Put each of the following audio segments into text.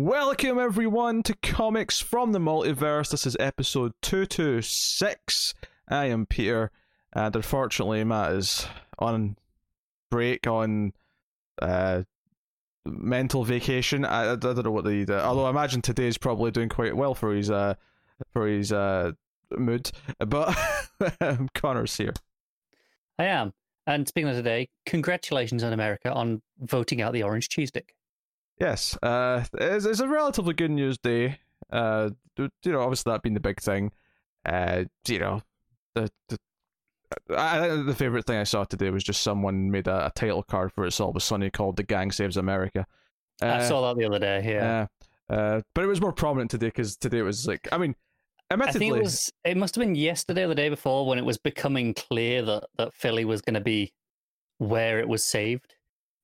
Welcome everyone to Comics from the Multiverse. This is episode 226. I am Peter, and unfortunately, Matt is on break on uh, mental vacation. I, I don't know what the uh, although I imagine today is probably doing quite well for his uh for his uh mood. But Connor's here. I am. And speaking of today, congratulations on America on voting out the orange cheese stick. Yes, uh, it's, it's a relatively good news day. Uh, you know, obviously that being the big thing. Uh, you know, the the I, the favorite thing I saw today was just someone made a, a title card for It's Always Sunny called "The Gang Saves America." Uh, I saw that the other day. Yeah. Uh, but it was more prominent today because today it was like, I mean, admittedly, I think it was. It must have been yesterday or the day before when it was becoming clear that that Philly was going to be where it was saved.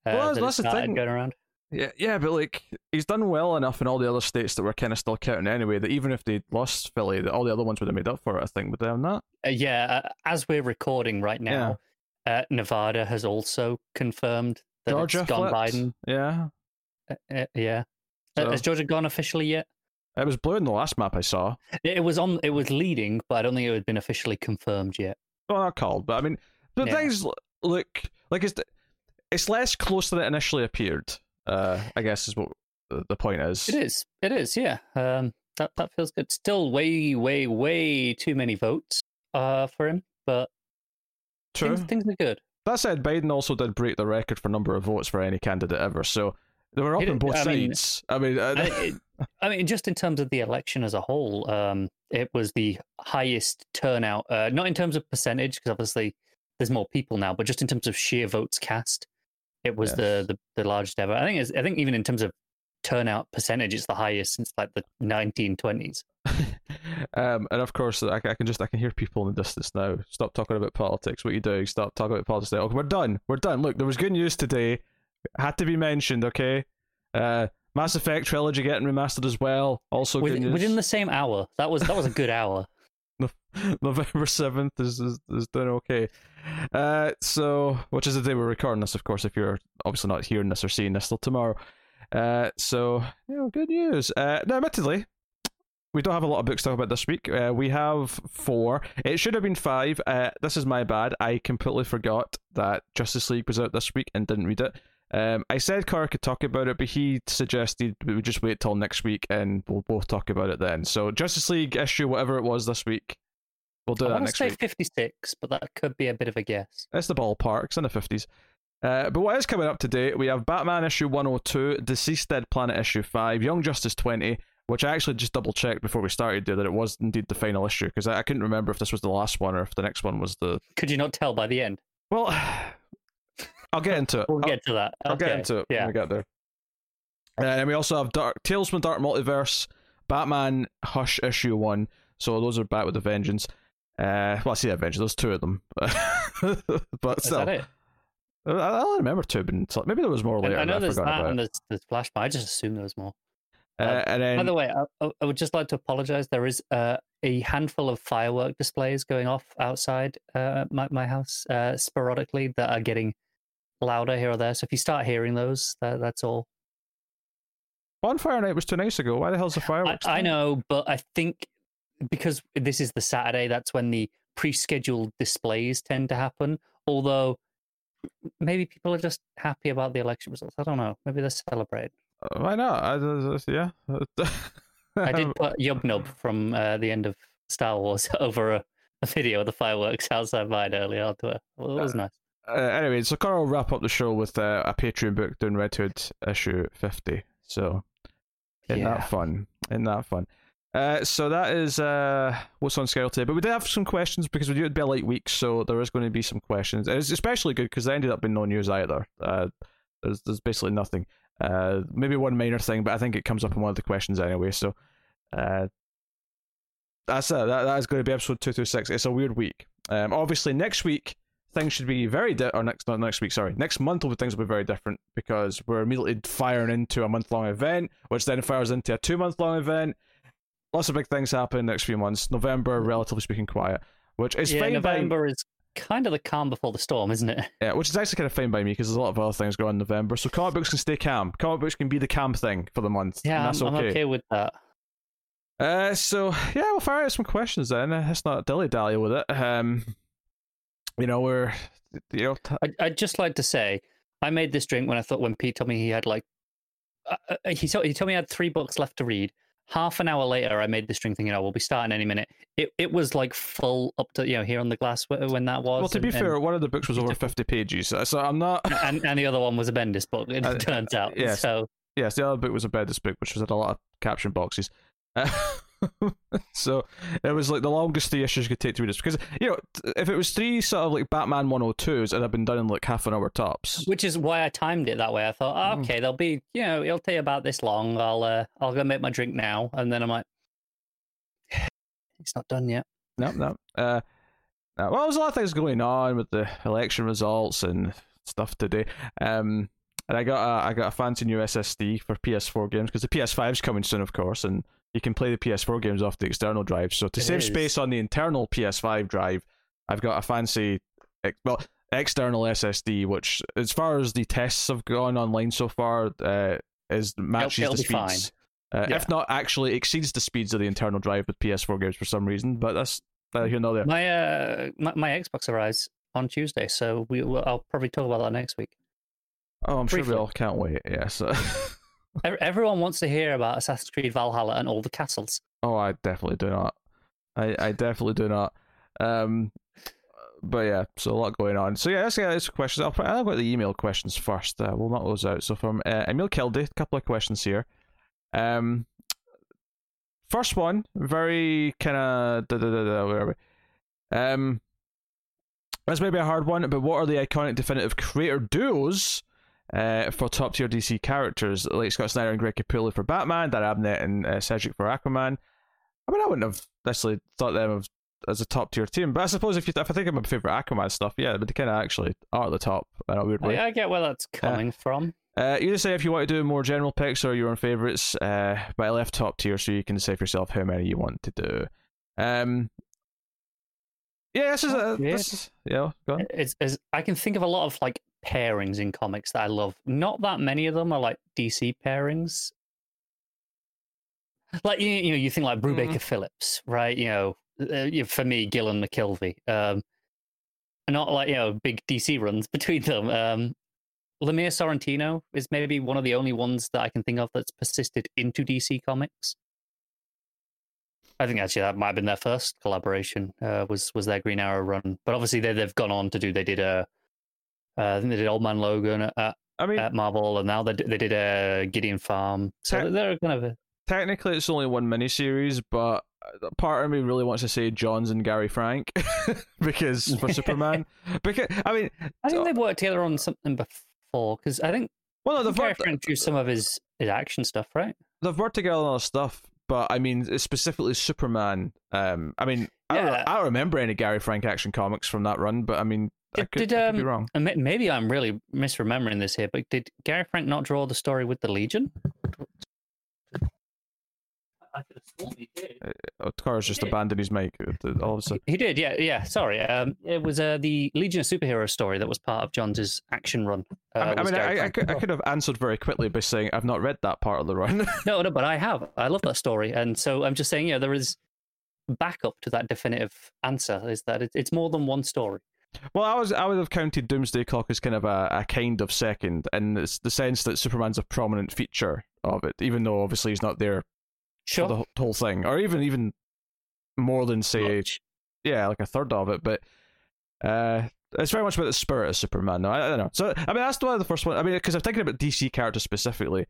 Uh, well, that's, that the thing. Going around. Yeah, yeah, but like he's done well enough in all the other states that were kind of still counting anyway. That even if they lost Philly, that all the other ones would have made up for it. I think would they have not? Uh, yeah, uh, as we're recording right now, yeah. uh, Nevada has also confirmed that Georgia it's gone flipped. Biden. Yeah, uh, yeah. Uh, So- has Georgia gone officially yet? it was blue in the last map I saw. It was on. It was leading, but I don't think it had been officially confirmed yet. Well, not called, but I mean, the Yeah. things look like it's it's less close than it initially appeared. Uh, I guess is what the point is. It is. It is. Yeah. Um. That that feels good. Still, way, way, way too many votes. Uh, for him, but True. things, things are good. That said, Biden also did break the record for number of votes for any candidate ever. So they were up on both I mean- sides. I mean, uh, I, it, I mean, just in terms of the election as a whole, um, it was the highest turnout. Uh, not in terms of percentage, because obviously there's more people now, but just in terms of sheer votes cast, it was Yes. the, the the largest ever. I think. It's, I think even in terms of turnout percentage, it's the highest since like the 1920s. um, and of course, I, I can just I can hear people in the distance now. Stop talking about politics. What are you doing? Stop talking about politics. Okay, we're done. We're done. Look, there was good news today. Had to be mentioned. Okay. Uh, Mass Effect trilogy getting remastered as well. Also good Within, news. within the same hour, that was that was a good hour. November seventh is, is is doing okay. Uh, so which is the day we're recording this, of course. If you're obviously not hearing this or seeing this till tomorrow. Uh, so you know, good news. Uh, now, admittedly, we don't have a lot of books to talk about this week. Uh, we have four. It should have been five. Uh, this is my bad. I completely forgot that Justice League was out this week and didn't read it. Um, I said Carr could talk about it, but he suggested we just wait till next week and we'll both talk about it then. So Justice League issue, whatever it was this week, we'll do I that want to next say week. 56, but that could be a bit of a guess. It's the ballpark. It's in the fifties. Uh, but what is coming up today? We have Batman issue one hundred two, DCeased Dead Planet issue five, Young Justice twenty, which I actually just double checked before we started there that it was indeed the final issue because I, I couldn't remember if this was the last one or if the next one was the. Could you not tell by the end? Well, I'll get into it. We'll I'll- get to that. I'll get into it Yeah. when we get there. Uh, and we also have Dark Tales from Dark Multiverse, Batman Hush issue one. So those are back with a vengeance. Uh, well, I see a vengeance. There's two of them, but Is still, that it? I, I don't remember two. Being, maybe there was more I- later. I know that there's that about. and there's, there's Flashpoint. I just assume there was more. uh, and then By the way, I, I- I would just like to apologize. There is uh, a handful of firework displays going off outside uh, my, my house uh, sporadically that are getting louder here or there. So if you start hearing those, that, that's all. Bonfire Night was two nights ago. Why the hell's the I, fireworks? I thing? know, but I think because this is the Saturday, that's when the pre-scheduled displays tend to happen. Although maybe people are just happy about the election results. I don't know. Maybe they're celebrating. Uh, Why not? I, uh, yeah. I did put Yub Nub from uh, the end of Star Wars over a, a video of the fireworks outside mine earlier on Twitter. Well, it was nice. Uh, anyway, so Carl will wrap up the show with uh, a Patreon book doing Red Hood issue 50. So, isn't Yeah. that fun? Isn't that fun? Uh, so that is uh, what's on schedule today. But we did have some questions because we do it be a light week, so there is going to be some questions. It's especially good because there ended up being no news either. Uh, there's, there's basically nothing. Uh, maybe one minor thing, but I think it comes up in one of the questions anyway. So, uh, that's it. That, that is going to be episode 226. It's a weird week. Um, obviously, next week, things should be very di- or next not next week sorry next month will be things will be very different because we're immediately firing into a month long event which then fires into a two month long event lots of big things happen next few months november relatively speaking quiet which is yeah, fine by November is kind of the calm before the storm, isn't it? Yeah, which is actually kind of fine by me because there's a lot of other things going on in November. So comic books can stay calm. Comic books can be the calm thing for the month. and Yeah, that's I'm, I'm okay with that. Uh, so yeah, we'll fire out some questions then. Uh, Let's not dilly dally with it. Um, you know, we're you know, t- I, I'd just like to say, I made this drink when I thought when Pete told me he had like, uh, uh, he told he told me I had three books left to read. Half an hour later, I made this drink thinking, "Oh, we'll be starting any minute." It it was like full up to you know here on the glass when that was. well, to be and, fair, one of the books was over fifty pages, so, I'm not. and, and and the other one was a Bendis book. It Uh, turns out. yes. So yes, the other book was a Bendis book, which was had a lot of caption boxes. Uh, so it was like the longest three issues could take to read this because you know if it was three sort of like Batman 102s, it'd have been done in like half an hour tops. which is why I timed it that way. I thought, oh, okay, they'll be, you know, it'll take about this long. I'll uh, I'll go make my drink now, and then I'm like, it's not done yet. No, no. Uh, no. Well, there's a lot of things going on with the election results and stuff today. Um, and I got a, I got a fancy new SSD for PS4 games because the PS5 is coming soon, of course, and you can play the PS4 games off the external drive. So to It save is. space on the internal PS5 drive, I've got a fancy, well, external SSD, which, as far as the tests have gone online so far, uh, is matches it'll the be fine. speeds. Uh, Yeah. If not, actually exceeds the speeds of the internal drive with PS4 games for some reason. But that's uh, here nor there. My uh, my, my Xbox arrives on Tuesday, so we will, I'll probably talk about that next week. Oh, I'm sure Briefly. we all can't wait. Yeah. So, Everyone wants to hear about Assassin's Creed Valhalla and all the castles. oh, I definitely do not. I I definitely do not. Um, but yeah, so a lot going on. So yeah, let's get into questions. I'll I'll go the email questions first. Uh, we'll knock those out. So from uh, Emil Kildy, a couple of questions here. Um, first one, very kind of da da da da. Where are we? Um, this may be a hard one, but what are the iconic definitive creator duos? Uh, for top tier DC characters, like Scott Snyder and Greg Capullo for Batman, Dan Abnett and uh, Cedric for Aquaman. I mean, I wouldn't have necessarily thought them of, as a top tier team, but I suppose if you if I think of my favorite Aquaman stuff, yeah, but they kind of actually are at the top in a weird way. I, I get where that's coming from. Uh, you just say if you want to do more general picks or your own favorites, uh, but I left top tier so you can say for yourself how many you want to do. Um, yeah, this is a this yeah. Go on. It's, it's, I can think of a lot of like pairings in comics that I love. Not that many of them are like DC pairings. Like you, you know, you think like Brubaker Phillips, right? You know, uh, for me, Gillen McKelvey. Um, not like you know big DC runs between them. Um, Lemire Sorrentino is maybe one of the only ones that I can think of that's persisted into DC Comics. I think actually that might have been their first collaboration. Uh, was was their Green Arrow run, but obviously they they've gone on to do. They did a, uh, I think they did Old Man Logan at, I mean, at Marvel, and now they they did a Gideon Falls. So Te- they're kind of a, technically it's only one miniseries, but uh, part of me really wants to say Johns and Gary Frank because for Superman. Because I mean, I think So- they worked together on something before because I think well, no, the they've Gary worked, Frank drew some of his his action stuff, right? they've worked together on other stuff, but I mean, specifically Superman. Um, I mean, I, don't, Yeah. I don't remember any Gary Frank action comics from that run, but I mean, I could, did, I could be um, wrong. Maybe I'm really misremembering this here, but did Gary Frank not draw the story with the Legion? I could have sworn he did. Oh, Carr's just did. abandoned his mic. uh, All of a sudden. He did, yeah, yeah. Sorry, um, it was uh, the Legion of Superheroes story that was part of John's action run. Uh, I mean, I, mean I, I, could, I could have answered very quickly by saying I've not read that part of the run. No, no, but I have. I love that story, and so I'm just saying, yeah, there is backup to that definitive answer. Is that it, it's more than one story. Well, I was I would have counted Doomsday Clock as kind of a, a kind of second, in it's the sense that Superman's a prominent feature of it, even though obviously he's not there Sure. for the whole thing, or even even more than say Much. yeah, like a third of it. But uh, it's very much about the spirit of Superman. No, I, I don't know. So I mean, that's one of the first one. I mean, because I'm thinking about DC characters specifically.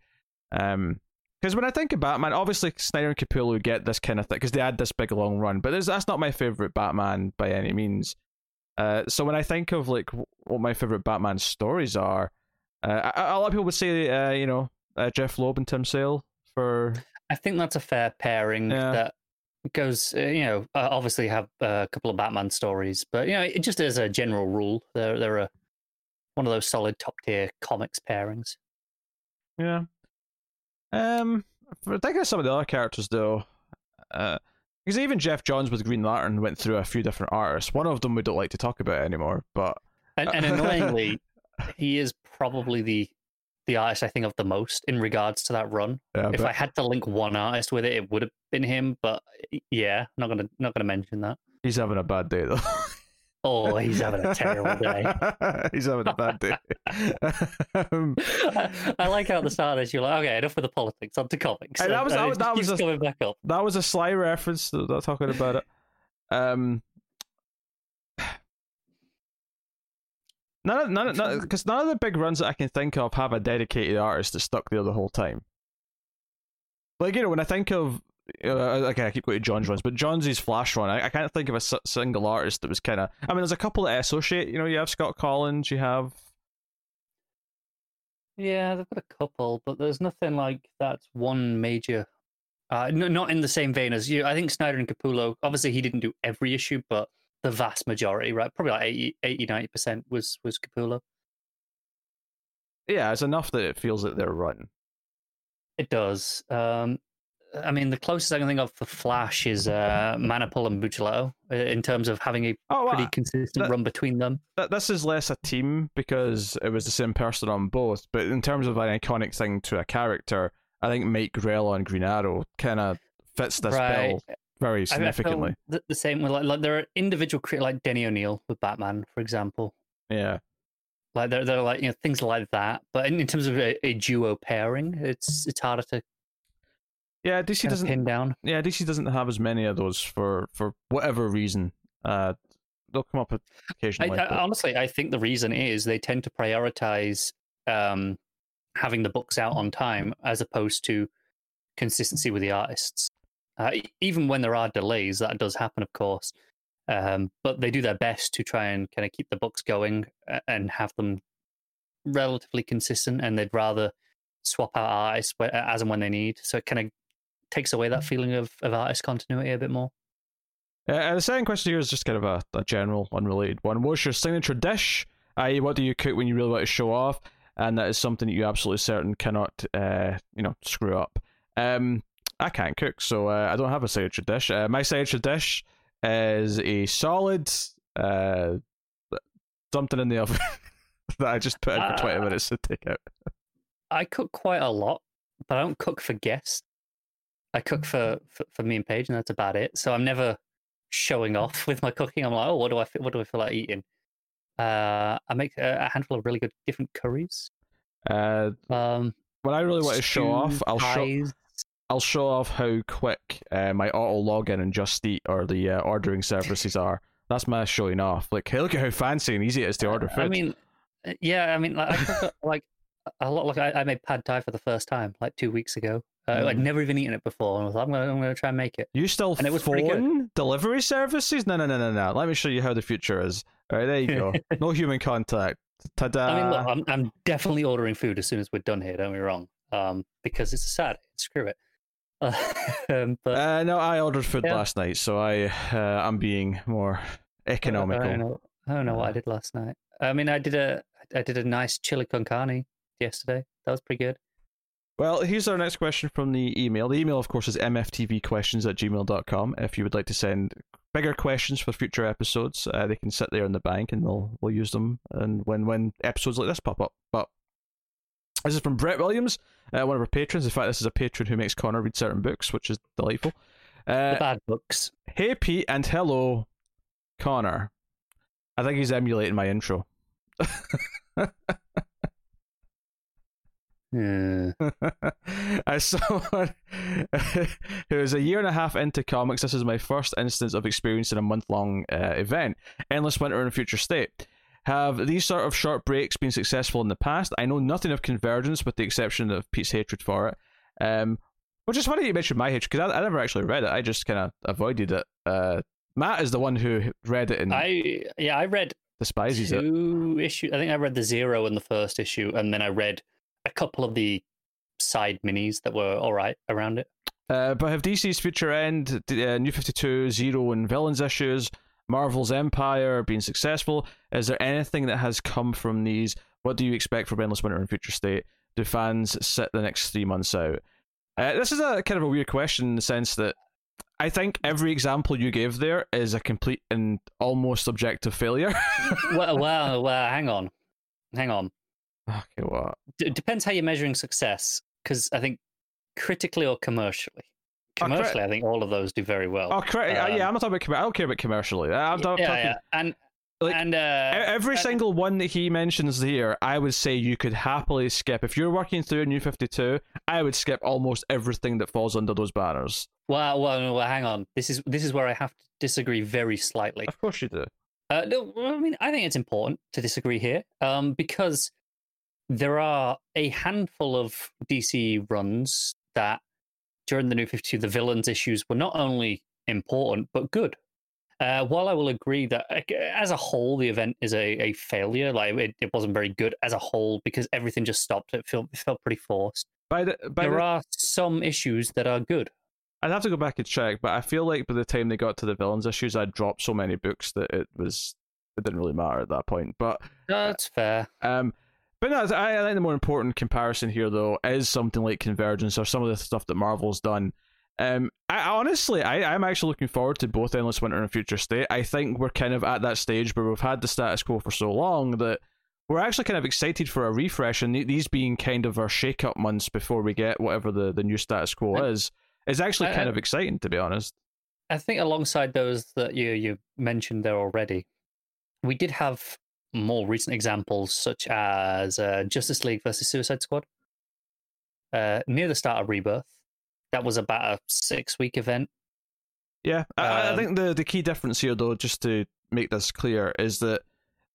Um, because when I think of Batman, obviously Snyder and Capullo get this kind of thing because they had this big long run. But that's not my favorite Batman by any means. Uh, so when I think of like what my favorite Batman stories are, uh, a, a lot of people would say, uh, you know, uh, Jeph Loeb and Tim Sale for I think that's a fair pairing Yeah. that goes, uh, you know, obviously have uh, a couple of Batman stories, but, you know, it just as a general rule, they're, they're a, one of those solid top tier comics pairings. Yeah. Um, for thinking of some of the other characters though, uh, Because even Geoff Johns with Green Lantern went through a few different artists. One of them we don't like to talk about anymore, but And, and annoyingly, he is probably the the artist I think of the most in regards to that run. yeah, if but I had to link one artist with it, it would have been him. But yeah, not gonna not gonna mention that. he's having a bad day though. Oh, he's having a terrible day. he's having a bad day. um, I, I like how at the start of this you're like, okay, enough with the politics, on to comics. Hey, that was- and that was- that was a- coming back up. that was a sly reference. to- Not talking about it. Um, none of none of because none of the big runs that I can think of have a dedicated artist that stuck there the whole time. Like you know, when I think of uh, okay, I keep going to John's runs, but John's is Flash run, I, I can't think of a s- single artist that was kind of. I mean, there's a couple that I associate. You know, you have Scott Kolins, you have Yeah, they've got a couple, but there's nothing like that's one major. Uh, no, not in the same vein as you. I think Snyder and Capullo. Obviously, he didn't do every issue, but the vast majority, right? Probably like 80, 80 90% was was Capullo. yeah, it's enough that it feels like they're run. It does. Um, I mean, the closest I can think of for Flash is uh, Manapul and Buccellato uh, in terms of having a Oh, pretty well, consistent that- run between them. th- this is less a team because it was the same person on both. But in terms of an iconic thing to a character, I think Mike Grell on Green Arrow kind of fits this right. bill very I- I feel significantly. The, same with like, like there are individual cre- like Denny O'Neil with Batman, for example. Yeah, Like they're, they're like you know things like that. But in, in terms of a, a duo pairing, it's it's harder to yeah. DC doesn't. pin down. Yeah, DC doesn't have as many of those for for whatever reason. Uh, they'll come up occasionally. I, but- honestly, I think the reason is they tend to prioritize um, having the books out on time as opposed to consistency with the artists. Uh, even when there are delays, that does happen, of course. Um, but they do their best to try and kind of keep the books going and have them relatively consistent. And they'd rather swap out artists as and when they need. So it kind of takes away that feeling of, of artist continuity a bit more. Uh, and the second question here is just kind of a, a general, unrelated one. What's your signature dish? I.e., what do you cook when you really want to show off? And that is something that you absolutely certain cannot, uh, you know, screw up. Um, I can't cook, so uh, I don't have a signature dish. Uh, my signature dish is a solid uh, something in the oven that I just put in for twenty Ah. minutes to take out. I cook quite a lot, but I don't cook for guests. I cook for, for, for me and Paige, and that's about it. So I'm never showing off with my cooking. I'm like, oh, what do I fe- what do I feel like eating? Uh, I make a, a handful of really good different curries. Uh, Um, when I really want to show off, I'll show. I'll show off how quick uh, my auto login and Just Eat or the uh, ordering services are. That's my showing off. Like, hey, look at how fancy and easy it is to order food. I mean, uh, yeah, I mean, like, I cook, like a lot. Like I, I made pad thai for the first time like two weeks ago. Uh, I'd Mm. never even eaten it before, and I was like, I'm gonna, I'm gonna try and make it. you still and it was phone delivery services? No, no, no, no, no. Let me show you how the future is. All right, there you go. no human contact. Ta-da! I mean, look, I'm, I'm definitely ordering food as soon as we're done here. Don't be wrong, um, because it's a Saturday. Screw it. um, but uh, no, I ordered food Yeah. last night, so I uh, I'm being more economical. I don't know. I don't know what I did last night. I mean, I did a I did a nice chili con carne yesterday. That was pretty good. Well, here's our next question from the email. The email, of course, is mftvquestions at gmail.com. If you would like to send bigger questions for future episodes, uh, they can sit there in the bank and we'll, we'll use them and when, when episodes like this pop up. But this is from Brett Williams, uh, one of our patrons. In fact, this is a patron who makes Connor read certain books, which is delightful. The Uh, bad books. hey, Pete, and hello, Connor. I think he's emulating my intro. Hmm. As someone who is a year and a half into comics, this is my first instance of experiencing a month long uh, event. Endless Winter in Future State. Have these sort of short breaks been successful in the past? I know nothing of Convergence with the exception of Pete's hatred for it. Um, which is funny that you mentioned my hatred because I, I never actually read it. I just kind of avoided it. Uh, Matt is the one who read it and I yeah, I read despises it. Issue. I think I read the zero in the first issue, and then I read a couple of the side minis that were all right around it. Uh, but have DC's Futures End, uh, New 52, Zero, and Villains issues, Marvel's Empyre been successful? Is there anything that has come from these? What do you expect from Endless Winter and Future State? Do fans sit the next three months out? Uh, this is a kind of a weird question in the sense that I think every example you gave there is a complete and almost objective failure. well, well, well, hang on, hang on. Okay, what? D- depends how you're measuring success, because I think critically or commercially. Commercially, I think all of those do very well. Oh, um, yeah, I'm not talking about. Com- I don't care about commercially. I'm not yeah, talking. yeah. and like, and uh, every and, single one that he mentions here, I would say you could happily skip. If you're working through a new 52, I would skip almost everything that falls under those banners. Well, well, well, hang on. This is this is where I have to disagree very slightly. Of course you do. Uh, no, I mean, I think it's important to disagree here um, because there are a handful of DC runs that during the New 52, the villains issues were not only important, but good. Uh, while I will agree that as a whole, the event is a, a failure, like it, it wasn't very good as a whole because everything just stopped. It felt, it felt pretty forced. By the, by there the, are some issues that are good. I'd have to go back and check, but I feel like by the time they got to the villains issues, I'd dropped so many books that it was it didn't really matter at that point. But that's fair. Um, but no, I, I think the more important comparison here, though, is something like Convergence or some of the stuff that Marvel's done. Um, I honestly, I, I'm actually looking forward to both Endless Winter and Future State. I think we're kind of at that stage where we've had the status quo for so long that we're actually kind of excited for a refresh, and these being kind of our shake-up months before we get whatever the, the new status quo I, is, is actually kind I, of exciting, to be honest. I think alongside those that you you mentioned there already, we did have more recent examples, such as uh, Justice League versus Suicide Squad. Uh, near the start of Rebirth, that was about a six-week event. Yeah, I, um, I think the the key difference here, though, just to make this clear, is that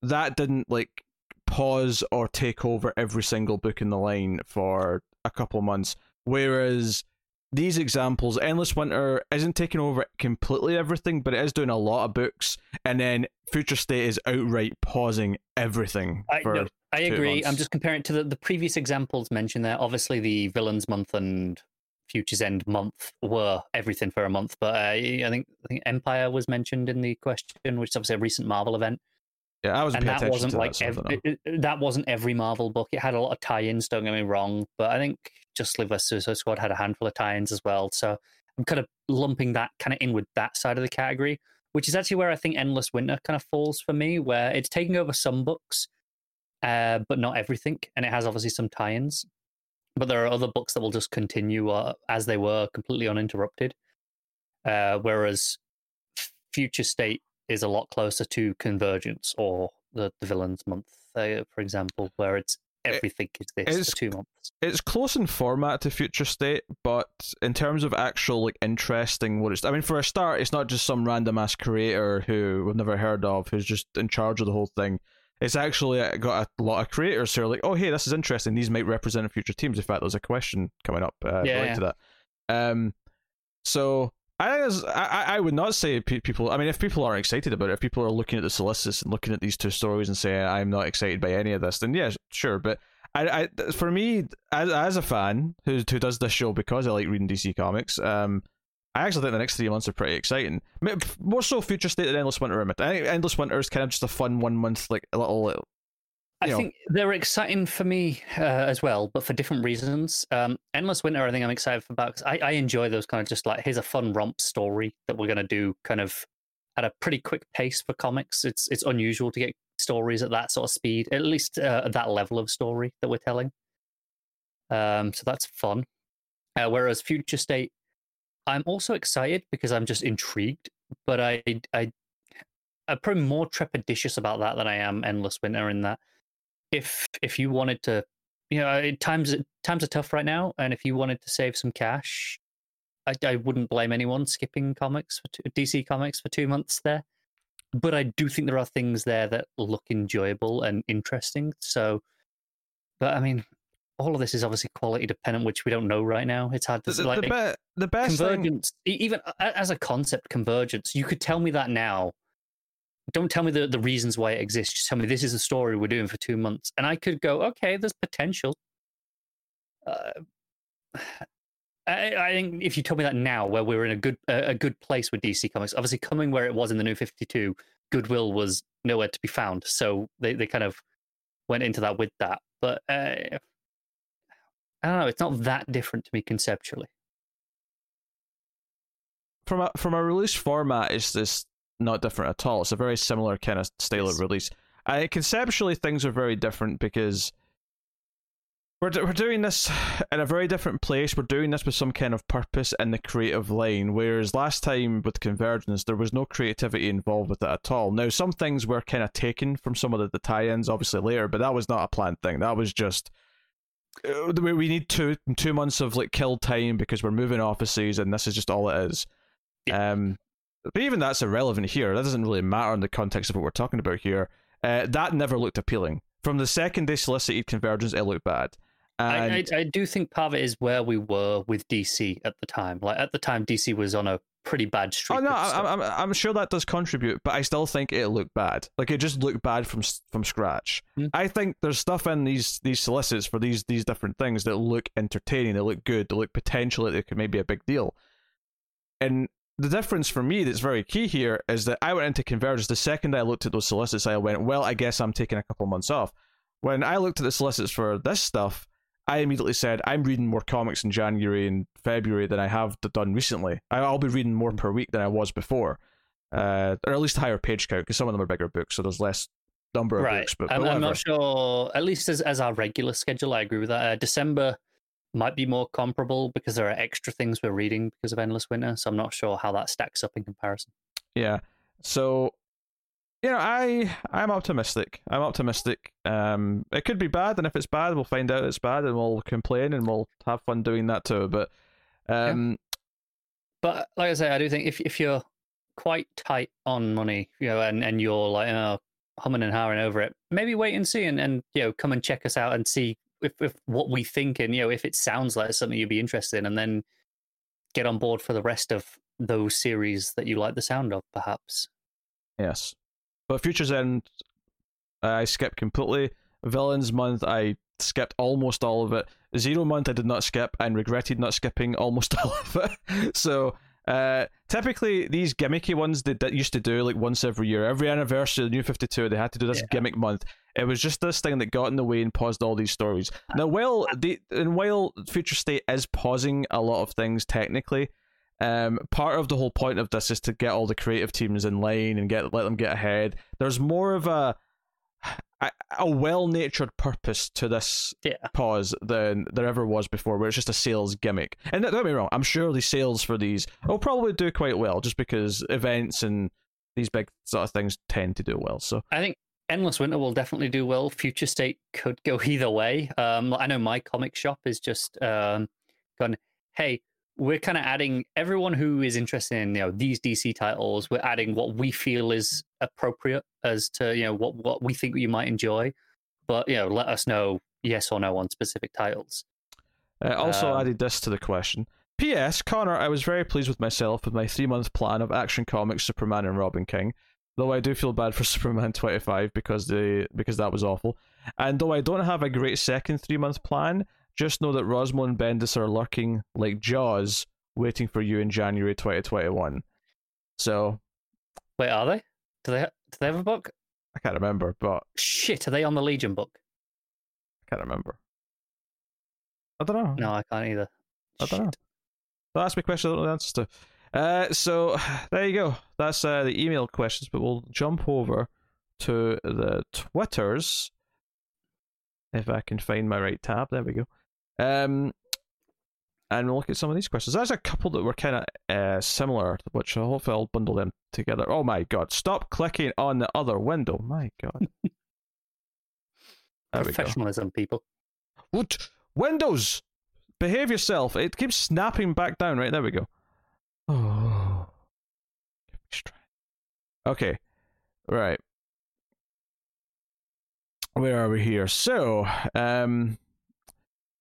that didn't like pause or take over every single book in the line for a couple months, whereas these examples, Endless Winter isn't taking over completely everything, but it is doing a lot of books, and then Future State is outright pausing everything. I, no, I agree. Months. I'm just comparing it to the, the previous examples mentioned there. Obviously, the Villains Month and Futures End month were everything for a month, but uh, I think I think Empyre was mentioned in the question, which is obviously a recent Marvel event. Yeah, I was, and that wasn't like that, every, it, that wasn't every Marvel book. It had a lot of tie-ins. Don't get me wrong, but I think Justice League vs Suicide Squad had a handful of tie-ins as well. So I'm kind of lumping that kind of in with that side of the category, which is actually where I think Endless Winter kind of falls for me, where it's taking over some books, uh, but not everything, and it has obviously some tie-ins. But there are other books that will just continue uh, as they were, completely uninterrupted. Uh, whereas Future State is a lot closer to Convergence or the, the Villains Month, uh, for example, where it's everything is this two months. It's close in format to Future State, but in terms of actual like interesting what it's I mean for a start, it's not just some random ass creator who we've never heard of who's just in charge of the whole thing. It's actually uh, got a lot of creators who are like, oh hey, this is interesting. These might represent future teams. In fact, there's a question coming up uh, yeah, yeah. to that. Um, so I, I, I would not say people. I mean, if people are excited about it, if people are looking at the solicits and looking at these two stories and saying I'm not excited by any of this, then yeah, sure. But I, I for me, as, as a fan who who does this show because I like reading DC comics, um, I actually think the next three months are pretty exciting. More so, Future State than Endless Winter. I think Endless Winter is kind of just a fun one month, like a little I know. think they're exciting for me uh, as well, but for different reasons. Um, Endless Winter, I think I'm excited about because I, I, enjoy those kind of just like here's a fun romp story that we're going to do kind of at a pretty quick pace for comics. It's it's unusual to get stories at that sort of speed, at least uh, at that level of story that we're telling. Um, so that's fun. Uh, whereas Future State, I'm also excited because I'm just intrigued, but I I I'm probably more trepidatious about that than I am Endless Winter in that if if you wanted to, you know, times times are tough right now, and if you wanted to save some cash, I, I wouldn't blame anyone skipping comics for two, DC comics for two months there. But I do think there are things there that look enjoyable and interesting. So, but I mean, all of this is obviously quality dependent, which we don't know right now. It's hard to the, like the, be- the best convergence. Thing... Even as a concept, convergence. You could tell me that now, don't tell me the, the reasons why it exists. Just tell me this is a story we're doing for two months. And I could go, okay, there's potential. Uh, I, I, think if you told me that now, where we're in a good a good place with DC Comics, obviously coming where it was in the New Fifty Two, goodwill was nowhere to be found. So they, they kind of went into that with that. But uh, I don't know, it's not that different to me conceptually. from a from a release format, it's this not different at all. It's a very similar kind of style Yes. of release. Uh, conceptually, things are very different because we're do- we're doing this in a very different place. We're doing this with some kind of purpose in the creative line. Whereas last time with Convergence, there was no creativity involved with it at all. Now, some things were kind of taken from some of the, the tie-ins, obviously later, but that was not a planned thing. That was just uh, we we need two two months of like kill time because we're moving offices, and this is just all it is. Um, but even that's irrelevant here. That doesn't really matter in the context of what we're talking about here. Uh, that never looked appealing. From the second they solicited Convergence, it looked bad. And I, I, I do think part of it is where we were with DC at the time. Like at the time, DC was on a pretty bad streak. Oh no, I, I'm I'm sure that does contribute, but I still think it looked bad. Like it just looked bad from from scratch. Hmm. I think there's stuff in these these solicits for these these different things that look entertaining, they look good, they look potentially they could maybe a big deal. And the difference for me that's very key here is that I went into Convergence the second I looked at those solicits, I went, well, I guess I'm taking a couple months off. When I looked at the solicits for this stuff, I immediately said, I'm reading more comics in January and February than I have done recently. I'll be reading more per week than I was before, uh, or at least a higher page count because some of them are bigger books, so there's less number of right. books. But, but I'm, I'm not sure. At least as as our regular schedule, I agree with that. Uh, December might be more comparable because there are extra things we're reading because of Endless Winter. So I'm not sure how that stacks up in comparison. Yeah. So, you know, I I'm optimistic. I'm optimistic. Um, it could be bad, and if it's bad, we'll find out it's bad, and we'll complain, and we'll have fun doing that too. But, um, But like I say, I do think if if you're quite tight on money, you know, and, and you're like oh, humming and hawing over it, maybe wait and see, and, and you know, come and check us out and see if, if what we think, and you know, if it sounds like something you'd be interested in, and then get on board for the rest of those series that you like the sound of, perhaps. yes. But Futures End, I skipped completely. Villains Month, I skipped almost all of it. Zero Month, I did not skip, and regretted not skipping almost all of it. so. Uh, typically, these gimmicky ones they, that used to do like once every year, every anniversary of the New Fifty Two, they had to do this Yeah. gimmick month. It was just this thing that got in the way and paused all these stories. Now, while the and while Future State is pausing a lot of things technically, um, part of the whole point of this is to get all the creative teams in line and get let them get ahead. There's more of a a, a well-natured purpose to this Yeah. pause than there ever was before, where it's just a sales gimmick. And don't get me wrong, I'm sure the sales for these will probably do quite well, just because events and these big sort of things tend to do well. So I think Endless Winter will definitely do well. Future State could go either way. Um, I know my comic shop is just um, gone. Hey, we're kind of adding everyone who is interested in you know these DC titles. We're adding what we feel is appropriate as to you know what what we think you might enjoy. But you know, let us know yes or no on specific titles. Uh, also Um, added this to the question. P.S. Connor, I was very pleased with myself with my three month plan of Action Comics, Superman, and Robin King. Though I do feel bad for Superman twenty five because they because that was awful. And though I don't have a great second three month plan, just know that Rossmo and Bendis are lurking like Jaws, waiting for you in January twenty twenty one. So Wait, are they? Do they do they have a book? I can't remember, but Shit, are they on the Legion book? I can't remember. I don't know. No, I can't either. I don't know. Don't ask me questions I don't know the answers to. Uh, so there you go. That's uh, the email questions, but we'll jump over to the Twitters. If I can find my right tab, there we go. Um, and we'll look at some of these questions. There's a couple that were kind of uh, similar, which I hopefully I'll bundle them together. Oh my god! Stop clicking on the other window. My god. There we go. Professionalism, people. What? Windows! Behave yourself. It keeps snapping back down. Right, there we go. Oh. Okay. Right. Where are we here? So, um,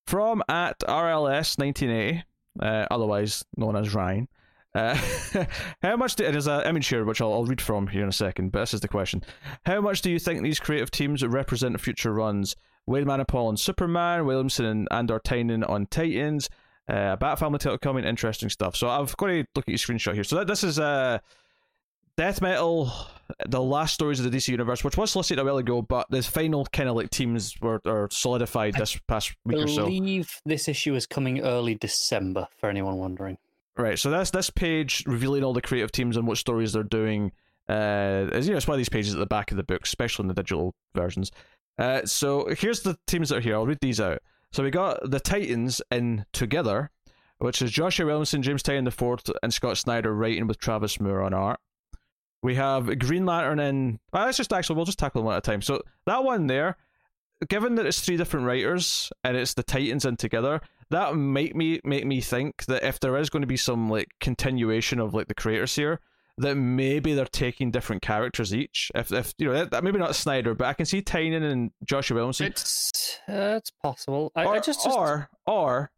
from at RLS1980, uh, otherwise known as Ryan, uh, how much do, it is an image here which I'll, I'll read from here in a second, but this is the question. How much do you think these creative teams represent future runs? Waid Manapul on Superman, Williamson and Andor Tynion on Titans, uh, Bat Family title coming, interesting stuff. So I've got to look at your screenshot here. So that, this is uh, Death Metal, the last stories of the DC universe, which was solicited a while ago, but the final kind of like teams were are solidified this past week or so. I believe this issue is coming early December for anyone wondering. Right. So that's this page revealing all the creative teams and what stories they're doing. Uh, as you know, it's one of these pages at the back of the book, especially in the digital versions. Uh, so here's the teams that are here. I'll read these out. So we got the Titans in Together, which is Joshua Williamson, James Tynion the fourth, and Scott Snyder writing with Travis Moore on art. We have Green Lantern in. Well, let's just actually we'll just tackle them one at a time. So that one there, given that it's three different writers and it's the Titans in together, that might me make me think that if there is going to be some like continuation of like the creators here, that maybe they're taking different characters each. If if you know that, maybe not Snyder, but I can see Tynion and Joshua Williamson. It's uh, it's possible. I, or, I just, just or or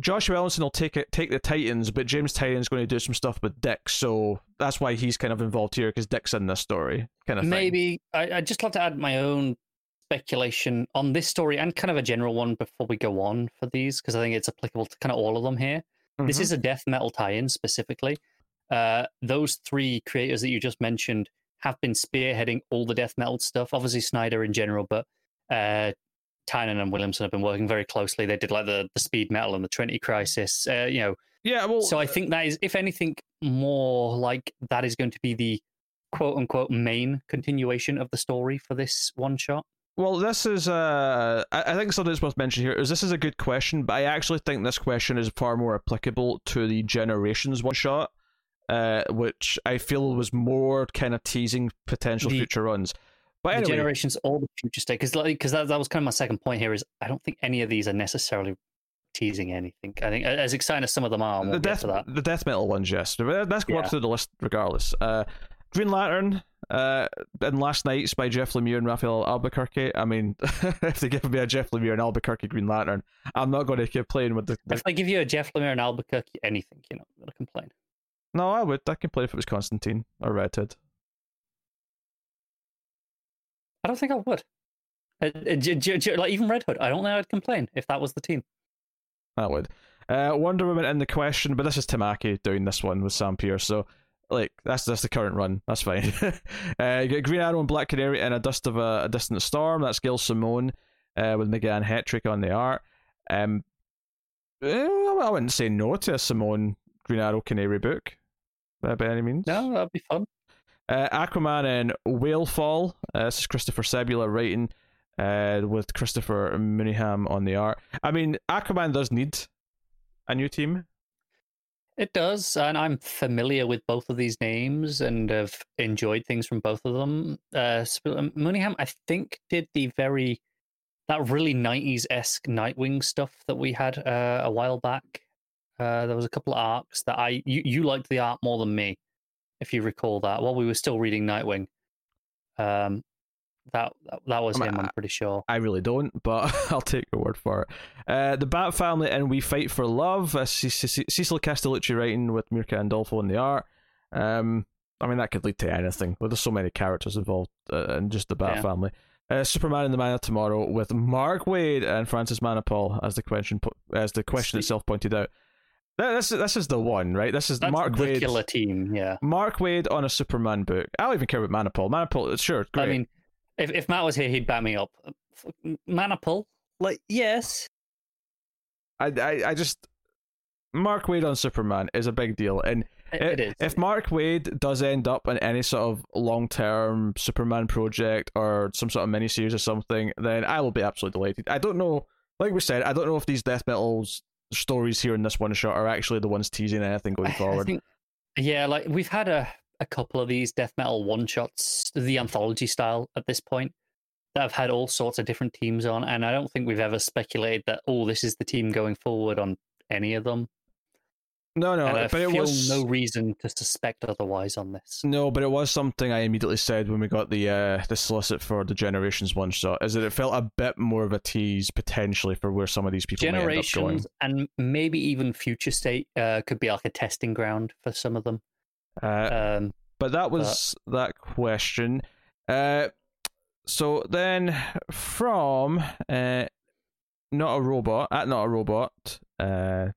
Joshua Williamson will take it take the Titans, but James Tynion's going to do some stuff with Dick, so that's why he's kind of involved here because Dick's in this story, kind of thing. maybe I I just like to add my own speculation on this story and kind of a general one before we go on for these because I think it's applicable to kind of all of them here. This Mhm. is a death metal tie-in specifically. Uh, those three creators that you just mentioned have been spearheading all the death metal stuff. Obviously Snyder in general, but uh, Tynion and Williamson have been working very closely. They did like the, the speed metal and the Trinity Crisis. Uh, you know, yeah. Well, so I think that is, if anything, more like that is going to be the quote unquote main continuation of the story for this one shot. Well, this is uh, I I think something that's worth mentioning here is this is a good question, but I actually think this question is far more applicable to the Generations one shot, uh, which I feel was more kind of teasing potential The- future runs. But the generations all the future state, because because that, that was kind of my second point here is I don't think any of these are necessarily teasing anything. I think as exciting as some of them are, the we'll get death that. the death metal ones, yes, let's go Yeah. up through the list regardless. Uh, Green Lantern, uh, and Last Nights by Jeff Lemire and Rafael Albuquerque. I mean, if they give me a Jeff Lemire and Albuquerque Green Lantern, I'm not going to complain with the. the If I give you a Jeff Lemire and Albuquerque anything, you're not going to complain. No, I would. I can play if it was Constantine or Red Hood. I don't think I would. Uh, uh, j- j- j- like even Red Hood, I don't think I'd complain if that was the team. I would. Uh, Wonder Woman in the question, but this is Tamaki doing this one with Sam Pierce, so like that's that's the current run. That's fine. uh, you get Green Arrow and Black Canary in a dust of a, a distant storm. That's Gail Simone uh, with Meghan Hetrick on the art. Um, eh, I wouldn't say no to a Simone Green Arrow Canary book uh, by any means. No, that'd be fun. Uh, Aquaman and Whalefall. Uh, this is Christopher Sebela writing uh, with Christopher Mooneyham on the art. I mean, Aquaman does need a new team. It does, and I'm familiar with both of these names and have enjoyed things from both of them. Uh, um, Mooneyham, I think, did the very that really '90s esque Nightwing stuff that we had uh, a while back. Uh, there was a couple of arcs that I you, you liked the art more than me, if you recall that. While we were still reading Nightwing, um, that that, was I mean, him. I'm pretty sure. I really don't, but I'll take your word for it. Uh, the Bat Family and We Fight for Love. Uh, C- C- Cecil Castellucci writing with Mirka Andolfo in the art. Um, I mean, that could lead to anything. But there's so many characters involved uh, in just the Bat Yeah. Family. Uh, Superman and the Man of Tomorrow with Mark Waid and Francis Manapul as the question po- as the question See- itself pointed out. Th- This is this is the one, right? This is That's Mark the Waid. killer team. Yeah. Mark Waid on a Superman book. I don't even care about Manapul. Manapul, sure, great. I mean, if if Matt was here, he'd back me up. Manapul, like yes, I, I, I just Mark Waid on Superman is a big deal, and it, it is. if Mark Waid does end up in any sort of long term Superman project or some sort of miniseries or something, then I will be absolutely delighted. I don't know, like we said, I don't know if these Death Metals stories here in this one shot are actually the ones teasing anything going forward. think, yeah, like we've had a, a couple of these death metal one shots, the anthology style at this point, that have had all sorts of different teams on, and I don't think we've ever speculated that oh, this is the team going forward on any of them. No, no, and I but it was no reason to suspect otherwise on this. No, but it was something I immediately said when we got the uh, the solicit for the Generations one shot. Is that it felt a bit more of a tease potentially for where some of these people may end up going. Generations and maybe even future state uh, could be like a testing ground for some of them. Uh, Um, but that was that question. Uh, so then from uh, not a robot at not a robot. Uh,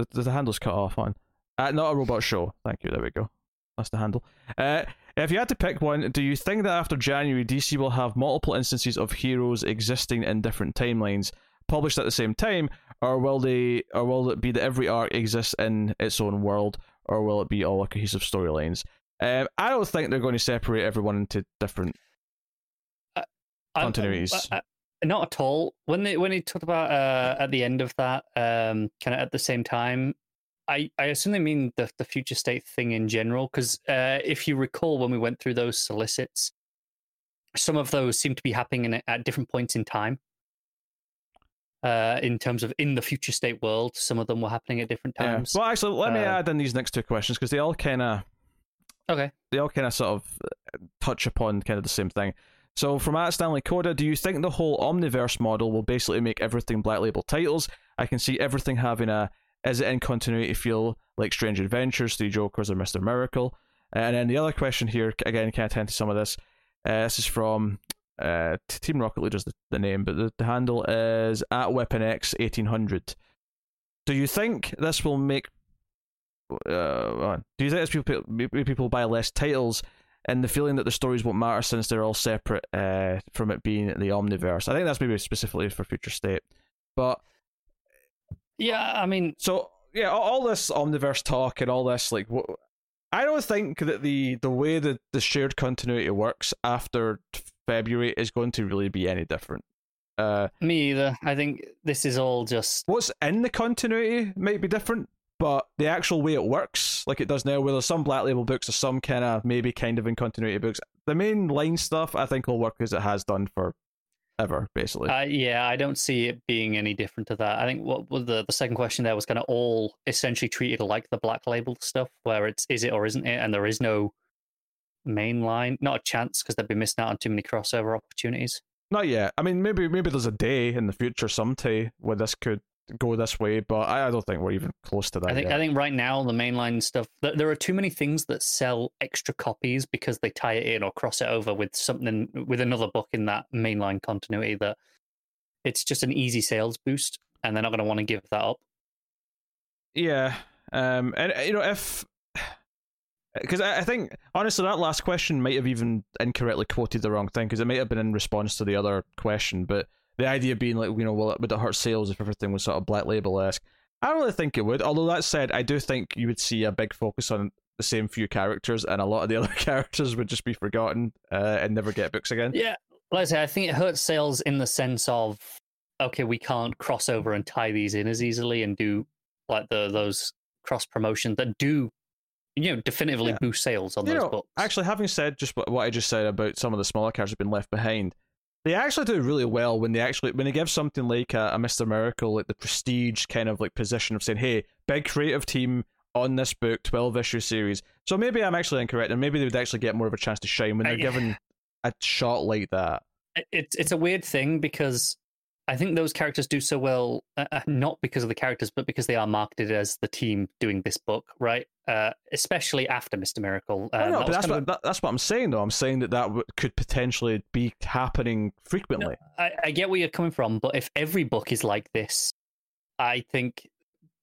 the, the, the handle's cut off on at not a robot show. Thank you. There we go. That's the handle. Uh, if you had to pick one, do you think that after January, DC will have multiple instances of heroes existing in different timelines, published at the same time, or will they, or will it be that every arc exists in its own world, or will it be all a cohesive storylines? Um, I don't think they're going to separate everyone into different continuities. I, I, not at all. When they when he talked about uh, at the end of that, um, kind of at the same time, I I assume they mean the the future state thing in general. Because uh, if you recall, when we went through those solicits, some of those seem to be happening in, at different points in time. Uh, in terms of in the future state world, some of them were happening at different times. Yeah. Well, actually, let me Uh, add in these next two questions because they all kind of Okay. they all kind of sort of touch upon kind of the same thing. So, from at Stanley Coda, do you think the whole Omniverse model will basically make everything Black Label titles? I can see everything having a is it in continuity feel like Strange Adventures, Three Jokers, or Mister Miracle. And then the other question here, again, can I attend to some of this? Uh, this is from uh, Team Rocket Leader's the, the name, but the, the handle is at Weapon X eighteen hundred. Do you think this will make? Uh, do you think this people people buy less titles and the feeling that the stories won't matter since they're all separate uh, from it being the Omniverse. I think that's maybe specifically for Future State. But Yeah, I mean, so yeah, all, this Omniverse talk and all this like, wh- I don't think that the the way that the shared continuity works after February is going to really be any different. Uh, me either. I think this is all just what's in the continuity might be different, but the actual way it works, like it does now, where there's some Black Label books or some kind of maybe kind of in continuity books, the main line stuff I think will work as it has done for ever, basically. Uh, yeah, I don't see it being any different to that. I think what was the, the second question there was kind of all essentially treated like the black label stuff, where it's is it or isn't it, and there is no main line, not a chance because they'd be missing out on too many crossover opportunities. Not yet. I mean, maybe maybe there's a day in the future someday where this could go this way, but I, I don't think we're even close to that. I think yet. I think right now the mainline stuff th- there are too many things that sell extra copies because they tie it in or cross it over with something with another book in that mainline continuity that it's just an easy sales boost and they're not going to want to give that up. Yeah. Um. And you know if. Because I I think honestly that last question might have even incorrectly quoted the wrong thing because it might have been in response to the other question, but the idea being like you know well would it hurt sales if everything was sort of black label esque? I don't really think it would. Although that said, I do think you would see a big focus on the same few characters, and a lot of the other characters would just be forgotten uh, and never get books again. Yeah, like I say, I think it hurts sales in the sense of okay, we can't cross over and tie these in as easily and do like the those cross promotions that do you know definitively Yeah. boost sales on You those know, books. Actually, having said just what, what I just said about some of the smaller characters being left behind, they actually do really well when they actually when they give something like a, a Mister Miracle like the prestige kind of like position of saying, "Hey, big creative team on this book, twelve issue series." So maybe I'm actually incorrect, and maybe they would actually get more of a chance to shine when they're yeah. given a shot like that. It's it's a weird thing because I think those characters do so well, uh, uh, not because of the characters, but because they are marketed as the team doing this book, right? Uh, especially after Mister Miracle. Oh, no, that but that's kind of what that, that's what I'm saying though. I'm saying that that w- could potentially be happening frequently. I, I get where you're coming from, but if every book is like this, I think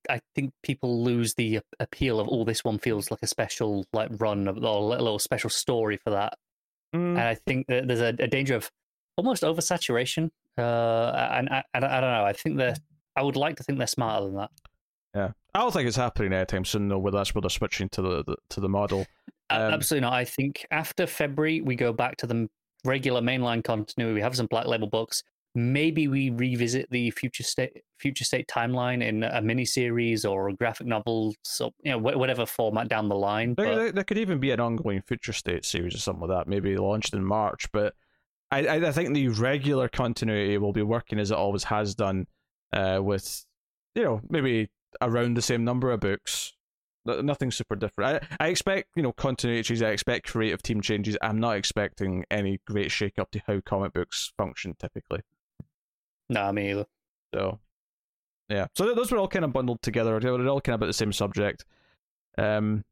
I think people lose the appeal of oh, this one feels like a special like run of, or a little special story for that. Mm. And I think that there's a, a danger of almost oversaturation. Uh, and I, I, don't- I don't know. I think that I would like to think they're smarter than that. Yeah, I don't think it's happening anytime soon though. Where that's where they're switching to the, the to the model. Um, Absolutely not. I think after February, we go back to the regular mainline continuity. We have some black label books. Maybe we revisit the future state future state timeline in a mini series or a graphic novel, so you know wh- whatever format down the line. There, But there, could even be an ongoing future state series or something like that, maybe launched in March. But I, I, I think the regular continuity will be working as it always has done, uh, with you know maybe around the same number of books. No- Nothing super different. I, I expect you know continuity changes. I expect creative team changes. I'm not expecting any great shake up to how comic books function typically. no, I mean either. So, yeah. So th- those were all kind of bundled together. They were all kind of about the same subject. Um,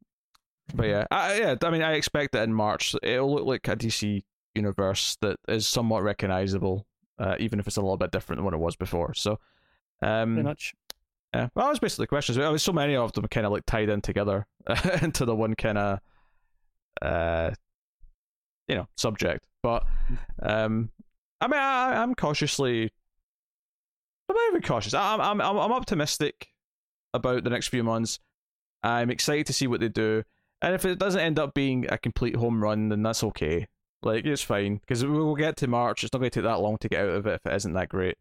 but yeah, I, yeah. I mean, I expect that in March it'll look like a DC universe that is somewhat recognizable, uh, even if it's a little bit different than what it was before. So, um, Pretty much. Yeah. Well, that was basically the questions. There was so many of them kind of like tied in together into the one kind of, uh, you know, subject. But, um, I mean, I, I'm cautiously I'm very cautious. I'm I'm I'm I'm optimistic about the next few months. I'm excited to see what they do, and if it doesn't end up being a complete home run, then that's okay. Like it's fine because we'll get to March. It's not going to take that long to get out of it if it isn't that great.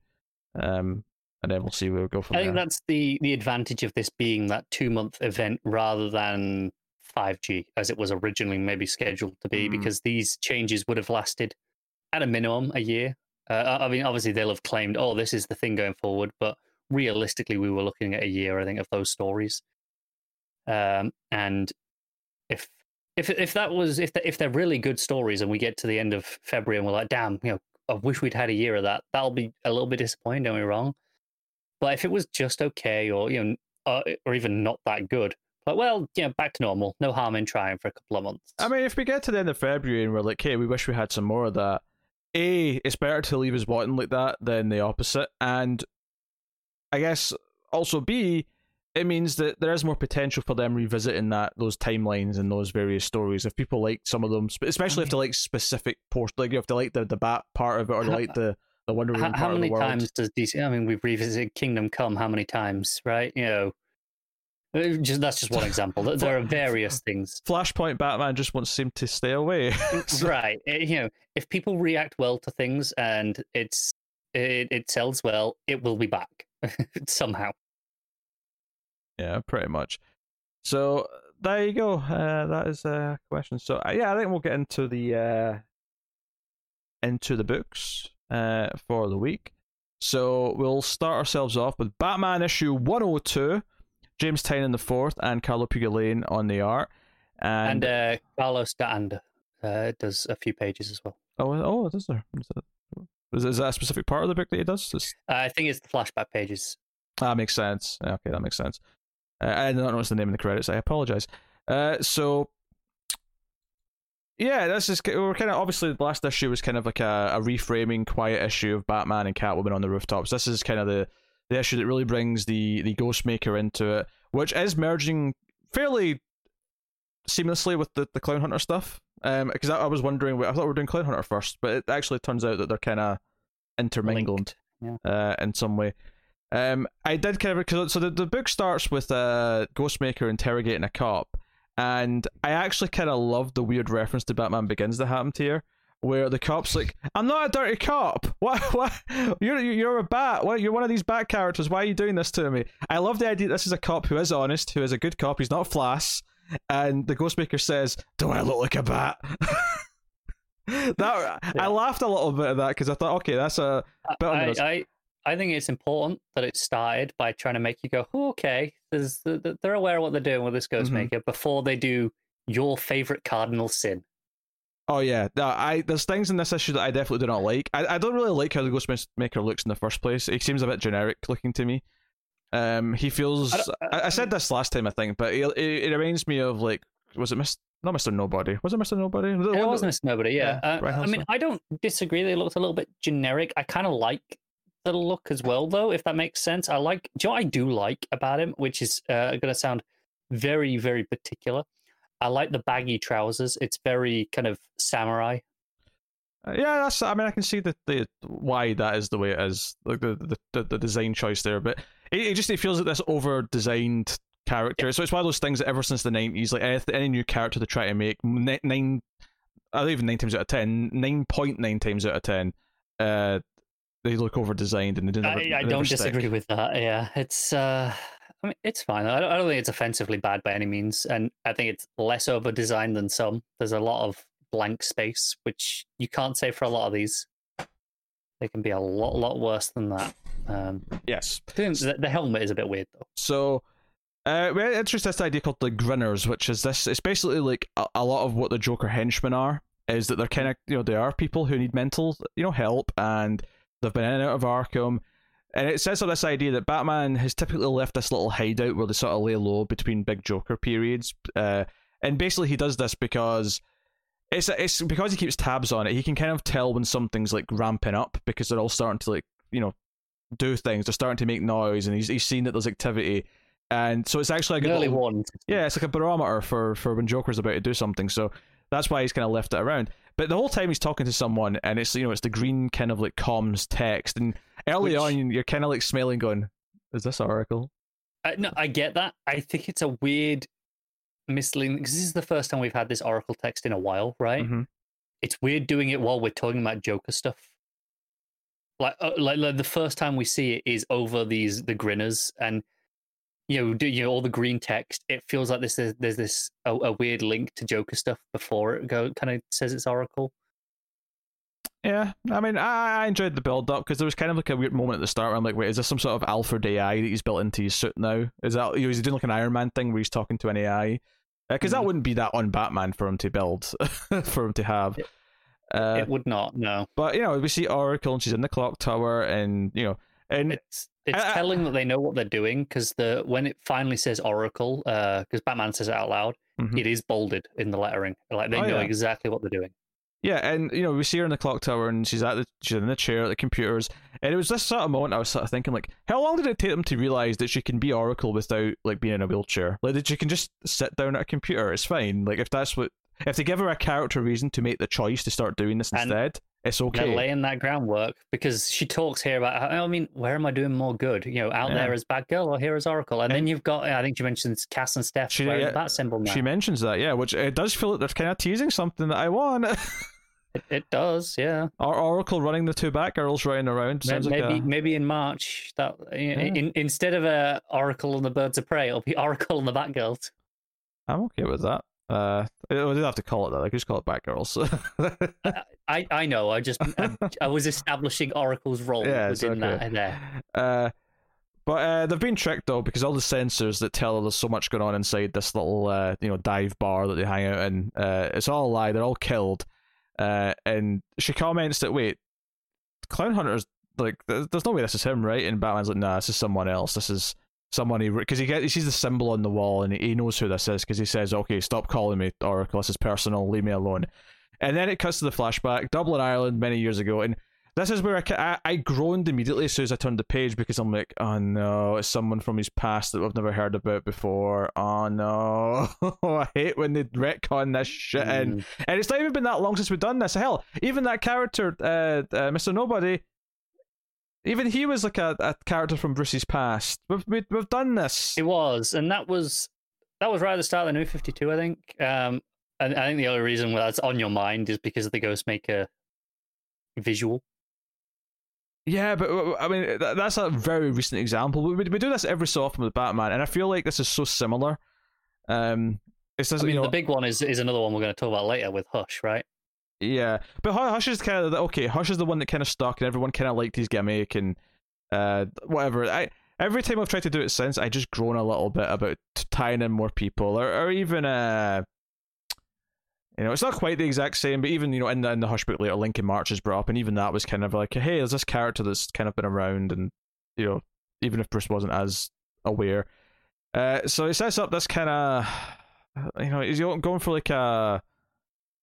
Um, and then we'll see where we go from I there. think that's the the advantage of this being that two month event rather than 5G as it was originally maybe scheduled to be, Mm. because these changes would have lasted at a minimum a year. Uh, I I mean, obviously they'll have claimed, "Oh, this is the thing going forward," but realistically, we were looking at a year, I think, of those stories. Um, and if if if that was if they, if they're really good stories, and we get to the end of February and we're like, "Damn, you know, I wish we'd had a year of that," that'll be a little bit disappointing. Don't me wrong. But if it was just okay, or you know, uh, or even not that good, like well, yeah, back to normal. No harm in trying for a couple of months. I mean, if we get to the end of February and we're like, hey, we wish we had some more of that, A, it's better to leave us wanting like that than the opposite. And I guess also B, it means that there is more potential for them revisiting that those timelines and those various stories. If people like some of them, sp- especially if they like specific portions, like if they like the, the bat part of it or like the, the Wonder Woman how, how many of the world. times does DC? I mean, we've revisited Kingdom Come how many times, right? You know, uh, just that's just one example. There- are various things, Flashpoint Batman just wants him to stay away. Right? uh, You know, if people react well to things and it's it, it sells well, it will be back somehow. Yeah, pretty much. So there you go. Uh, that is a question. So uh, yeah, I think we'll get into the uh, into the books uh, for the week. So we'll start ourselves off with Batman issue 102, James Tynion the fourth, and Carlo Pagulayan on the art. And, And, uh, Carlos de uh, does a few pages as well. oh, oh, is there? Is that, is, is that a specific part of the book that he does? Just- Uh, I think it's the flashback pages. That makes sense. Okay, that makes sense. Uh, I did not notice the name in the credits. I apologize. Uh, so yeah, this is we're kind of obviously the last issue was kind of like a, a reframing, quiet issue of Batman and Catwoman on the rooftops. This is kind of the the issue that really brings the the Ghostmaker into it, which is merging fairly seamlessly with the, the Clown Hunter stuff. Um, because I, I was wondering, I thought we were doing Clown Hunter first, but it actually turns out that they're kind of intermingled Linked, uh, in some way. Um, I did kind of cause, so the, the book starts with uh, Ghostmaker interrogating a cop, and I actually kind of love the weird reference to Batman Begins that happened here, where the cop's like, "I'm not a dirty cop. What? What? You're you're a bat. What? You're one of these bat characters. Why are you doing this to me?" I love the idea. This is a cop who is honest, who is a good cop. He's not Flash, and the Ghostmaker says, "Do I look like a bat?" that I laughed a little bit at that because I thought, okay, that's a But I'm I, I think it's important that it started by trying to make you go, oh, okay, there's, th- th- they're aware of what they're doing with this Mm-hmm. Ghostmaker before they do your favorite cardinal sin. Oh yeah, no, I there's things in this issue that I definitely do not like. I, I don't really like how the Ghostmaker looks in the first place. He seems a bit generic looking to me. Um, he feels. I I, I, said this last time, I think, but it, it, reminds me of like, was it Miss? Not Mister Nobody. Was it Mister Nobody? It was Mr. Nobody, yeah. yeah, Uh, I mean, I don't disagree. They looked a little bit generic. I kind of like the look as well, though, if that makes sense. I like, do you know what I do like about him, which is uh, going to sound very, very particular? I like the baggy trousers. It's very kind of samurai. Uh, yeah, that's. I mean, I can see the, the why that is the way it is, like the the, the, the design choice there. But it, it just it feels like this over designed character. So it's one of those things that ever since the nineties, like any, any new character they try to make, nine, I don't even nine times out of ten, nine point nine times out of ten, uh, they look over designed and they didn't. I, I don't disagree with that. Yeah, it's. uh I mean, it's fine. I don't, I don't think it's offensively bad by any means, and I think it's less over designed than some. There's a lot of blank space, which you can't say for a lot of these. They can be a lot, lot worse than that. Um, Yes. the, the helmet is a bit weird though. So, uh, we introduced this idea called the Grinners, which is this. It's basically like a, a lot of what the Joker henchmen are. Is that they're kind of you know they are people who need mental you know help, and they've been in and out of Arkham. And it sets up this idea that Batman has typically left this little hideout where they sort of lay low between big Joker periods. Uh, and basically, he does this because it's it's because he keeps tabs on it. He can kind of tell when something's like ramping up because they're all starting to like you know do things. They're starting to make noise, and he's he's seen that there's activity, and so it's actually like a Early little- warning. yeah, it's like a barometer for for when Joker's about to do something. So that's why he's kind of left it around. But the whole time he's talking to someone, and it's you know it's the green kind of like comms text, and early Which- on, you're kind of like smelling, going, "Is this Oracle?" Uh, no, I get that. I think it's a weird misleading because this is the first time we've had this Oracle text in a while, right? Mhm. It's weird doing it while we're talking about Joker stuff. Like, uh, like, like the first time we see it is over these the grinners and you know, do, you know all the green text. It feels like this. There's, there's this a, a weird link to Joker stuff before it go kind of says it's Oracle. Yeah, I mean, I, I enjoyed the build up because there was kind of like a weird moment at the start where I'm like, wait, is this some sort of Alfred AI that he's built into his suit now? Is that you know, is he doing like an Iron Man thing where he's talking to an AI? Because that Mhm. wouldn't be that on Batman for him to build, for him to have. It- Uh, it would not. No, but you know, we see Oracle and she's in the clock tower, and you know, and it's it's I- I- telling that they know what they're doing because the when it finally says Oracle, because Batman says it out loud, Mhm. it is bolded in the lettering. Like they Oh, know yeah. exactly what they're doing. Yeah, and you know, we see her in the clock tower and she's at the she's in the chair at the computers. And it was this sort of moment I was sort of thinking like, how long did it take them to realise that she can be Oracle without like being in a wheelchair? Like that she can just sit down at a computer, it's fine. Like if that's what if they give her a character reason to make the choice to start doing this And instead, it's They're okay. laying that groundwork because she talks here about. How, I mean, where am I doing more good? You know, out Yeah. there as Batgirl or here as Oracle, and, then you've got. I think you mentioned Cass and Steph She- wearing yeah, the bat symbol now. She mentions that, yeah, which it does feel like they're kind of teasing something that I want. It, it does, yeah. or Oracle running the two Batgirls running around. Sounds Maybe like a, maybe in March that Yeah. in, instead of a Oracle and the Birds of Prey, it'll be Oracle and the Batgirls. I'm okay with that. Uh, we don't have to call it that. I could just call it Batgirls. I, I know. I just I, I was establishing Oracle's role Yeah, within okay. that there. Uh, but uh, they've been tricked though because all the sensors that tell her there's so much going on inside this little uh, you know dive bar that they hang out in, uh, it's all a lie. They're all killed. Uh, and she comments that wait, Clown Hunter's like there's no way this is him, right? And Batman's like, nah, this is someone else. This is someone he because he, get, he sees the symbol on the wall and he, knows who this is because he says, okay, stop calling me Oracle. This is personal. Leave me alone. And then it cuts to the flashback, Dublin, Ireland, many years ago, and this is where I, I, I groaned immediately as soon as I turned the page because I'm like, oh no, it's someone from his past that we've never heard about before. Oh no, I hate when they retcon this shit in. Mm. And it's not even been that long since we've done this. Hell, even that character, uh, uh, Mr. Nobody, even he was like a, a character from Bruce's past. We've, we, we've done this. It was, and that was that was right at the start of the new Fifty Two, I think. Um, and I think the only reason why that's on your mind is because of the Ghostmaker visual. Yeah, but I mean that, that's a very recent example. We, we we do this every so often with Batman, and I feel like this is so similar. Um, it's just I mean, you know, the big one is is another one we're going to talk about later with Hush, right? Yeah, but Hush is kind of okay. Hush is the one that kind of stuck, and everyone kind of liked his gimmick and uh whatever. I every time I've tried to do it since, I just grown a little bit about tying in more people, or or even uh. You know, it's not quite the exact same, but even you know, in the in the Hush book later, Lincoln March is brought up, and even that was kind of like, hey, there's this character that's kind of been around, and you know, even if Bruce wasn't as aware. Uh, so it sets up this kind of, you know, he's going for like a,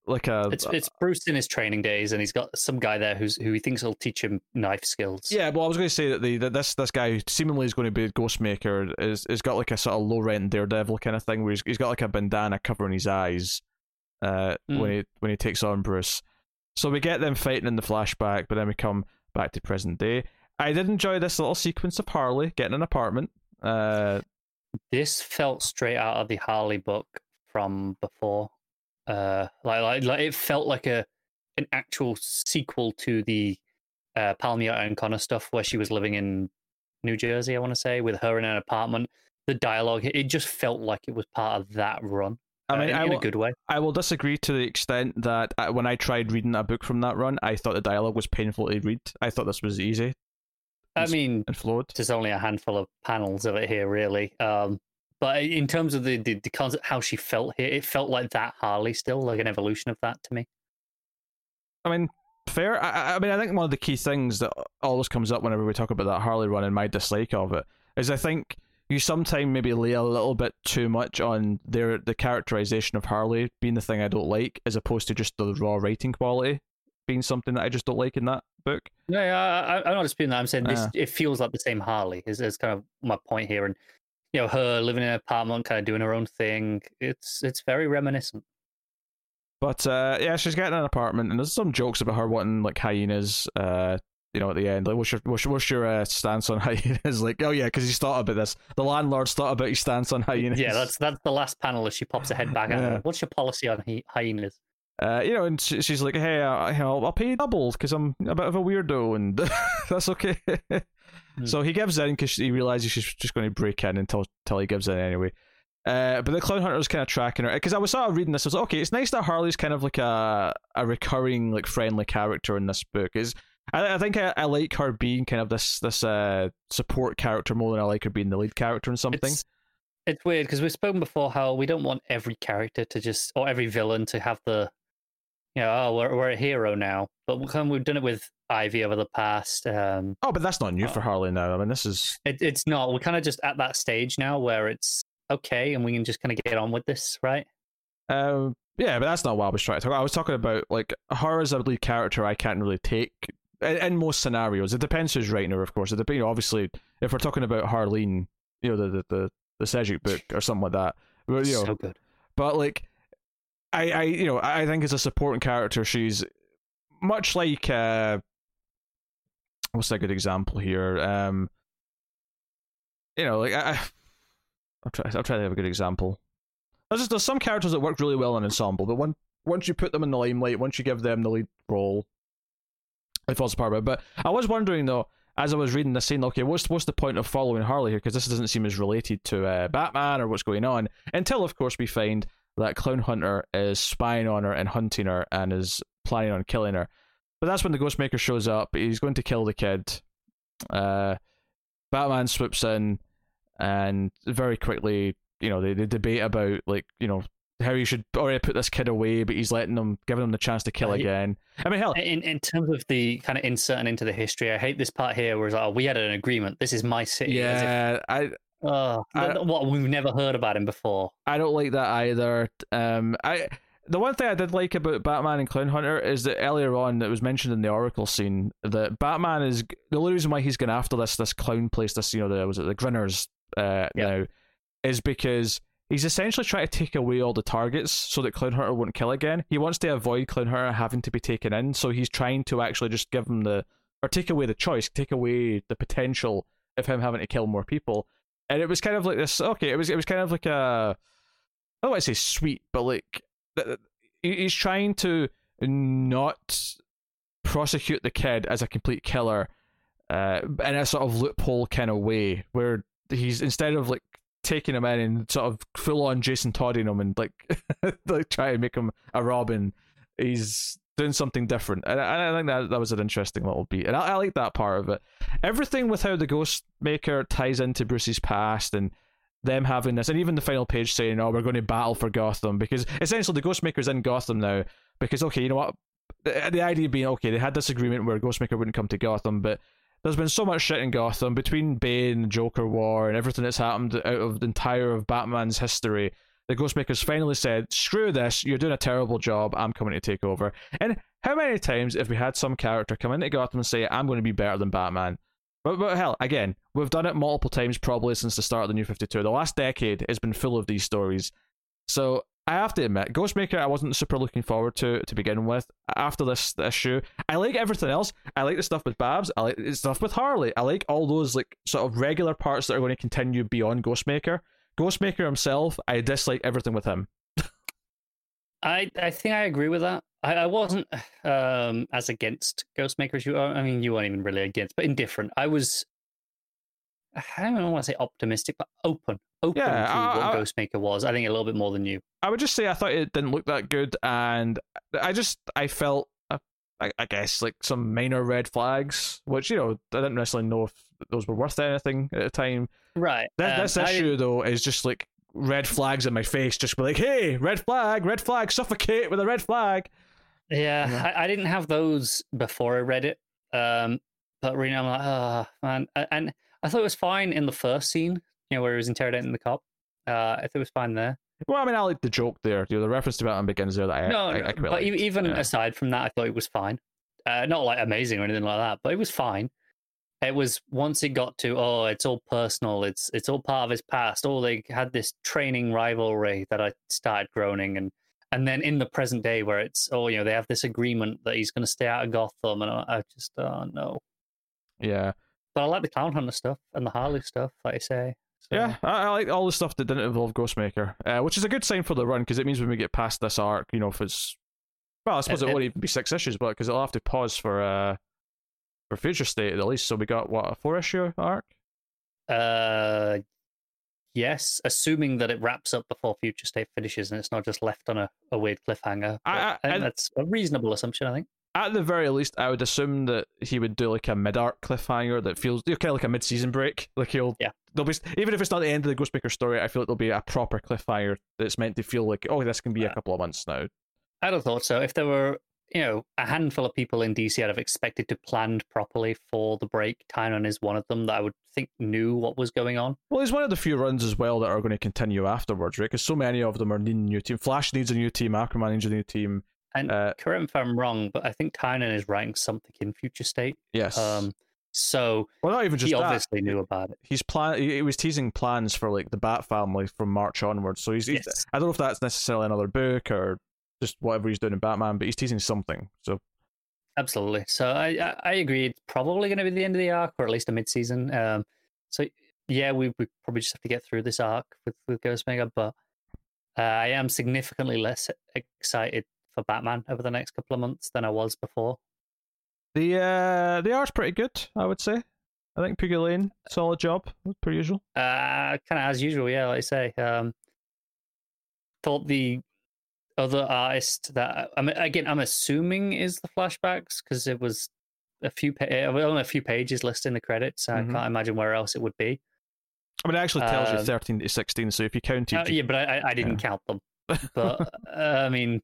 like a, It's it's Bruce in his training days, and he's got some guy there who's who he thinks will teach him knife skills. yeah. Well, I was going to say that the that this this guy who seemingly is going to be a Ghostmaker is is got like a sort of low rent Daredevil kind of thing where he's, he's got like a bandana covering his eyes, uh, Mm. when he when he takes on Bruce. So we get them fighting in the flashback, but then we come back to present day. I did enjoy this little sequence of Harley getting an apartment. Uh, This felt straight out of the Harley book from before. Uh, like, like, like it felt like a an actual sequel to the uh, Palmiotti and Conner stuff, where she was living in New Jersey. I want to say with her in an apartment. The dialogue, it just felt like it was part of that run. I uh, mean, in, I in will, a good way. I will disagree to the extent that uh, when I tried reading a book from that run, I thought the dialogue was painful to read. I thought this was easy I mean, and flowed. there's only a handful of panels of it here, really. Um, but in terms of the, the, the concept, how she felt here, it felt like that Harley still, like an evolution of that to me. I mean, fair. I- I, mean, I think one of the key things that always comes up whenever we talk about that Harley run and my dislike of it is I think you sometimes maybe lay a little bit too much on their the characterization of Harley being the thing I don't like, as opposed to just the raw writing quality being something that I just don't like in that book. No, yeah, I, I'm not disputing that. I'm saying this. Ah. It feels like the same Harley. Is, is kind of my point here, and you know, her living in an apartment, kind of doing her own thing. It's it's very reminiscent. But uh, yeah, she's getting an apartment, and there's some jokes about her wanting like hyenas. Uh, you know, at the end, like, what's your what's, what's your uh, stance on hyenas? Like, oh yeah, because he's thought about this. The landlord's thought about his stance on hyenas. Yeah, that's that's the last panel as she pops her head back out. Yeah. What's your policy on hy- hyenas? Uh, you know, and she- she's like, "Hey, uh, you know, I'll pay double because I'm a bit of a weirdo, and that's okay." So he gives in because he realizes she's just going to break in until until he gives in anyway. Uh, but the clown hunter is kind of tracking her because I was sort of reading this. I was like, okay, it's nice that Harley's kind of like a a recurring like friendly character in this book. Is I, I think I, I like her being kind of this this uh support character more than I like her being the lead character in something. It's, it's weird because we've spoken before how we don't want every character to just or every villain to have the you know oh we're we're a hero now, but we- kind of- we've done it with Ivy over the past. Um, Oh, but that's not new Oh. for Harley now. I mean, this is it, it's not. We're kind of just at that stage now where it's okay and we can just kind of get on with this, right? Um, yeah, but that's not what I was trying to talk. I was talking about like her as a lead character. I can't really take in, in most scenarios. It depends who's writing her, of course. It depends. You know, obviously, if we're talking about Harleen, you know, the the the, the book or something like that. But, you know, so good. but like, I I you know I think as a supporting character, she's much like uh, what's a good example here? Um, you know, like I, I I'm trying I'm trying to have a good example. There's just there's some characters that work really well in ensemble, but when once you put them in the limelight, once you give them the lead role, it falls apart. a bit. But I was wondering though, as I was reading this scene, okay, what's what's the point of following Harley here? Because this doesn't seem as related to uh, Batman or what's going on until, of course, we find that Clown Hunter is spying on her and hunting her and is planning on killing her. But that's when the Ghostmaker shows up. He's going to kill the kid. Uh, Batman swoops in, and very quickly, you know, they, they debate about like, you know, how you should already put this kid away, but he's letting them, giving them the chance to kill again. I mean, hell, In in terms of the kind of inserting into the history, I hate this part here where it's like, oh, we had an agreement. This is my city. as if, yeah, I oh, I- what we've never heard about him before. I don't like that either. Um, I the one thing I did like about Batman and Clown Hunter is that earlier on it was mentioned in the Oracle scene that Batman is the only reason why he's going after this this clown place, this you know the was it the Grinners uh, Yeah. now, is because he's essentially trying to take away all the targets so that Clown Hunter won't kill again. He wants to avoid Clown Hunter having to be taken in, so he's trying to actually just give him the or take away the choice, take away the potential of him having to kill more people. And it was kind of like this. Okay, it was it was kind of like a I don't want to say sweet, but like he's trying to not prosecute the kid as a complete killer, uh, in a sort of loophole kind of way, where he's instead of like taking him in and sort of full on Jason Todding him and like like try to make him a Robin, he's doing something different, and I, I think that that was an interesting little beat, and I, I like that part of it. Everything with how the Ghost Maker ties into Bruce's past and them having this, and even the final page saying, "Oh, we're going to battle for Gotham," because essentially the Ghostmaker's in Gotham now. Because okay, you know what? The, the idea being okay, they had this agreement where Ghostmaker wouldn't come to Gotham, but there's been so much shit in Gotham between Bane, Joker War, and everything that's happened out of the entire of Batman's history. The Ghostmaker's finally said, "Screw this! You're doing a terrible job. I'm coming to take over." And how many times have we had some character come into Gotham and say, "I'm going to be better than Batman"? But, but hell, again, we've done it multiple times probably since the start of the New 52. The last decade has been full of these stories. So I have to admit, Ghostmaker, I wasn't super looking forward to to begin with. After this issue, I like everything else. I like the stuff with Babs. I like the stuff with Harley. I like all those like sort of regular parts that are going to continue beyond Ghostmaker. Ghostmaker himself, I dislike everything with him. I I think I agree with that. I, I wasn't um, as against Ghostmaker as you are. I mean, you weren't even really against, but indifferent. I was. I don't want to say optimistic, but open, open Yeah, to I- what I- Ghostmaker was. I think a little bit more than you. I would just say I thought it didn't look that good, and I just I felt uh, I, I guess like some minor red flags, which you know I didn't necessarily know if those were worth anything at the time. Right. This, um, this I- issue though is just like red flags in my face, just be like, hey, red flag, red flag, suffocate with a red flag. Yeah, Yeah. I, I didn't have those before I read it. Um, but reading, I'm like, oh man, and I thought it was fine in the first scene, you know, where he was interrogating the cop. Uh, I thought it was fine there. Well, I mean, I like the joke there. You know, the reference to Batman Begins there that I, no, I, I but even Yeah. aside from that, I thought it was fine. Uh, not like amazing or anything like that, but it was fine. It was once it got to oh, it's all personal. It's it's all part of his past. Oh, they had this training rivalry that I started groaning, and and then in the present day where it's oh, you know, they have this agreement that he's going to stay out of Gotham, and I, I just oh no, Yeah, But I like the Clown Hunter stuff and the Harley stuff, like I say. So, yeah. I, I like all the stuff that didn't involve Ghostmaker, uh, which is a good sign for the run because it means when we get past this arc, you know, if it's well, I suppose It- it, it- won't even be six issues, but because it'll have to pause for uh for future state at least. So we got what a four issue arc. Uh, yes, assuming that it wraps up before Future State finishes and it's not just left on a, a weird cliffhanger. I- I, I- that's a reasonable assumption. I think. At the very least, I would assume that he would do like a mid arc cliffhanger that feels you know, kind of like a mid season break. Like he'll Yeah. There'll be even if it's not the end of the Ghostmaker story, I feel like there'll be a proper cliffhanger that's meant to feel like oh this can be a couple of months now. I'd have thought so. If there were, you know, a handful of people in DC I'd have expected to planned properly for the break, Tynion is one of them that I would think knew what was going on. Well, he's one of the few runs as well that are going to continue afterwards, right? Because so many of them are needing a new team. Flash needs a new team. Aquaman needs a new team. And Uh, correct me if I'm wrong, but I think Tynion is writing something in Future State. yes. Um, so well, not even just he that. obviously knew about it. He's plan. He he was teasing plans for like the Bat Family from March onwards. So he's. he's Yes. I don't know if that's necessarily another book or just whatever he's doing in Batman, but he's teasing something. So Absolutely. So I I, I agree. It's probably going to be the end of the arc, or at least a mid-season. Um, so yeah, we we probably just have to get through this arc with with Ghostmaker, but uh, I am significantly less excited for Batman over the next couple of months than I was before. the uh the art's pretty good, I would say. I think Pagulayan, solid job, per usual. Uh, kind of as usual, yeah. Like I say, um, thought the other artist that I mean, again, I'm assuming is the flashbacks because it was a few, pa- uh, only a few pages listing the credits. Mhm. I can't imagine where else it would be. I mean, it actually tells you Um, 13 to 16, so if you counted. Uh, yeah, but I, I- didn't count them. But uh, I mean,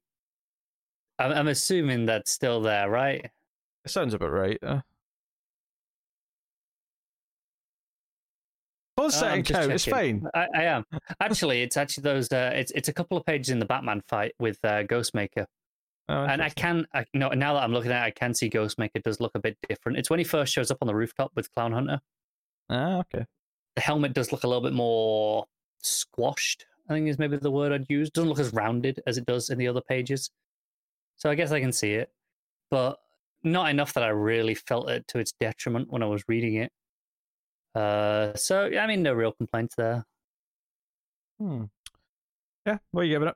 I'm, I'm assuming that's still there, right? It sounds about right. Uh. Well, Uh, set I'm just. It's checking. fine. I, I am actually. It's actually those. Uh, it's it's a couple of pages in the Batman fight with uh, Ghostmaker. Oh, and I can, I, no, now that I'm looking at it, I can see Ghostmaker does look a bit different. It's when he first shows up on the rooftop with Clown Hunter. Ah, okay. The helmet does look a little bit more squashed, I think is maybe the word I'd use. Doesn't look as rounded as it does in the other pages. So I guess I can see it, but not enough that I really felt it to its detriment when I was reading it. Uh, so, I mean, no real complaints there. Hmm. Yeah, what are you giving it?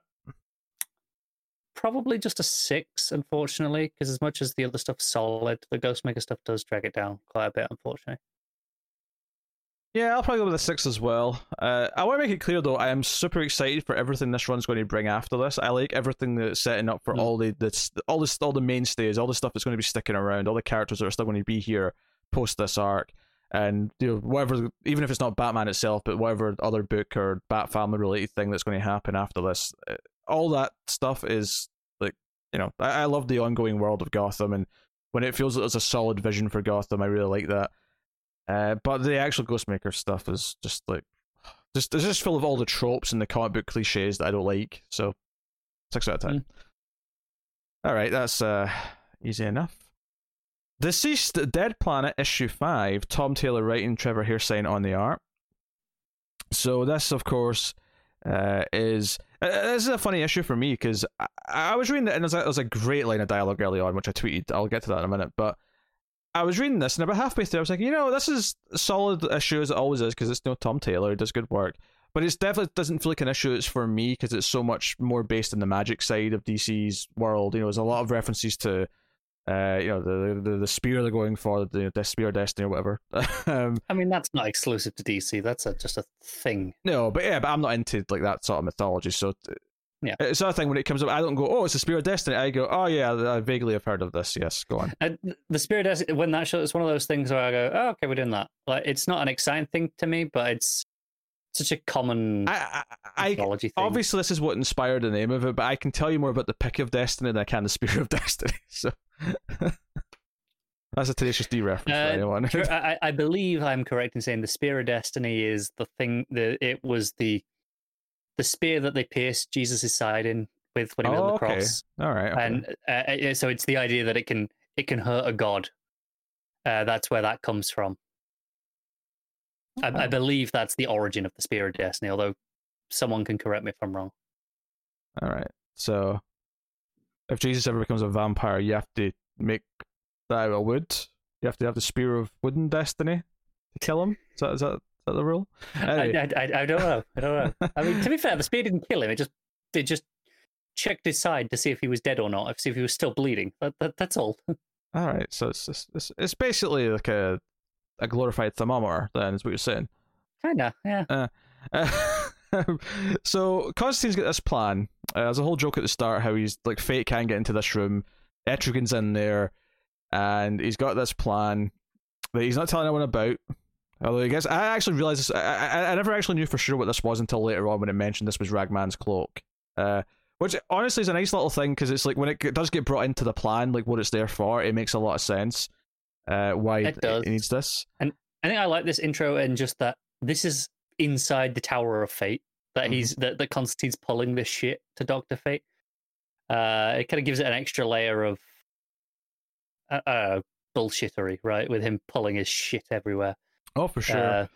Probably just a six, unfortunately, because as much as the other stuff's solid, the Ghostmaker stuff does drag it down quite a bit, unfortunately. Yeah, I'll probably go with a six as well. Uh, I want to make it clear though, I am super excited for everything this run's going to bring after this. I like everything that's setting up for Mm. all the that's all this all the mainstays, all the stuff that's going to be sticking around, all the characters that are still going to be here post this arc, and you know whatever, even if it's not Batman itself, but whatever other book or Bat Family related thing that's going to happen after this, uh, all that stuff is like you know I, I love the ongoing world of Gotham, and when it feels like there's a solid vision for Gotham, I really like that. Uh, but the actual Ghostmaker stuff is just like, just it's just full of all the tropes and the comic book cliches that I don't like. So, six out of ten. All right, that's uh easy enough. DCeased Dead Planet issue five. Tom Taylor writing, Trevor Hairsine on the art. So this, of course, uh, is uh, this is a funny issue for me because I, I was reading it and there's a, there's a great line of dialogue early on, which I tweeted. I'll get to that in a minute, but. I was reading this and about halfway through, I was like, you know, this is solid issue as it always is because it's no Tom Taylor, he does good work. But it's definitely doesn't feel like an issue that's for me because it's so much more based in the magic side of DC's world. You know, there's a lot of references to, uh, you know, the the, the spear they're going for, the, the spear of destiny or whatever. um, I mean, that's not exclusive to DC. That's a, just a thing. no, but yeah, but I'm not into like that sort of mythology, so. Yeah. It's another thing when it comes up, I don't go, oh, it's the Spear of Destiny. I go, oh, yeah, I vaguely have heard of this. Yes, go on. Uh, the Spear of Destiny, when that show, it's one of those things where I go, oh, okay, we're doing that. Like, it's not an exciting thing to me, but it's such a common I, I, I mythology thing. obviously this is what inspired the name of it, but I can tell you more about the pick of destiny than I can the spear of destiny. So that's a tenacious D reference Uh, for anyone. I, I I believe I'm correct in saying the spear of destiny is the thing that it was the the spear that they pierced Jesus' side in with when he was on Oh, the okay. cross, All right. okay. and uh, uh, so it's the idea that it can it can hurt a god. Uh, that's where that comes from. I, I Oh. believe that's the origin of the spear of destiny. Although someone can correct me if I'm wrong. All right. So if Jesus ever becomes a vampire, you have to make that out of wood. You have to have the spear of wooden destiny to kill him. Is that is that, is that the rule? Anyway. I, I, I, don't know. I don't know. I mean, to be fair, the spear didn't kill him. It just it just checked his side to see if he was dead or not, if see if he was still bleeding. That, that that's all. All right, so it's, it's it's basically like a a glorified thermometer. Then is what you're saying. Kinda, yeah. Uh, so Constantine's got this plan. Uh, there's a whole joke at the start how he's like fate can't get into this room. Etrigan's in there, and he's got this plan that he's not telling anyone about. Although I guess I actually realized this. I, I, I never actually knew for sure what this was until later on when it mentioned this was Ragman's cloak. Uh, which honestly is a nice little thing because it's like when it does get brought into the plan, like what it's there for, it makes a lot of sense. Uh, why It does. it needs this? And I think I like this intro and just that this is inside the Tower of Fate that Mm-hmm. he's that, that Constantine's pulling this shit to Doctor Fate. Uh, it kind of gives it an extra layer of uh, uh, bullshittery, right? With him pulling his shit everywhere. Oh, for sure. Uh,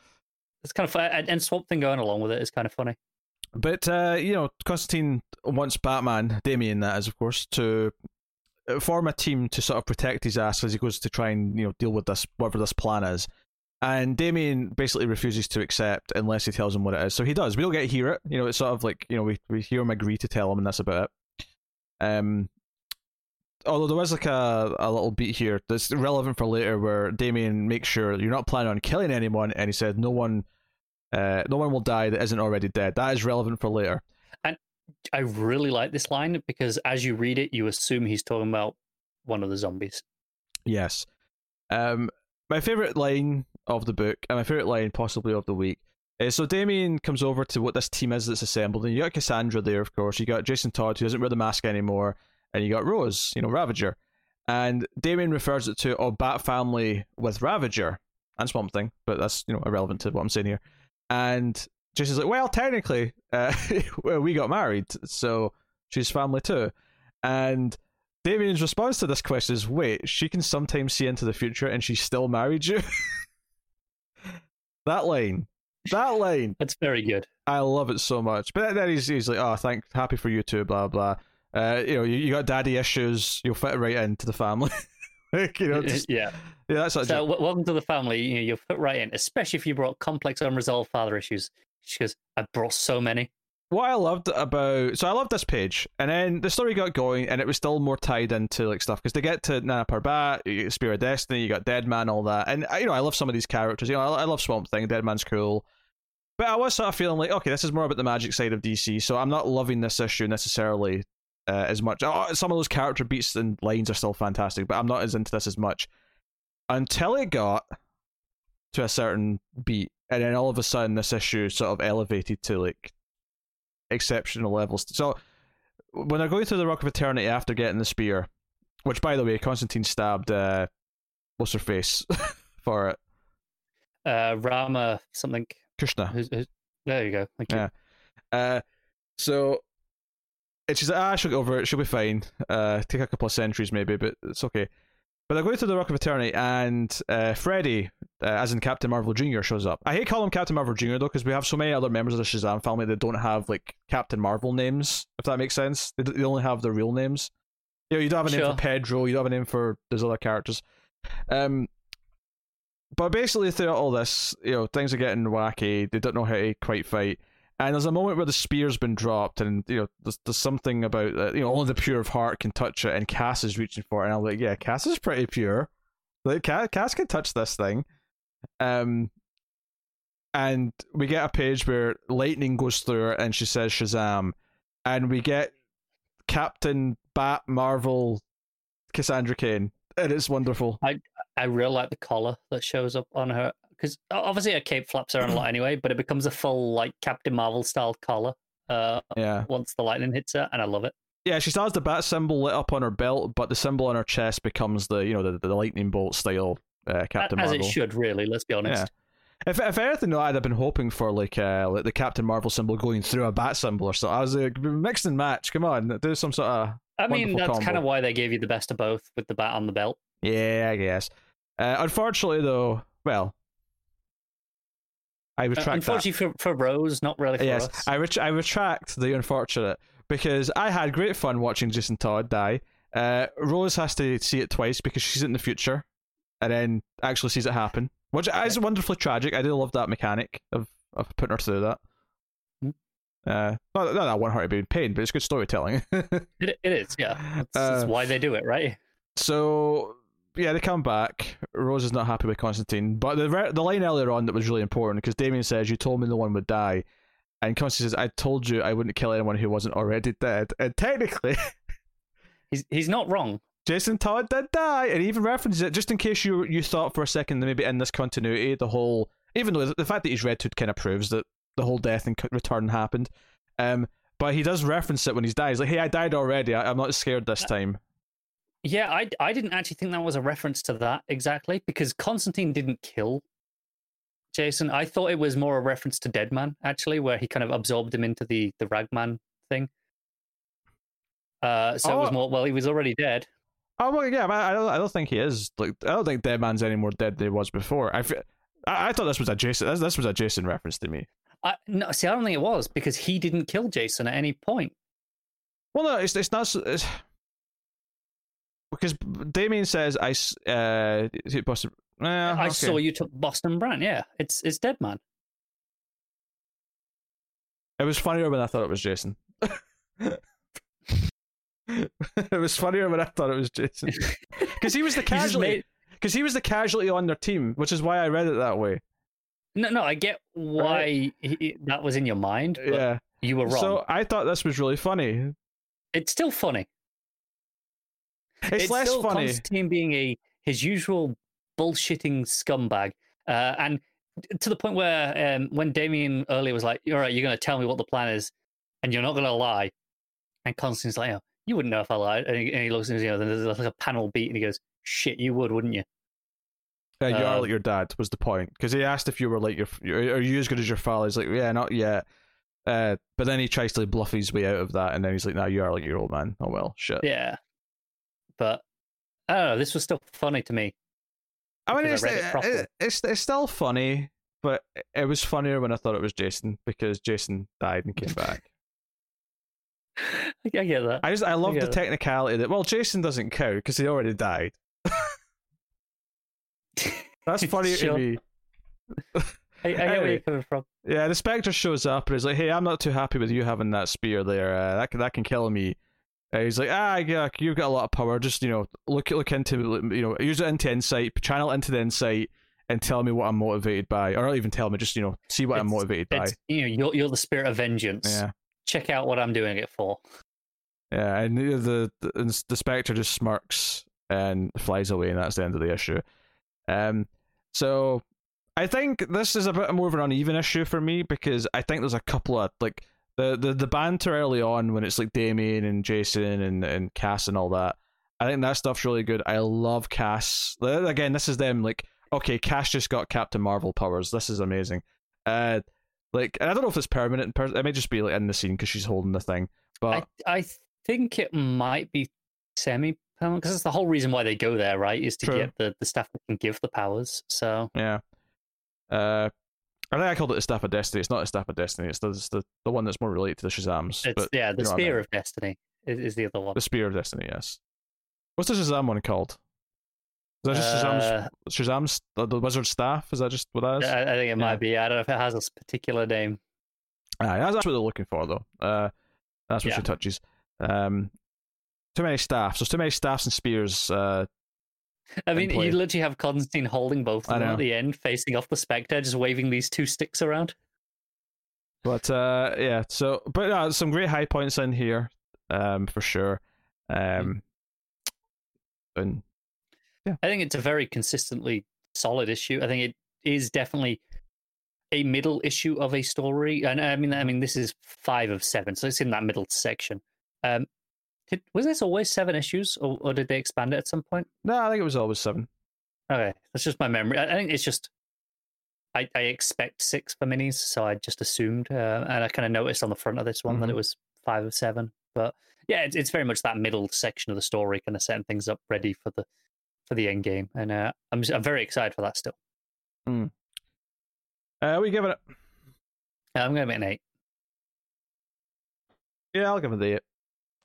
it's kind of fun, and, and Swamp Thing going along with it is kind of funny. But uh, you know, Constantine wants Batman, Damian, that is, of course, to uh, form a team to sort of protect his ass as he goes to try and you know deal with this whatever this plan is. And Damian basically refuses to accept unless he tells him what it is. So he does. We don't get to hear it. You know, it's sort of like you know we we hear him agree to tell him, and that's about it. Um. Although there was like a, a little beat here that's relevant for later, where Damian makes sure you're not planning on killing anyone, and he said no one, uh, no one will die that isn't already dead. That is relevant for later. And I really like this line because as you read it, you assume he's talking about one of the zombies. Yes. Um, my favorite line of the book, and my favorite line possibly of the week, is so Damian comes over to what this team is that's assembled, and you got Cassandra there, of course. You got Jason Todd, who doesn't wear the mask anymore, and you got Rose, you know, Ravager. And Damian refers it to a Bat family with Ravager and Swamp Thing, but that's you know irrelevant to what I'm saying here. And Jason's like, well, technically, uh, we got married, so she's family too. And Damian's response to this question is, wait, she can sometimes see into the future and she still married you? that line. That line. That's very good. I love it so much. But then he's, he's like, oh, thank, happy for you too, blah, blah. Uh, you know, you, you got daddy issues, you'll fit right into the family. like, you know, just, yeah. yeah, that's such So, a, welcome to the family. You know, you'll fit right in, especially if you brought complex, unresolved father issues. She goes, I brought so many. What I loved about so I loved this page, and then the story got going, and it was still more tied into like stuff because they get to Nanda Parbat, you get Spear of Destiny, you got Dead Man, all that, and you know I love some of these characters. You know I, I love Swamp Thing, Dead Man's cool, but I was sort of feeling like okay, this is more about the magic side of DC, so I'm not loving this issue necessarily uh, as much. Oh, some of those character beats and lines are still fantastic, but I'm not as into this as much until it got to a certain beat, and then all of a sudden this issue sort of elevated to like exceptional levels. So when they're going through the Rock of Eternity after getting the spear, which by the way, Constantine stabbed uh what's her face for it. Uh, Rama something. Krishna. Who's, who's, there you go. Thank you. Yeah. Uh so and she's like, ah, she'll get over it, she'll be fine. Uh take a couple of centuries maybe, but it's okay. But they're going through the Rock of Eternity, and uh, Freddy, uh, as in Captain Marvel Jr., shows up. I hate calling him Captain Marvel Jr. though, because we have so many other members of the Shazam family that don't have like Captain Marvel names. If that makes sense, they, they only have their real names. You know, you don't have a name Sure. for Pedro. You don't have a name for those other characters. Um, but basically, throughout all this, you know, things are getting wacky. They don't know how to quite fight. And there's a moment where the spear's been dropped, and you know, there's, there's something about uh, you know, only the pure of heart can touch it, and Cass is reaching for it, and I'm like, yeah, Cass is pretty pure. Like, Cass, Cass can touch this thing. Um, and we get a page where lightning goes through it, and she says Shazam, and we get Captain Bat Marvel, Cassandra Cain, and it's wonderful. I I really like the collar that shows up on her because obviously her cape flaps around a lot anyway, but it becomes a full like Captain Marvel style collar uh, Yeah. once the lightning hits her, and I love it. Yeah, she has the bat symbol lit up on her belt, but the symbol on her chest becomes the you know the, the lightning bolt style uh, Captain As Marvel. As it should, really. Let's be honest. Yeah. If if anything, though, I'd have been hoping for like uh like the Captain Marvel symbol going through a bat symbol or something. I was like, mix and match. Come on, do some sort of I mean, that's kind of why they gave you the best of both with the bat on the belt. yeah, I guess. Uh, unfortunately, though, well, I Uh, retract that. unfortunately for, for Rose, not really for yes, us. I ret- I retract the unfortunate because I had great fun watching Jason Todd die. Uh, Rose has to see it twice because she's in the future. and then actually sees it happen, which is wonderfully tragic. I do love that mechanic of of putting her through that. Hmm. Uh, not, not that I want her to be in pain, but it's good storytelling. It, it is, yeah. That's, that's Uh, why they do it, right? so yeah, they come back. Rose is not happy with Constantine, but the re- the line earlier on that was really important because Damian says, "You told me no one would die," and Constantine says, "I told you I wouldn't kill anyone who wasn't already dead." And technically, He's he's not wrong. Jason Todd did die, and he even references it just in case you you thought for a second that maybe in this continuity the whole, even though the fact that he's Red Hood kind of proves that the whole death and return happened. Um, but he does reference it when he's died. He's like, "Hey, I died already. I- I'm not scared this time." Yeah, I I didn't actually think that was a reference to that exactly because Constantine didn't kill Jason. I thought it was more a reference to Deadman actually, where he kind of absorbed him into the the Ragman thing. Uh, so it was Oh. more. Well, he was already dead. Oh well, yeah, I don't. I don't think he is. Like, I don't think Dead Man's any more dead than he was before. I, I, I thought this was a Jason. This, this was a Jason reference to me. I no, see. I don't think it was because he didn't kill Jason at any point. Well, no, it's it's not. It's, because Damian says, "I uh, is it Boston? Uh, I okay. saw you took Boston Brand. Yeah, it's it's Dead Man. It was funnier when I thought it was Jason. it was funnier when I thought it was Jason because he was the casualty. Because he was the casualty on their team, which is why I read it that way. No, no, I get why he, that was in your mind, but yeah. you were wrong. So I thought this was really funny. it's still funny. It's, less still funny. Constantine being a his usual bullshitting scumbag, uh, and to the point where um, when Damian earlier was like, "All right, you're going to tell me what the plan is, and you're not going to lie," and Constantine's like, "Oh, you wouldn't know if I lied," and he, and he looks at him, you know, then there's like a panel beat, and he goes, "Shit, you would, wouldn't you?" Yeah, you are Um, like your dad was the point because he asked if you were like your, your are you as good as your father? He's like, yeah, not yet. Uh, but then he tries to bluff his way out of that, and then he's like, no, you are like your old man. Oh well, shit. Yeah, but I don't know. This was still funny to me. I mean, it's, I it it- it's it's still funny, but it was funnier when I thought it was Jason because Jason died and came back. I get that. I just I love the technicality that well, Jason doesn't count because he already died. That's funny Sure. to me. I, I get where you're coming from. Yeah, the Spectre shows up and he's like, "Hey, I'm not too happy with you having that spear there. Uh, that can that can kill me." Uh, he's like, "Ah, yeah, you've got a lot of power. Just you know, look look into you know, use it into insight, channel it into the insight, and tell me what I'm motivated by, or not even tell me, just you know, see what I'm It's- motivated by." You know, you're, you're the spirit of vengeance. Yeah, Check out what I'm doing it for. yeah, and the the the, the Spectre just smirks and flies away, and that's the end of the issue. Um, so I think this is a bit more of an uneven issue for me because I think there's a couple of like the the, the banter early on when it's like Damian and Jason and, and Cass and all that. I think that stuff's really good. I love Cass. Again, this is them like okay, Cass just got Captain Marvel powers. This is amazing. Uh, like I don't know if it's permanent. Per- it may just be like in the scene because she's holding the thing. But I, I think it might be semi permanent because that's the whole reason why they go there, right? Is to True. get the, the stuff that can give the powers. So Yeah. Uh, I think I called it the Staff of Destiny. It's not a Staff of Destiny. It's the it's the, the one that's more related to the Shazams. it's but yeah, the what I spear mean. of destiny is, is the other one. the Spear of Destiny. Yes. What's the Shazam one called? Is that just Shazam's Uh, Shazam's the, the wizard staff? Is that just what that is? I, I think it Yeah. might be. I don't know if it has a particular name. That's, that's what they're looking for, though. Uh, that's what Yeah. she touches. Um, too many staffs. There's too many staffs and spears. Uh, I mean, you literally have Constantine holding both of them at the end, facing off the Spectre, just waving these two sticks around. but uh, yeah. So, but uh, some great high points in here, um, for sure. Um, and yeah, I think it's a very consistently solid issue. I think it is definitely a middle issue of a story, and I mean, I mean, this is five of seven, so it's in that middle section. Um, did, was this always seven issues, or, or did they expand it at some point? no, I think it was always seven. Okay, that's just my memory. I, I think it's just I, I expect six for minis, so I just assumed, uh, and I kind of noticed on the front of this one that Mhm. it was five of seven. But yeah, it's, it's very much that middle section of the story, kind of setting things up ready for the for the end game, and uh, I'm I'm very excited for that still. Uh, we give it. Uh, I'm going to make an eight. Yeah, I'll give it the eight.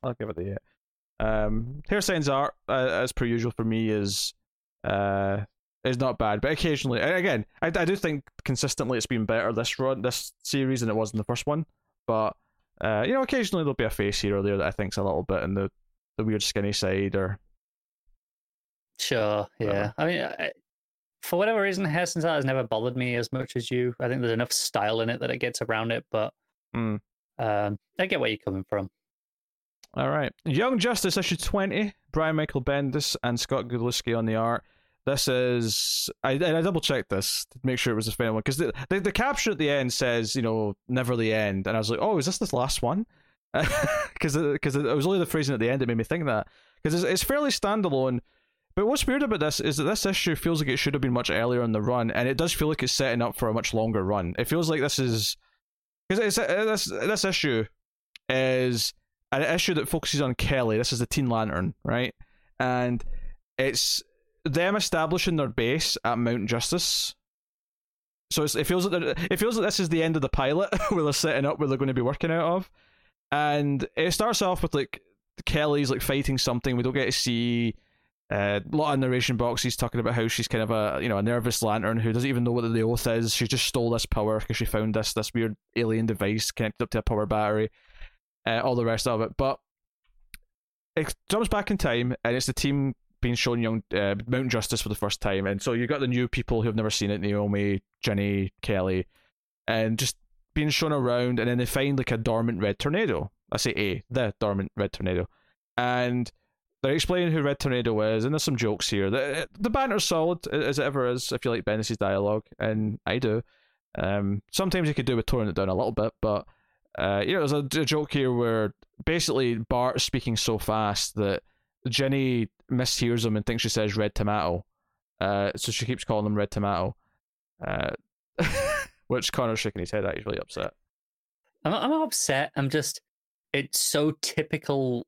I'll give it the eight. Um, Hairsine's art, uh, as per usual for me, is uh, is not bad, but occasionally, again, I, I do think consistently it's been better this run, this series than it was in the first one. But uh, you know, occasionally there'll be a face here or there that I think's a little bit in the the weird skinny side or. Sure. Yeah. I mean, I, for whatever reason, Hairsine's art has never bothered me as much as you. I think there's enough style in it that it gets around it, but Mm. um, I get where you're coming from. All right. Young Justice issue 20, Brian Michael Bendis and Scott Godlewski on the art. This is. I, and I double checked this to make sure it was the final one because the, the, the caption at the end says, you know, never the end. And I was like, oh, is this the last one? Because because it was only the phrasing at the end that made me think that. Because it's, it's fairly standalone. But what's weird about this is that this issue feels like it should have been much earlier in the run, and it does feel like it's setting up for a much longer run. It feels like this is because uh, this this issue is an issue that focuses on Kelly. This is the Teen Lantern, right? And it's them establishing their base at Mount Justice. So it feels like it feels like this is the end of the pilot where they're setting up where they're going to be working out of, and it starts off with like Kelly's like fighting something. We don't get to see uh, a lot of narration boxes talking about how she's kind of a you know a nervous lantern who doesn't even know what the oath is. She just stole this power because she found this this weird alien device connected up to a power battery. Uh, all the rest of it, but it jumps back in time, and it's the team being shown young uh, Mount Justice for the first time, and so you've got the new people who have never seen it: Naomi, Jenny, Kelly, and just being shown around, and then they find like a dormant red tornado. I say a the dormant red tornado, and they're explaining who Red Tornado is, and there's some jokes here. The the banter's solid as it ever is. If you like Bendis' dialogue, and I do. Um, sometimes you could do with toning it down a little bit, but uh, you know, there's a, a joke here where basically Bart's speaking so fast that Jenny mishears him and thinks she says red tomato. Uh, so she keeps calling him red tomato. Uh, which Conner's shaking his head at. He's really upset. I'm, I'm not upset. I'm just, it's so typical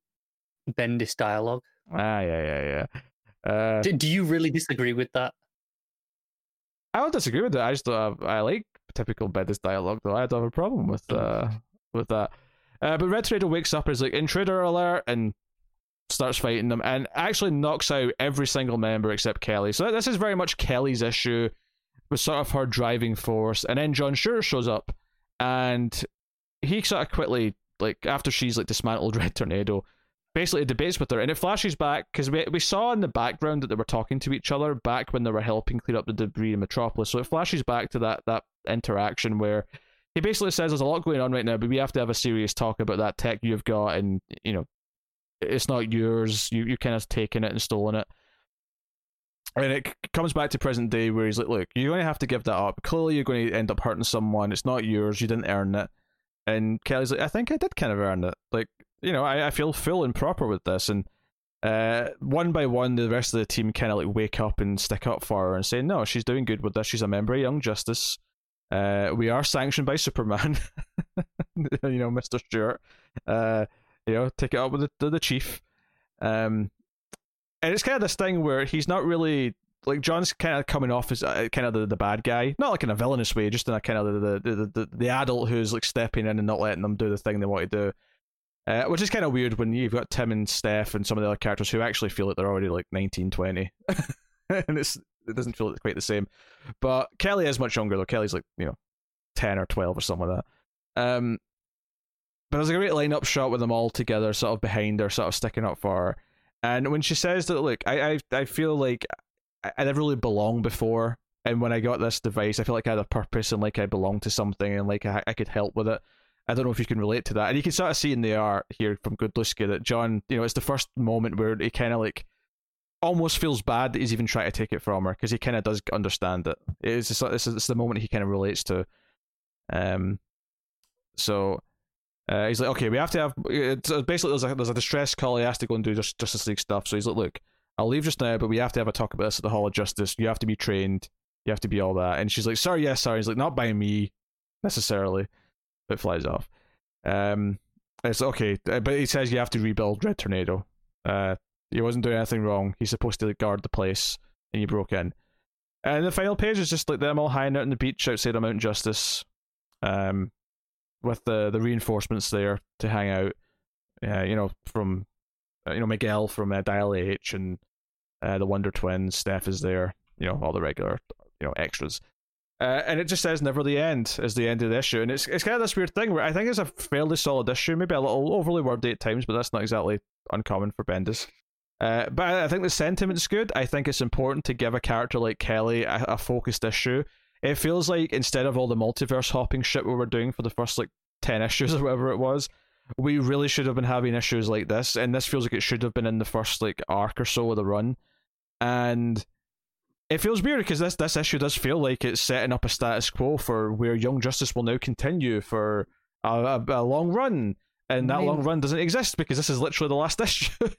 Bendis dialogue. Ah, yeah, yeah, yeah. Uh, Do, do you really disagree with that? I don't disagree with it. I just I like typical Bendis dialogue, though. I don't have a problem with uh with that. Uh, but Red Tornado wakes up as like intruder alert and starts fighting them, and actually knocks out every single member except Kelly. So this is very much Kelly's issue, with sort of her driving force. And then John Shure shows up, and he sort of quickly like after she's like dismantled Red Tornado, basically debates with her, and it flashes back because we we saw in the background that they were talking to each other back when they were helping clear up the debris in Metropolis. So it flashes back to that that interaction where he basically says there's a lot going on right now, but we have to have a serious talk about that tech you've got, and you know, it's not yours. You you kind of taken it and stolen it. And it comes back to present day where he's like, "Look, you're going to have to give that up. Clearly, you're going to end up hurting someone. It's not yours. You didn't earn it." And Kelly's like, "I think I did kind of earn it. Like, you know, I, I feel full and proper with this." And uh, one by one, the rest of the team kind of like wake up and stick up for her and say, "No, she's doing good with this. She's a member of Young Justice. Uh, we are sanctioned by Superman. you know, Mister Stewart. Uh, you know, take it up with the the, chief. Um, and it's kind of this thing where he's not really like John's kind of coming off as uh, kind of the, the bad guy, not like in a villainous way, just in a kind of the the, the the the adult who's like stepping in and not letting them do the thing they want to do. Uh, which is kind of weird when you've got Tim and Steph and some of the other characters who actually feel like they're already like 19, 20. and it's it doesn't feel quite the same. But Kelly is much younger though. Kelly's like, you know, 10 or 12 or something like that. Um, but there's a great lineup shot with them all together, sort of behind her, sort of sticking up for her. And when she says that, look, I I, I feel like I, never really belonged before. And when I got this device, I feel like I had a purpose and like I belonged to something and like I, I could help with it. I don't know if you can relate to that. And you can sort of see in the art here from Godlewski that John, you know, it's the first moment where he kind of like almost feels bad that he's even trying to take it from her because he kind of does understand it. It's just, it's, it's the moment he kind of relates to. Um, so uh, he's like, okay, we have to have. It's basically there's a there's a distress call. He has to go and do just Justice League stuff. So he's like, look, I'll leave just now, but we have to have a talk about this at the Hall of Justice. You have to be trained. You have to be all that. And she's like, sorry, yes, sorry. He's like, not by me necessarily. But flies off. Um, it's okay, uh, but he says you have to rebuild Red Tornado. Uh, he wasn't doing anything wrong. He's supposed to guard the place, and he broke in. And the final page is just like them all hanging out on the beach outside of Mount Justice, um, with the the reinforcements there to hang out. Uh, you know, from uh, you know Miguel from uh, Dial H and uh, the Wonder Twins. Steph is there. you know all the regular you know extras. Uh, and it just says never the end is the end of the issue, and it's it's kind of this weird thing where I think it's a fairly solid issue, maybe a little overly wordy at times, but that's not exactly uncommon for Bendis. Uh, but I think the sentiment's good. I think it's important to give a character like Kelly a, a focused issue. It feels like instead of all the multiverse hopping shit we were doing for the first like ten issues or whatever it was, we really should have been having issues like this, and this feels like it should have been in the first like arc or so of the run. And it feels weird because this this issue does feel like it's setting up a status quo for where Young Justice will now continue for a, a, a long run, and that I mean, long run doesn't exist because this is literally the last issue.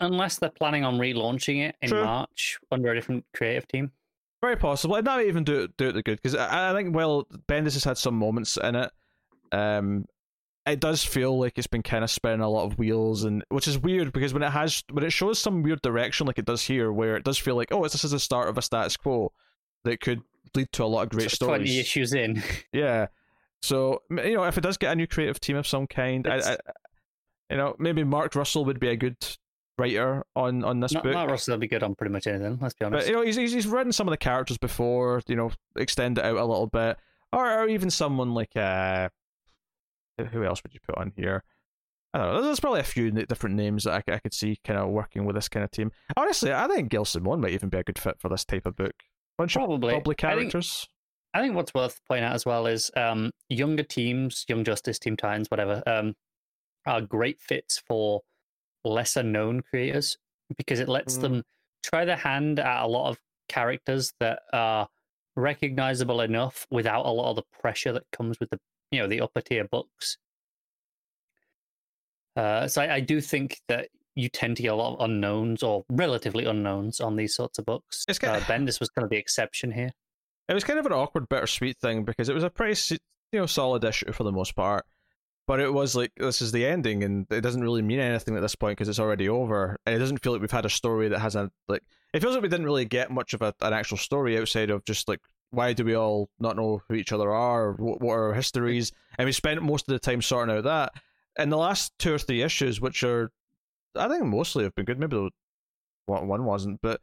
Unless they're planning on relaunching it in True. March under a different creative team. Very possible. And not even do it do it the good because I, I think well Bendis has had some moments in it. Um, it does feel like it's been kind of spinning a lot of wheels, and which is weird because when it has when it shows some weird direction like it does here, where it does feel like oh this is the start of a status quo that could lead to a lot of great so stories. Twenty issues in. yeah. So you know if it does get a new creative team of some kind, I, I, you know maybe Mark Russell would be a good writer on on this Not, book. Mark Russell will be good on pretty much anything. Let's be honest. But you know he's he's, he's written some of the characters before. You know extend it out a little bit, or, or even someone like uh who else would you put on here? I don't know. There's probably a few different names that I, I could see kind of working with this kind of team. Honestly, I think Gail Simone might even be a good fit for this type of book. Bunch probably. of public characters. I think, I think, what's worth pointing out as well is um, younger teams, Young Justice, Team Titans, whatever, um, are great fits for lesser known creators because it lets mm. them try their hand at a lot of characters that are recognizable enough without a lot of the pressure that comes with the you know the upper tier books. Uh, so I, I, do think that you tend to get a lot of unknowns or relatively unknowns on these sorts of books. It's kind of, uh, Bendis was kind of the exception here. It was kind of an awkward, bittersweet thing because it was a pretty you know solid issue for the most part, but it was like this is the ending and it doesn't really mean anything at this point because it's already over. And it doesn't feel like we've had a story that has a like it feels like we didn't really get much of a, an actual story outside of just like why do we all not know who each other are? What, what are our histories? And we spent most of the time sorting out that. And the last two or three issues which are i think mostly have been good maybe one wasn't but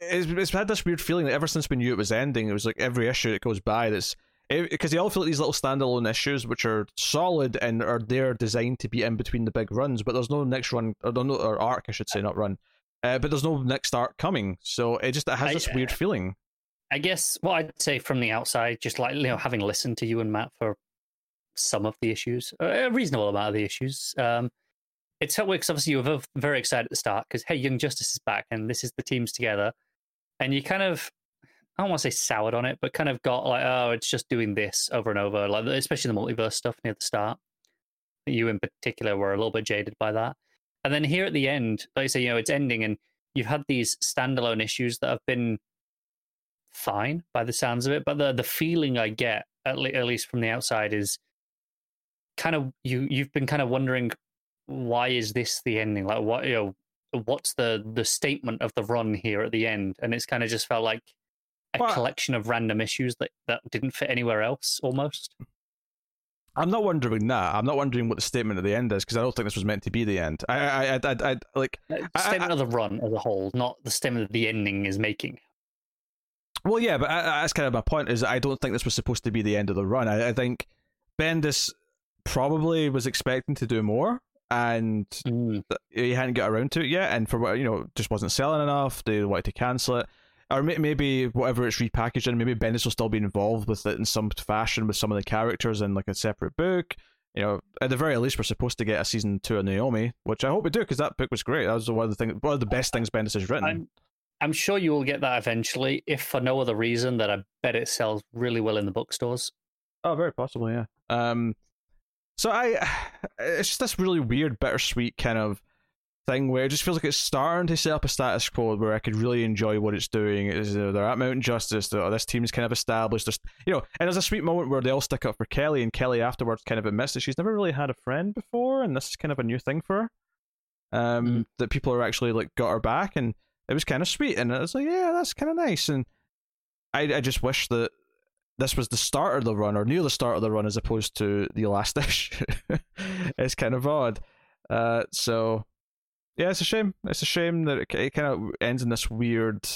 it's, it's had this weird feeling that ever since we knew it was ending it was like every issue that goes by that's because they all feel like these little standalone issues which are solid and are there designed to be in between the big runs but there's no next run or, no, or arc i should say not run. Uh, but there's no next arc coming. So it just it has this weird feeling. I guess what I'd say from the outside, just like you know, having listened to you and Matt for some of the issues, a reasonable amount of the issues, um, it's helpful because obviously you were very excited at the start because hey, Young Justice is back and this is the teams together, and you kind of I don't want to say soured on it, but kind of got like, oh, it's just doing this over and over, like especially the multiverse stuff near the start. You in particular were a little bit jaded by that, and then here at the end, like I say, you know, it's ending, and you've had these standalone issues that have been fine by the sounds of it. But the the feeling I get, at, le- at least from the outside, is kind of you you've been kind of wondering why is this the ending? Like what you know what's the the statement of the run here at the end? And it's kind of just felt like a well, collection of random issues that that didn't fit anywhere else almost. I'm not wondering that. I'm not wondering what the statement at the end is because I don't think this was meant to be the end. I, I, I, I, I like uh, the statement I, of the run as a whole, not the statement that the ending is making. Well, yeah, but uh, uh, that's kind of my point. Is I don't think this was supposed to be the end of the run. I, I think Bendis probably was expecting to do more, and mm. he hadn't got around to it yet. And for what you know, just wasn't selling enough. They wanted to cancel it, or maybe whatever it's repackaged in. Maybe Bendis will still be involved with it in some fashion with some of the characters in like a separate book. You know, at the very least, we're supposed to get a season two of Naomi, which I hope we do because that book was great. That was one of the things, one of the best things Bendis has written. I'm, I'm sure you will get that eventually, if for no other reason that I bet it sells really well in the bookstores. Oh, very possibly, yeah. Um, so I, it's just this really weird, bittersweet kind of thing where it just feels like it's starting to set up a status quo where I could really enjoy what it's doing. Is uh, they're at Mountain Justice, they're, this team's kind of established. There's, you know, and there's a sweet moment where they all stick up for Kelly, and Kelly afterwards kind of admits that she's never really had a friend before, and this is kind of a new thing for her. Um, mm. that people are actually like got her back, and it was kind of sweet, and I was like, yeah, that's kind of nice. And I I just wish that this was the start of the run or near the start of the run as opposed to the last issue. it's kind of odd. Uh, so yeah, it's a shame. It's a shame that it, it kind of ends in this weird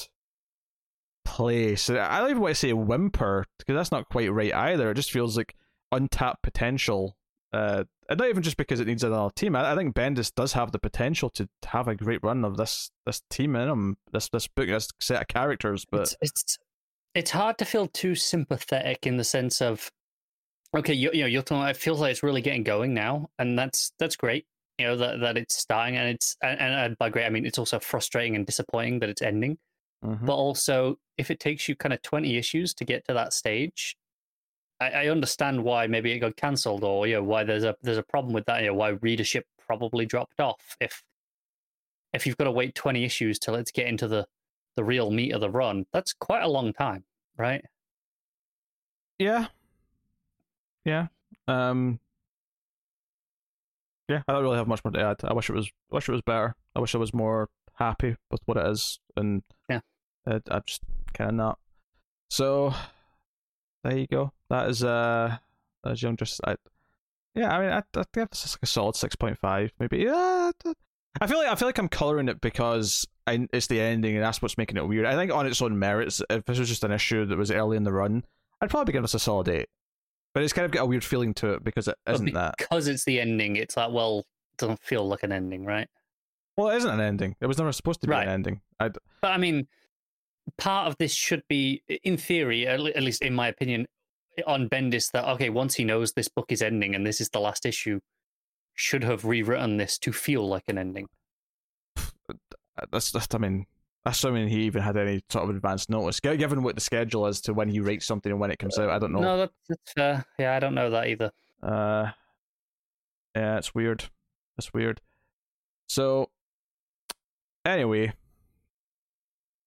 place. I don't even want to say whimper because that's not quite right either. It just feels like untapped potential. Uh, and not even just because it needs another team. I, I think Bendis does have the potential to have a great run of this this team in him, this this book, this set of characters. But it's, it's it's hard to feel too sympathetic in the sense of okay, you, you know, you're talking. It feels like it's really getting going now, and that's that's great. You know that that it's starting, and it's and, and by great I mean it's also frustrating and disappointing that it's ending. Mhm. But also, if it takes you kind of twenty issues to get to that stage, I, I understand why maybe it got cancelled, or you know why there's a there's a problem with that. You know why readership probably dropped off if if you've got to wait twenty issues till it's get into the the real meat of the run. That's quite a long time, right? yeah, yeah, um, yeah. I don't really have much more to add. I wish it was. Wish it was better. I wish I was more happy with what it is, and Yeah. I, I'm just kind of not. So there you go. That is uh, that is young. Just I, yeah. I mean, I I think this is like a solid six point five, maybe. Yeah. I- I feel like I feel like I'm coloring it because I, it's the ending and that's what's making it weird. I think on its own merits, if this was just an issue that was early in the run, I'd probably give this a solid eight. But it's kind of got a weird feeling to it because it isn't that. because it's the ending. It's like well, it doesn't feel like an ending, right? Well, it isn't an ending. It was never supposed to be Right. an ending. I But I mean, part of this should be, in theory, at at least in my opinion, on Bendis that okay, once he knows this book is ending and this is the last issue, should have rewritten this to feel like an ending. that's that's I mean assuming he even had any sort of advance notice. Given what the schedule is to when he writes something and when it comes out, I don't know. No, that's, fair. Yeah, I don't know that either. Uh, yeah, it's weird. It's weird. So, anyway,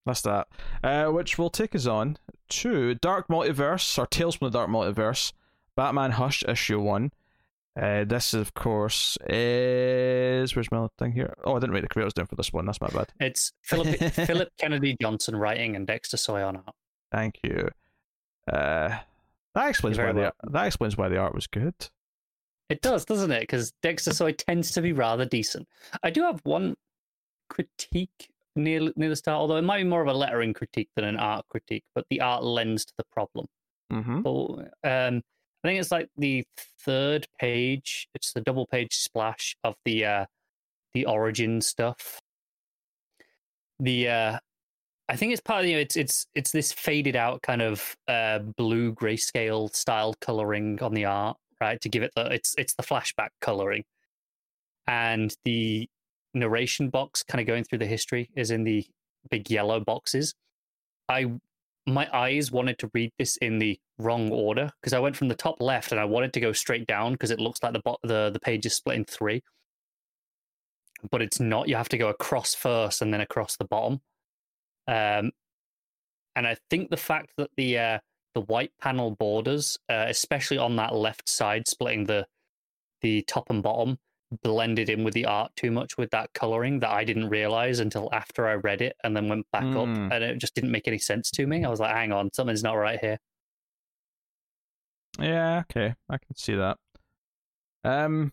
that's that. Uh, which will take us on to Dark Multiverse or Tales from the Dark Multiverse, Batman Hush issue one. Uh, this, of course, is where's my thing here? Oh, I didn't write the creators down for this one. That's my bad. It's Philip Philip Kennedy Johnson writing and Dexter Soy on art. Thank you. Uh, that explains why the that explains why the art was good. It does, doesn't it? Because Dexter Soy tends to be rather decent. I do have one critique near near the start, although it might be more of a lettering critique than an art critique. But the art lends to the problem. Mm-hmm. But, um, I think it's like the third page. It's the double page splash of the uh, the origin stuff. The uh, I think it's part of you know, it's it's it's this faded out kind of uh, blue grayscale style coloring on the art, right? To give it the it's it's the flashback coloring, and the narration box kind of going through the history is in the big yellow boxes. I my eyes wanted to read this in the wrong order because I went from the top left and I wanted to go straight down because it looks like the bo- the the page is split in three, but it's not. You have to go across first and then across the bottom. Um, and I think the fact that the uh, the white panel borders, uh, especially on that left side, splitting the the top and bottom, blended in with the art too much with that coloring that I didn't realize until after I read it and then went back Mm. up, and it just didn't make any sense to me. I was like, "Hang on, something's not right here." Yeah, okay, I can see that. Um,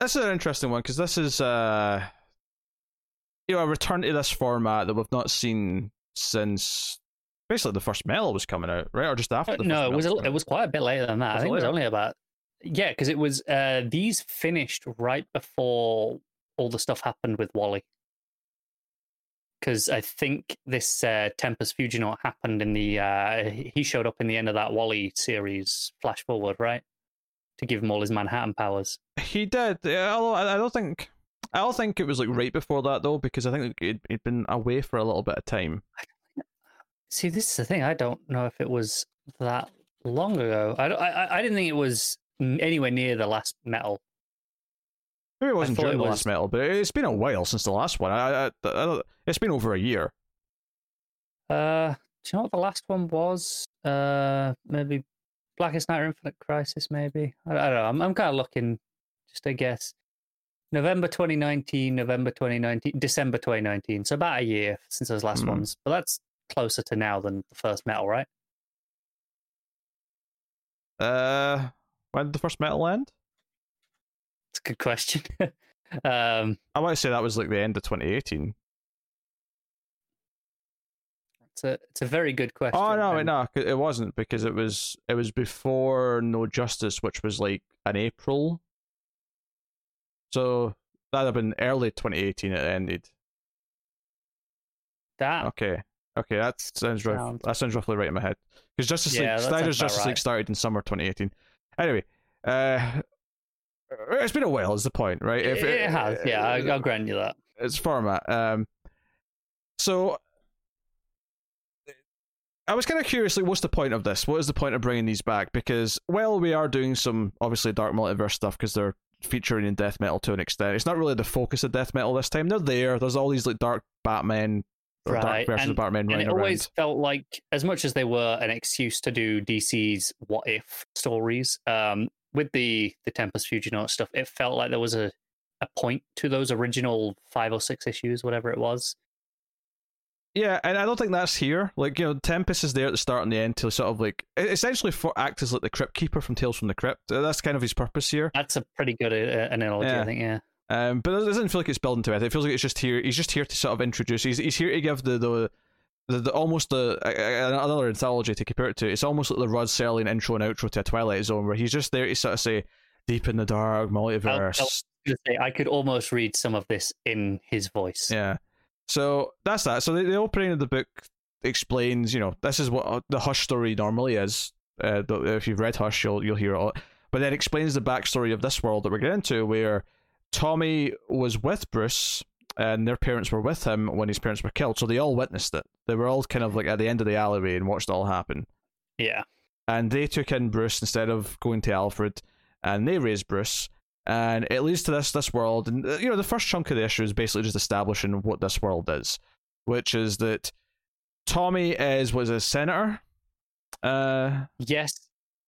this is an interesting one because this is uh, you know, a return to this format that we've not seen since basically the first metal was coming out, right, or just after. Uh, The no, first it was a, it was quite a bit later than that. Was I think it was only about yeah, because it was uh, these finished right before all the stuff happened with Wally. Because I think this uh, Tempus Fuginaut happened in the uh, he showed up in the end of that Wally series flash forward, right? To give him all his Manhattan powers. He did. Although I don't think. I don't think it was like right before that though, because I think he'd, he'd been away for a little bit of time. See, this is the thing. I don't know if it was that long ago. I don't- I, I- didn't think it was anywhere near the last metal. Maybe it wasn't during the was- last metal, but it's been a while since the last one. I, I, I, I it's been over a year. Uh, do you know what the last one was? Uh, maybe Blackest Night or Infinite Crisis. Maybe I, I don't know. I'm I'm kind of looking just to guess. November 2019, November 2019, December 2019. So about a year since those last Hmm. ones. But that's closer to now than the first metal, right? Uh, when did the first metal end? It's a good question. um, I to say that was like the end of 2018. It's a it's a very good question. Oh no, and- no, it wasn't because it was it was before No Justice, which was like an April. So that'd have been early 2018. It ended. that Okay, okay, that sounds rough. That sounds roughly right in my head. Because Justice Yeah, League, Snyder's Justice League started in summer 2018. Anyway, uh, it's been a while. Is the point, right? it, it has. Yeah, I, uh, I'll grant you that. its format. Um, so I was kind of curious, like, what's the point of this? What is the point of bringing these back? Because well, we are doing some obviously dark multiverse stuff because they're featuring in death metal to an extent. It's not really the focus of death metal this time. They're there. There's all these like dark Batman, Right, versions of and- Batman And it always around. felt like, as much as they were an excuse to do DC's what if stories, um, with the the Tempus Fuginaut stuff, it felt like there was a a point to those original five or six issues, whatever it was. Yeah, and I don't think that's here. Like you know, Tempus is there at the start and the end to sort of like essentially for act as like the Crypt Keeper from Tales from the Crypt. That's kind of his purpose here. That's a pretty good uh, analogy, Yeah. I think. Yeah. Um, but it doesn't feel like it's building to it. It feels like it's just here. He's just here to sort of introduce. He's he's here to give the the, the, the almost the uh, another anthology to compare it to. It's almost like the Rod Serling intro and outro to a Twilight Zone, where he's just there to sort of say, "Deep in the dark, multiverse." gonna say, I could almost read some of this in his voice. Yeah. So that's that. So the, the opening of the book explains, you know, this is what uh, the Hush story normally is. Uh, if you've read Hush, you'll you'll hear it all. But then explains the backstory of this world that we're getting into, where Tommy was with Bruce and their parents were with him when his parents were killed. So they all witnessed it. They were all kind of like at the end of the alleyway and watched it all happen. Yeah. And they took in Bruce instead of going to Alfred, and they raised Bruce. And it leads to this this world, and you know the first chunk of the issue is basically just establishing what this world is, which is that Tommy is was a senator. Uh, Yes.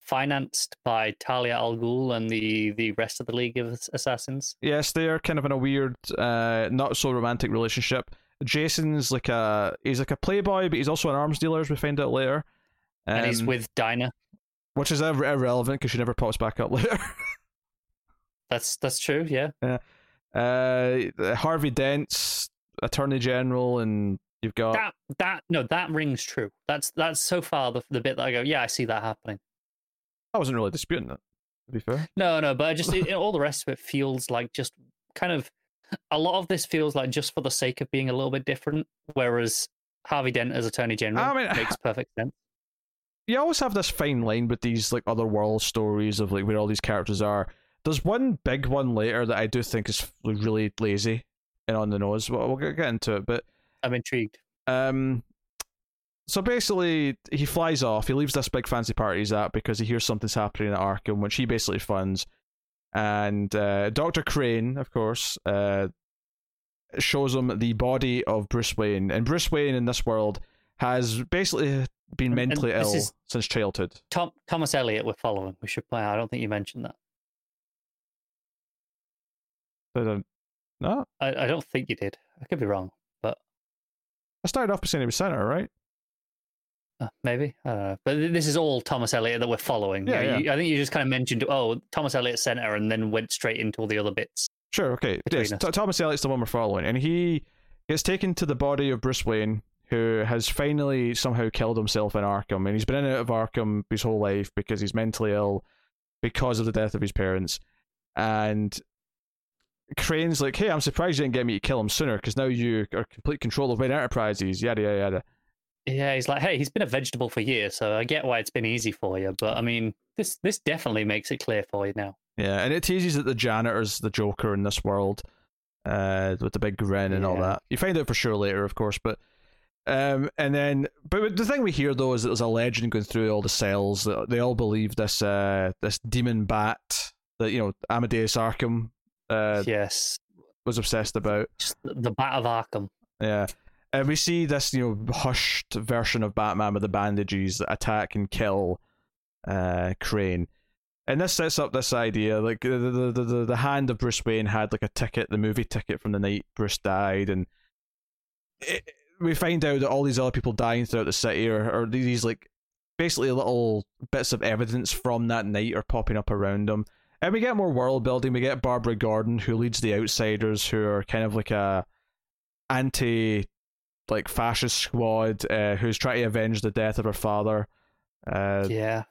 Financed by Talia al Ghul and the, the rest of the League of Assassins. yes, they are kind of in a weird, uh, not so romantic relationship. Jason's like a he's like a playboy, but he's also an arms dealer, as we find out later. and he's Um, with Dinah. which is ir- irrelevant because she never pops back up later. That's that's true, yeah. uh, Harvey Dent's Attorney General, and you've got That that no, that rings true. That's that's so far the the bit that I go, yeah, I see that happening. I wasn't really disputing that. To be fair, No, no, but I just it, all the rest of it feels like just kind of a lot of this feels like just for the sake of being a little bit different. Whereas Harvey Dent as Attorney General I mean, makes perfect sense. you always have this fine line with these like other world stories of like where all these characters are. There's one big one later that I do think is really lazy and on the nose. Well, we'll get into it, but I'm intrigued. Um, so basically, he flies off. He leaves this big fancy party he's at because he hears something's happening at Arkham, which he basically funds. And uh, Doctor Crane, of course, uh, shows him the body of Bruce Wayne, and Bruce Wayne in this world has basically been mentally ill since childhood. Tom Thomas Elliot we're following. We should play. I don't think you mentioned that. I- No, I, I don't think you did. I could be wrong, but I started off by saying he was Senator, right? Uh, maybe. I don't know. But this is all Thomas Elliot that we're following. Yeah, you- I think you just kind of mentioned, oh, Thomas Elliot Center, and then went straight into all the other bits. Sure, okay. Yes. Th- Thomas Elliot's the one we're following, and he gets taken to the body of Bruce Wayne, who has finally somehow killed himself in Arkham, and he's been in and out of Arkham his whole life because he's mentally ill because of the death of his parents. And Crane's like, "Hey, I'm surprised you didn't get me to kill him sooner, because now you are complete control of Wayne Enterprises." Yada yada yada. Yeah, he's like, hey, he's been a vegetable for years, so I get why it's been easy for you. But I mean, this this definitely makes it clear for you now. Yeah, and it teases that the janitor's the Joker in this world, uh, with the big grin and all that. You find out for sure later, of course, but um, and then, but the thing we hear though is that there's a legend going through all the cells that they all believe this uh this demon bat that you know Amadeus Arkham uh yes, was obsessed about. just the Bat of Arkham. Yeah. And we see this, you know, hushed version of Batman with the bandages that attack and kill uh, Crane. And this sets up this idea, like the the, the the hand of Bruce Wayne had like a ticket, the movie ticket from the night Bruce died, and it, we find out that all these other people dying throughout the city are, are these like basically little bits of evidence from that night are popping up around them. And we get more world building. We get Barbara Gordon, who leads the Outsiders, who are kind of like a anti like fascist squad uh, who's trying to avenge the death of her father. Uh, yeah,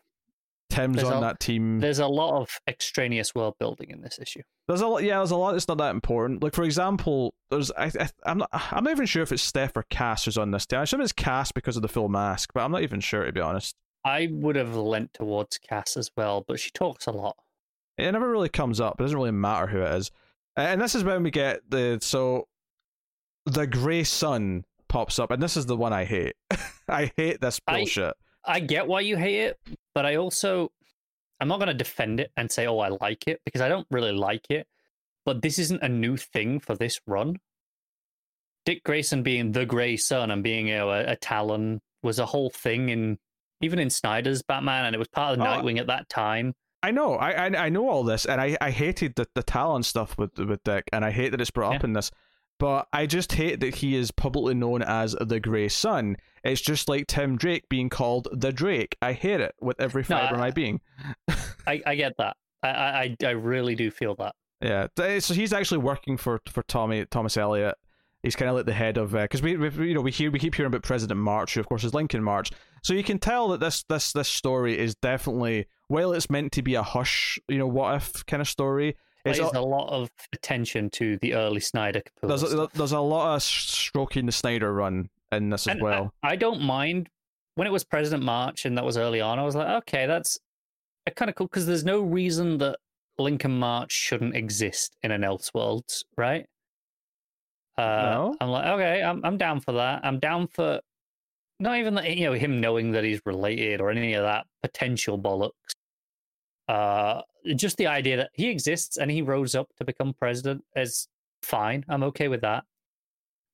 Tim's There's on a- that team. there's a lot of extraneous world building in this issue. There's a lot, yeah. There's a lot that's not that important. Like for example, there's I, I I'm not I'm not even sure if it's Steph or Cass who's on this team. I assume it's Cass because of the full mask, but I'm not even sure to be honest. I would have lent towards Cass as well, but she talks a lot. It never really comes up. It doesn't really matter who it is. And this is when we get the so the Grey Sun pops up, and this is the one I hate. I hate this bullshit. I get why you hate it, but I also I'm not going to defend it and say oh I like it because I don't really like it. But this isn't a new thing for this run. Dick Grayson being the Grey Sun and being you know, a, a Talon was a whole thing in even in Snyder's Batman, and it was part of Oh. Nightwing at that time. I know, I, I I know all this, and I, I hated the the Talon stuff with with Dick, and I hate that it's brought up in this. But I just hate that he is publicly known as the Grey Sun. It's just like Tim Drake being called the Drake. I hate it with every No, fiber of I- my being. I, I get that. I, I I- really do feel that. Yeah, eh, so he's actually working for for Tommy Thomas Elliot. He's kind of like the head of uh, because we, we you know we hear we keep hearing about President March, who of course is Lincoln March. So you can tell that this this this story is definitely while it's meant to be a hush, you know, what if kind of story. There's a, a lot of attention to the early Snyder there's a, there's a lot of stroking the Snyder run in this as And well. I, I don't mind when it was President March and that was early on. I was like, okay, that's kind of cool because there's no reason that Lincoln March shouldn't exist in an Elseworlds, right? Uh, No. I'm like, okay, I'm I'm down for that. I'm down for not even that, you know him knowing that he's related or any of that potential bollocks. Uh, just the idea that he exists and he rose up to become president is fine. I'm okay with that.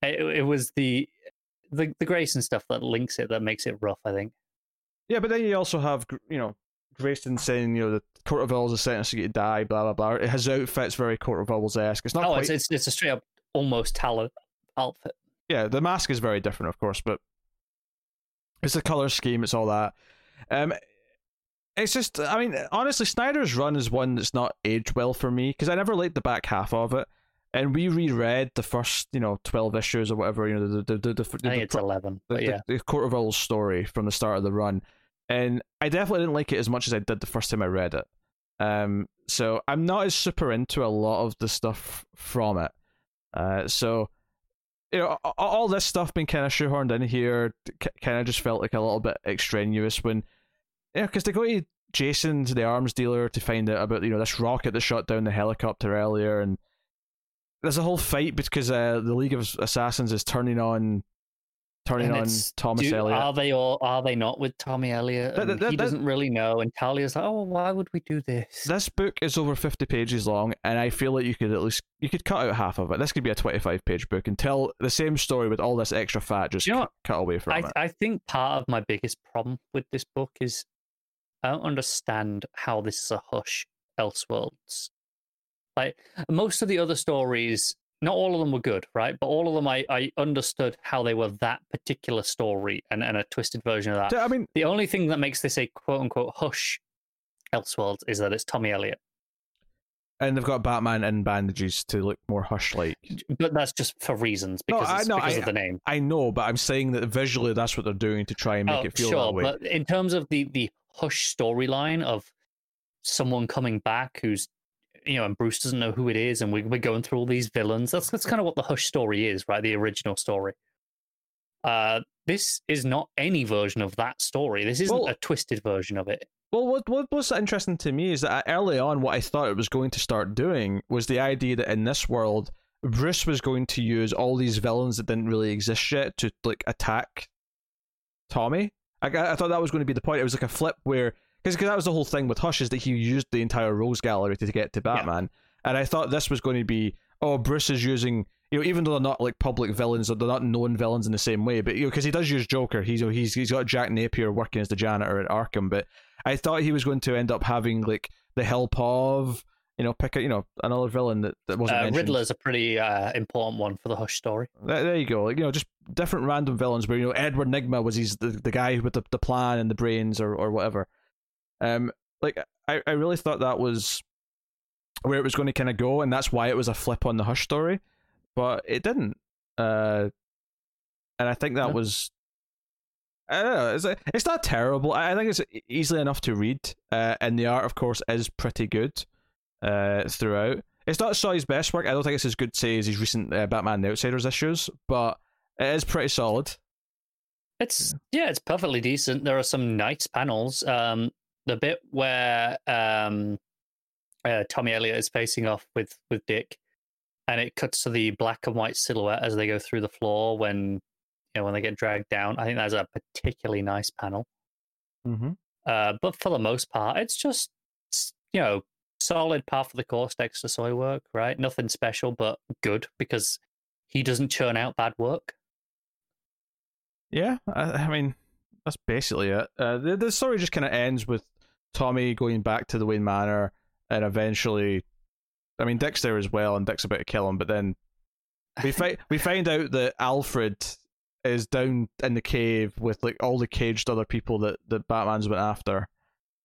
It, it was the the the Grayson stuff that links it that makes it rough. I think. Yeah, but then you also have you know Grayson saying you know the Court of Owls is sentencing you to die, blah blah blah. His outfit's very Court of Owls esque. It's not oh, quite it's, it's it's a straight up almost Talon outfit. yeah, the mask is very different, of course, but it's the color scheme, it's all that. Um, it's just, I mean, honestly, Snyder's run is one that's not aged well for me because I never liked the back half of it, and we reread the first, you know, twelve issues or whatever, you know, the the the, the, the, I think the it's eleven, the, but the- yeah, the Court of Owls story from the start of the run, and I definitely didn't like it as much as I did the first time I read it. Um, so I'm not as super into a lot of the stuff from it. Uh, so you know, all this stuff being kind of shoehorned in here, kind of just felt like a little bit extraneous when, yeah, because they go to Jason the arms dealer to find out about you know this rocket that shot down the helicopter earlier, and there's a whole fight because uh, the League of Assassins is turning on, turning And on Thomas Do- Elliot. are they all? Are they not with Tommy Elliot? That- that- that- he doesn't really know, and Talia's like, "Oh, why would we do this?" This book is over 50 pages long, and I feel like you could at least you could cut out half of it. This could be a 25 page book and tell the same story with all this extra fat just You know cu- cut away from I, it. I think part of my biggest problem with this book is I don't understand how this is a hush Elseworlds. Like most of the other stories, not all of them were good, right? But all of them I, I understood how they were that particular story and, and a twisted version of that. So, I mean, The only thing that makes this a quote unquote hush Elseworlds is that it's Tommy Elliot. and they've got Batman in bandages to look more hush like. But that's just for reasons No, because, I it's know, because I- of the name. I know, but I'm saying that visually that's what they're doing to try and make oh, it feel sure, that way. but in terms of the the hush storyline of someone coming back who's you know, and Bruce doesn't know who it is, and we, we're going through all these villains. That's that's kind of what the Hush story is, right? The original story. Uh, this is not any version of that story. This isn't Well- a twisted version of it. Well, what, what what's interesting to me is that early on, what I thought it was going to start doing was the idea that in this world, Bruce was going to use all these villains that didn't really exist yet to like attack Tommy. I, I thought that was going to be the point. It was like a flip where because that was the whole thing with Hush is that he used the entire Rogues Gallery to, to get to Batman, and I thought this was going to be oh Bruce is using you know even though they're not like public villains or they're not known villains in the same way, but you know because he does use Joker, he's you he's he's got Jack Napier working as the janitor at Arkham, but I thought he was going to end up having like the help of you know pick a you know another villain that, that wasn't Uh, mentioned. Riddler's a pretty uh, important one for the Hush story. There, there you go. Like, you know, just different random villains where you know Edward Nygma was he's the, the guy with the, the plan and the brains or, or whatever. Um, like I, I really thought that was where it was going to kind of go, and that's why it was a flip on the Hush story, but it didn't. Uh, and I think that Yeah. was. I don't know. It's, it's not terrible. I I think it's easily enough to read, uh, and the art, of course, is pretty good uh, throughout. It's not Soy's best work. I don't think it's as good, say, as his recent uh, Batman the Outsiders issues, but it is pretty solid. It's yeah, it's perfectly decent. There are some nice panels. Um, the bit where um, uh, Tommy Elliot is facing off with with Dick, and it cuts to the black and white silhouette as they go through the floor when you know when they get dragged down. I think that's a particularly nice panel. Mm-hmm. Uh, but for the most part, it's just s- you know solid par for the course Dexter Soy work, right? Nothing special, but good because he doesn't churn out bad work. Yeah, I, I mean, that's basically it. Uh, the, the story just kind of ends with Tommy going back to the Wayne Manor and eventually. I mean, Dick's there as well, and Dick's about to kill him, but then we find we find out that Alfred is down in the cave with like all the caged other people that, that Batman's went after,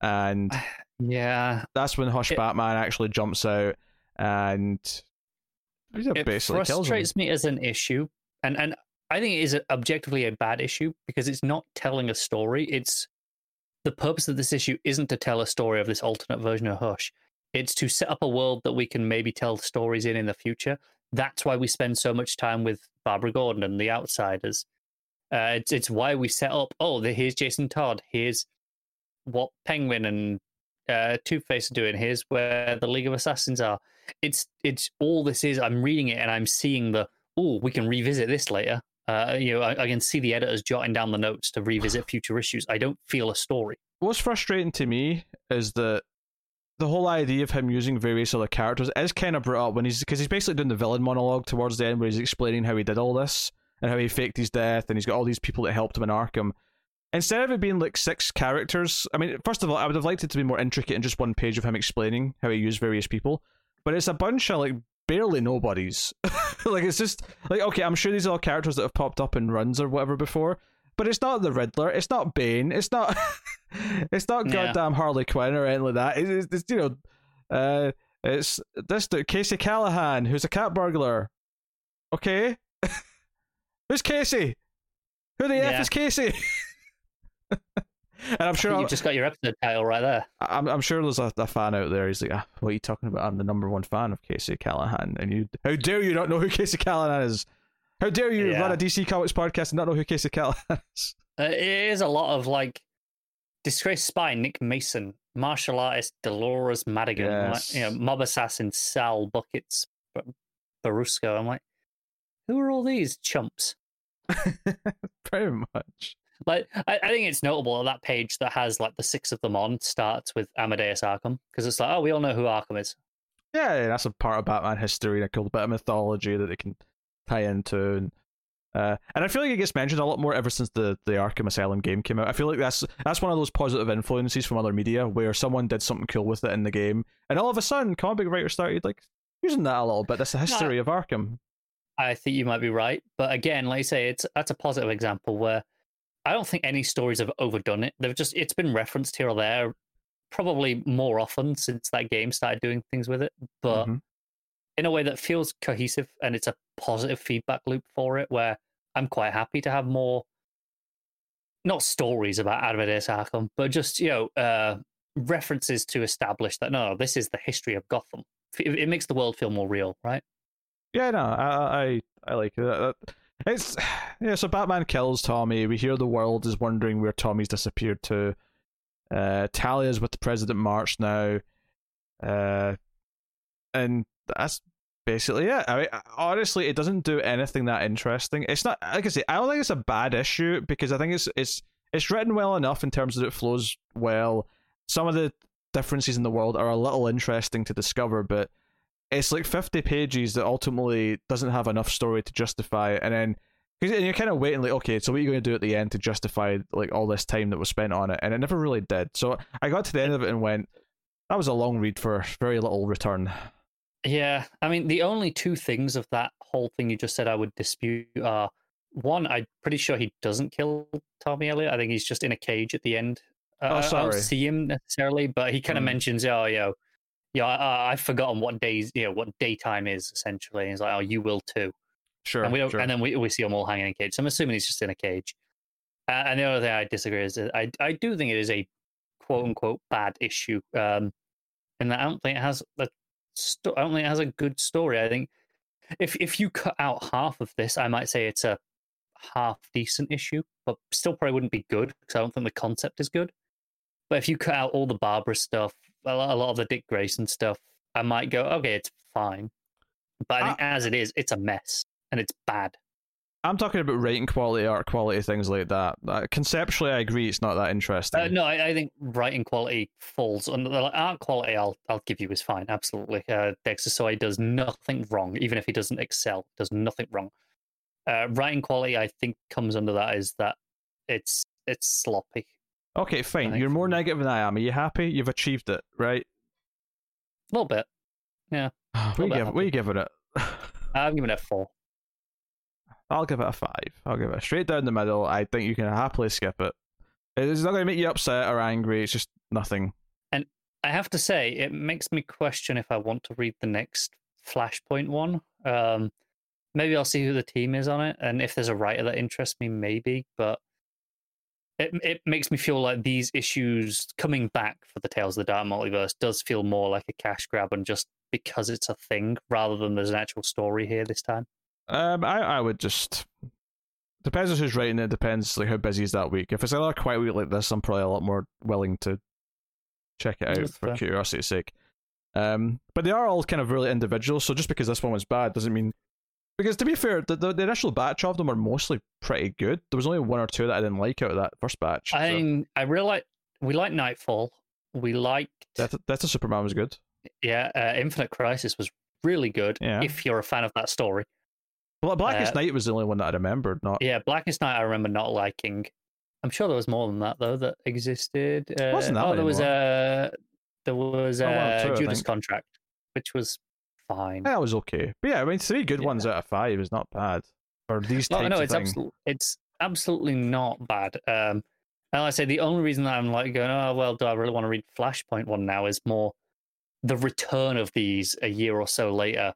and Yeah, that's when Hush It- Batman actually jumps out and it basically frustrates me as an issue, and and I think it is objectively a bad issue because it's not telling a story. It's the purpose of this issue isn't to tell a story of this alternate version of Hush. It's to set up a world that we can maybe tell stories in in the future. That's why we spend so much time with Barbara Gordon and the Outsiders. Uh, it's it's why we set up. Oh, the, here's Jason Todd. Here's what Penguin and uh, Two Face are doing. Here's where the League of Assassins are. It's it's all this is. I'm reading it and I'm seeing the. Oh, we can revisit this later. Uh, you know, I, I can see the editors jotting down the notes to revisit future issues. I don't feel a story. what's frustrating to me is that the whole idea of him using various other characters is kind of brought up when he's because he's basically doing the villain monologue towards the end where he's explaining how he did all this and how he faked his death and he's got all these people that helped him in Arkham. Instead of it being like six characters, I mean, first of all, I would have liked it to be more intricate in just one page of him explaining how he used various people, but it's a bunch of like barely nobodies. like it's just like okay, I'm sure these are all characters that have popped up in runs or whatever before, but it's not the Riddler, it's not Bane, it's not, it's not Yeah. goddamn Harley Quinn or anything like that. It's, it's, it's you know, uh, it's this dude, Casey Callahan, who's a cat burglar. Okay, who's Casey? Who the f is Casey? And I'm sure you've just got your episode title right there. I'm I'm sure there's a, a fan out there. He's like, ah, what are you talking about? I'm the number one fan of Casey Callahan, and you, how dare you not know who Casey Callahan is? How dare you Yeah. run a DC Comics podcast and not know who Casey Callahan is? Uh, it is a lot of like disgraced spy Nick Mason, martial artist Dolores Madigan, like, you know, mob assassin Sal Buckets Barusco. I'm like, who are all these chumps? Pretty much. Like, I, I think it's notable that that page that has like the six of them on starts with Amadeus Arkham because it's like, oh, we all know who Arkham is. Yeah, that's a part of Batman history, and a cool bit of mythology that they can tie into. And, uh, and I feel like it gets mentioned a lot more ever since the, the Arkham Asylum game came out. I feel like that's that's one of those positive influences from other media where someone did something cool with it in the game, and all of a sudden, comic book writers started like using that a little bit. That's the history of Arkham. I think you might be right, but again, like you say, it's that's a positive example where I don't think any stories have overdone it. They've just it's been referenced here or there, probably more often since that game started doing things with it, but Mhm. in a way that feels cohesive and it's a positive feedback loop for it. Where I'm quite happy to have more, not stories about Amadeus Arkham, but just you know uh, references to establish that no, this is the history of Gotham. It, it makes the world feel more real, right? Yeah, no, I I, I like it. It's yeah. So Batman kills Tommy. We hear the world is wondering where Tommy's disappeared to. Uh, Talia's with the President March now, uh, and that's basically it. I mean, honestly, it doesn't do anything that interesting. It's not like I say. I don't think it's a bad issue because I think it's it's it's written well enough in terms that it flows well. Some of the differences in the world are a little interesting to discover, but it's like 50 pages that ultimately doesn't have enough story to justify it and then and you're kind of waiting like okay so what are you going to do at the end to justify like all this time that was spent on it and it never really did so i got to the end of it and went that was a long read for very little return Yeah, I mean, the only two things of that whole thing you just said I would dispute are one, I'm pretty sure he doesn't kill Tommy Elliot. I think he's just in a cage at the end. Uh, Oh, I- I sorry. don't see him necessarily, but he kind of Mm. mentions, oh, know, yeah, I, I've forgotten what days, you know, what daytime is essentially. It's like, oh, you will too. Sure. and we don't, sure. and then we, we see them all hanging in a cage. So I'm assuming he's just in a cage. Uh, and the other thing I disagree is that I I do think it is a quote unquote bad issue. Um, and I don't think it has a sto- I don't think it has a good story. I think if if you cut out half of this, I might say it's a half decent issue, but still probably wouldn't be good because I don't think the concept is good. But if you cut out all the Barbara stuff, a lot, a lot of the Dick Grayson stuff, I might go, okay, it's fine. But I think as it is, it's a mess and it's bad. I'm talking about writing quality, art quality, things like that. Uh, conceptually, I agree it's not that interesting. Uh, no, I, I think writing quality falls under the art quality. I'll I'll give you is fine, absolutely. Uh, Dexter Soy does nothing wrong, even if he doesn't excel, does nothing wrong. Uh, writing quality, I think, comes under that is that it's it's sloppy. Okay, fine. You're more negative than I am. Are you happy? You've achieved it, right? A little bit. Yeah. what you bit give? What you giving it? I'm giving it a four. I'll give it a five. I'll give it straight down the middle. I think you can happily skip it. It's not going to make you upset or angry. It's just nothing. And I have to say, it makes me question if I want to read the next Flashpoint one. Um, maybe I'll see who the team is on it, and if there's a writer that interests me, maybe. But it it makes me feel like these issues coming back for the Tales of the Dark Multiverse does feel more like a cash grab, and just because it's a thing, rather than there's an actual story here this time. Um, I I would just depends on who's writing it. Depends like how busy is that week. If it's another quiet week like this, I'm probably a lot more willing to check it out That's for fair. curiosity's sake. Um, but they are all kind of really individual. So just because this one was bad doesn't mean because to be fair, the, the, the initial batch of them were mostly pretty good. There was only one or two that I didn't like out of that first batch. I so mean, I really like we like Nightfall. We liked Death, Death of Superman was good. yeah, uh, Infinite Crisis was really good. Yeah. If you're a fan of that story. Bla- Blackest Uh, Night was the only one that I remembered. Not Yeah, Blackest Night I remember not liking. I'm sure there was more than that though that existed. Uh, Wasn't that oh, many there was a there was Oh, one or a Judas contract, which was fine. that was okay. But yeah, I mean, three good ones out of five is not bad for these no, types no, of it's absolutely it's absolutely not bad. Um, and like I say the only reason that I'm like going, oh well, do I really want to read Flashpoint one now? Is more the return of these a year or so later,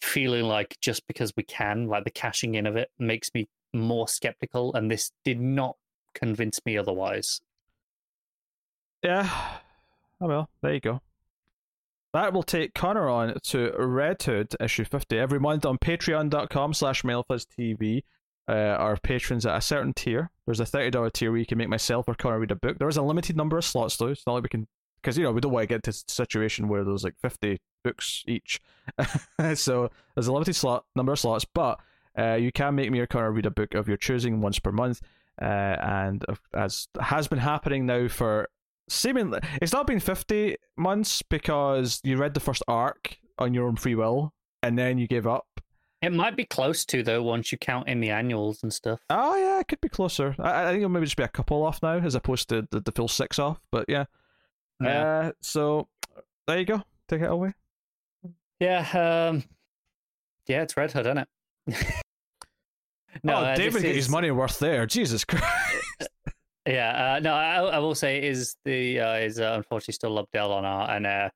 feeling like just because we can, like the cashing in of it, makes me more skeptical. And this did not convince me otherwise. Yeah. Oh well, there you go. That will take Conner on to Red Hood issue 50 every month on patreon.com slash TV. Uh, our patrons at a certain tier. There's a $30 tier where you can make myself or Conner read a book. There is a limited number of slots though. It's not like we can, because you know, we don't want to get to a situation where there's like 50 books each. so there's a limited slot number of slots, but uh, you can make me or Conner read a book of your choosing once per month. Uh, and as has been happening now for seemingly it's not been 50 months because you read the first arc on your own free will and then you gave up. It might be close to though once you count in the annuals and stuff. oh yeah it could be closer. I, I think it'll maybe just be a couple off now as opposed to the, the full six off but yeah, Yeah. Uh, so there you go. Take it away. Yeah, um, yeah, it's Red Hood, isn't it? oh uh, david get got his money worth there. Jesus christ Yeah, uh, no, I, I will say is the uh, is uh, unfortunately still Lobdell on art and uh,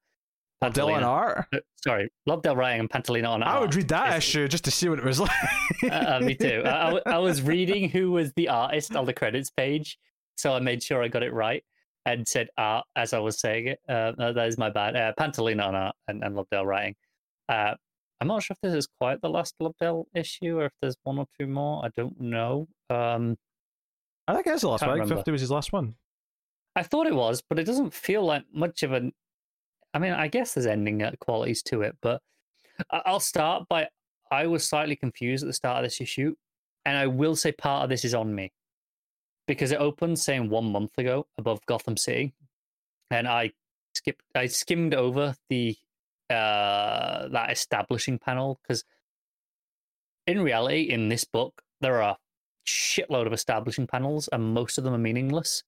dylan Pantalena- art uh, Sorry, Lobdell writing and Pantalena on art. i would read that issue just to see what it was like uh, uh, me too. I was reading who was the artist on the credits page, so I made sure I got it right and said art as I was saying it. Uh, no, that is my bad. Uh, Pantalena on art and, and Lobdell writing. Uh, I'm not sure if this is quite the last Lobdell issue or if there's one or two more. I don't know. Um, i think it's the last one I think remember. 50 was his last one I thought it was, but it doesn't feel like much of an. I mean, I guess there's ending qualities to it, but I'll start by I was slightly confused at the start of this issue, and I will say part of this is on me because it opened saying one month ago above Gotham City, and I skipped, I skimmed over the uh that establishing panel because in reality, in this book, there are shitload of establishing panels, and most of them are meaningless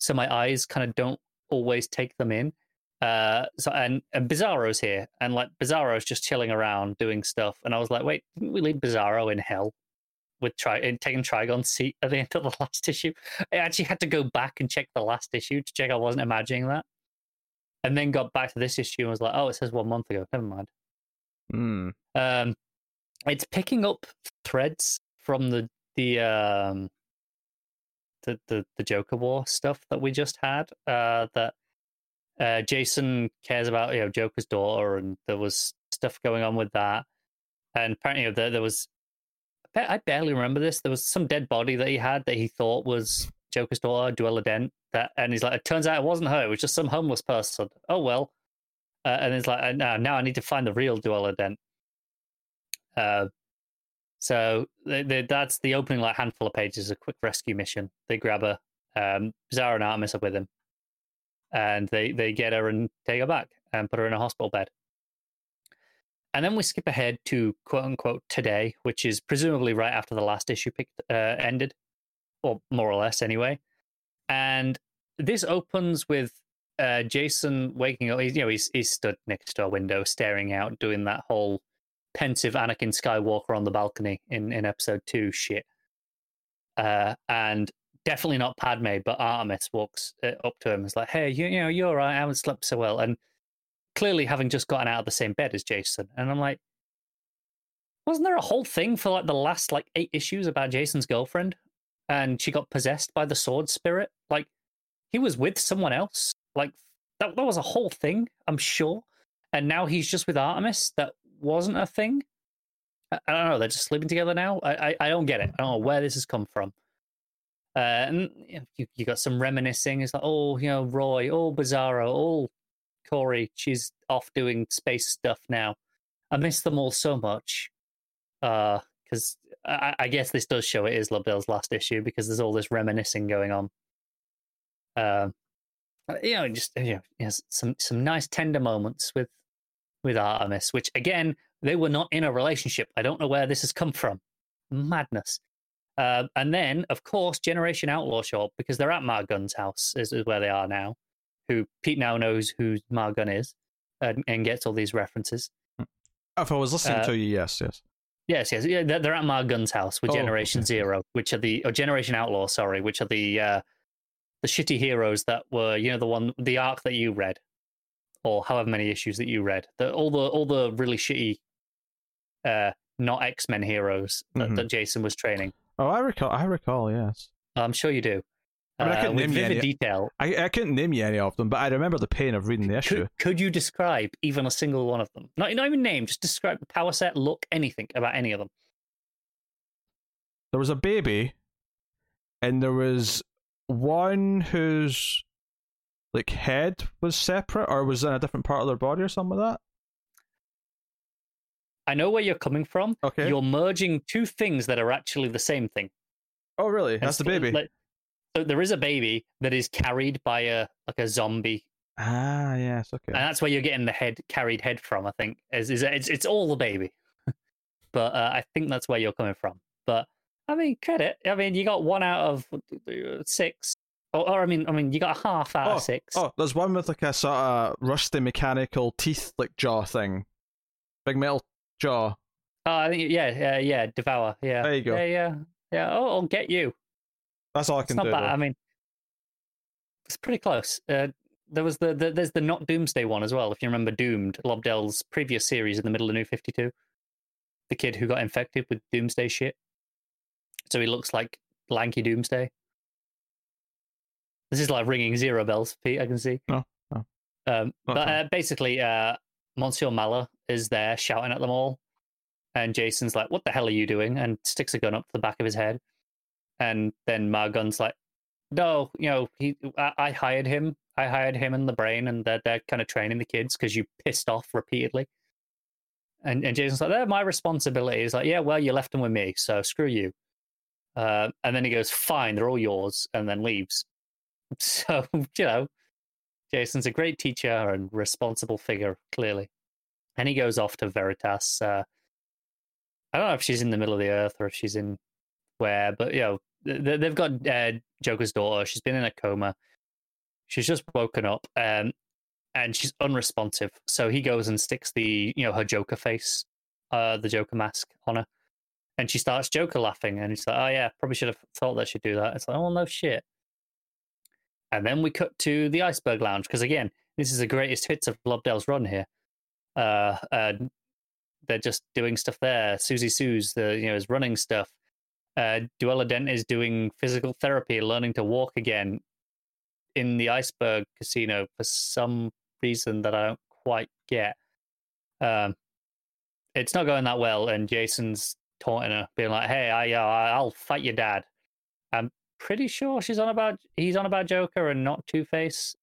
so my eyes kind of don't always take them in. Uh, so and and Bizarro's here, and like Bizarro's just chilling around doing stuff, and I was like, wait, didn't we leave Bizarro in hell with and taking Trigon's seat at the end of the last issue? I actually had to go back and check the last issue to check I wasn't imagining that, and then got back to this issue and was like, oh, it says one month ago. Never mind. Hmm. Um, it's picking up threads from the the um the the, the Joker War stuff that we just had. Uh, that uh, Jason cares about you know Joker's daughter, and there was stuff going on with that. And apparently, there there was I barely remember this. There was some dead body that he had that he thought was Joker's daughter, Duela Dent. That and he's like, it turns out it wasn't her. It was just some homeless person. Oh well. Uh, and it's like, now, now I need to find the real Duela Dent. Uh, so that's the opening like handful of pages, a quick rescue mission. They grab her, um, Zara and Artemis are with him, and they they get her and take her back and put her in a hospital bed. And then we skip ahead to quote unquote today, which is presumably right after the last issue picked, uh, ended, or more or less anyway. And this opens with uh, Jason waking up. He's, you know, he's, he's stood next to a window, staring out, doing that whole pensive Anakin Skywalker on the balcony in, in episode two shit. Uh, and definitely not Padme, but Artemis walks uh, up to him. and is like, "Hey, you, you know, you're right. I haven't slept so well." And clearly, having just gotten out of the same bed as Jason, and I'm like, wasn't there a whole thing for like the last like eight issues about Jason's girlfriend, and she got possessed by the sword spirit? Like, he was with someone else. Like that, that was a whole thing. I'm sure. And now he's just with Artemis. That wasn't a thing. I, I don't know. They're just sleeping together now. I, I, I don't get it. I don't know where this has come from. Uh, and you, you got some reminiscing. It's like, oh, you know, Roy, oh, Bizarro, oh, Kory. She's off doing space stuff now. I miss them all so much. Because uh, I, I, guess this does show it is Lobdell's last issue because there's all this reminiscing going on. Uh, you know, just you know, some some nice tender moments with with Artemis, which again, they were not in a relationship. I don't know where this has come from. Madness. Uh, and then, of course, Generation Outlaw show up because they're at Mark Gunn's house, is, is where they are now. Who Pete now knows who Mark Gunn is and, and, gets all these references. If I was listening uh, to you, yes, yes. Yes, yes. Yeah, they're at Mark Gunn's house with oh, Generation okay. Zero, which are the, or Generation Outlaw, sorry, which are the, uh, the shitty heroes that were, you know, the one, the arc that you read or however many issues that you read. The, all the all the really shitty, uh, not X Men heroes that, mm-hmm. that, Jason was training. Oh, I recall. I recall. Yes, I'm sure you do. I, mean, I couldn't uh, name vivid any, detail. I, I couldn't name you any of them, but I remember the pain of reading the issue. Could, could you describe even a single one of them? Not, not even name, just describe the power set, look, anything about any of them. There was a baby, and there was one whose like head was separate or was in a different part of their body or something like that? I know where you're coming from. Okay. You're merging two things that are actually the same thing. Oh, really? That's the baby. Like, so there is a baby that is carried by a like a zombie. Ah, yes, okay. And that's where you're getting the head carried head from. I think is is it's it's all the baby, but uh, I think that's where you're coming from. But I mean, credit. I mean, you got one out of six or, or, I mean, I mean, you got a half out oh, of six. Oh, there's one with like a sort of rusty mechanical teeth like jaw thing, big metal jaw. Oh, I think yeah, yeah, yeah. Devour. Yeah. There you go. Yeah, yeah, yeah. Oh, I'll get you. That's all I can it's not do. Bad. I mean, it's pretty close. Uh, there was the, the, there's the not Doomsday one as well. If you remember Doomed, Lobdell's previous series in the middle of New Fifty Two, the kid who got infected with Doomsday shit. So he looks like lanky Doomsday. This is like ringing zero bells, Pete. I can see. No, no. Um, but uh, basically, uh, Monsieur Mallah is there shouting at them all, and Jason's like, "What the hell are you doing?" and sticks a gun up to the back of his head. And then Mark Gunn's like, "No, you know, he, I, I hired him. I hired him and the brain, and they're they're kind of training the kids because you pissed off repeatedly." And and Jason's like, "They're my responsibility." He's like, "Yeah, well, you left them with me, so screw you." Uh, and then he goes, "Fine, they're all yours," and then leaves. So, you know, Jason's a great teacher and responsible figure, clearly. And he goes off to Veritas. Uh, I don't know if she's in the middle of the earth or if she's in where, but, you know, they've got uh, Joker's daughter. She's been in a coma. She's just woken up um, and she's unresponsive. So he goes and sticks the, you know, her Joker face, uh, the Joker mask on her. And she starts Joker laughing. And he's like, oh, yeah, probably should have thought that she'd do that. It's like, oh, no shit. And then we cut to the Iceberg Lounge because again, this is the greatest hits of Lobdell's run here. Uh, uh, they're just doing stuff there. Suzie Su's the you know is running stuff. Uh, Duela Dent is doing physical therapy, learning to walk again in the iceberg casino for some reason that I don't quite get. Um, it's not going that well, and Jason's taunting her, being like, "Hey, I, uh, I'll fight your dad." I'm pretty sure she's on about he's on about Joker and not Two Face,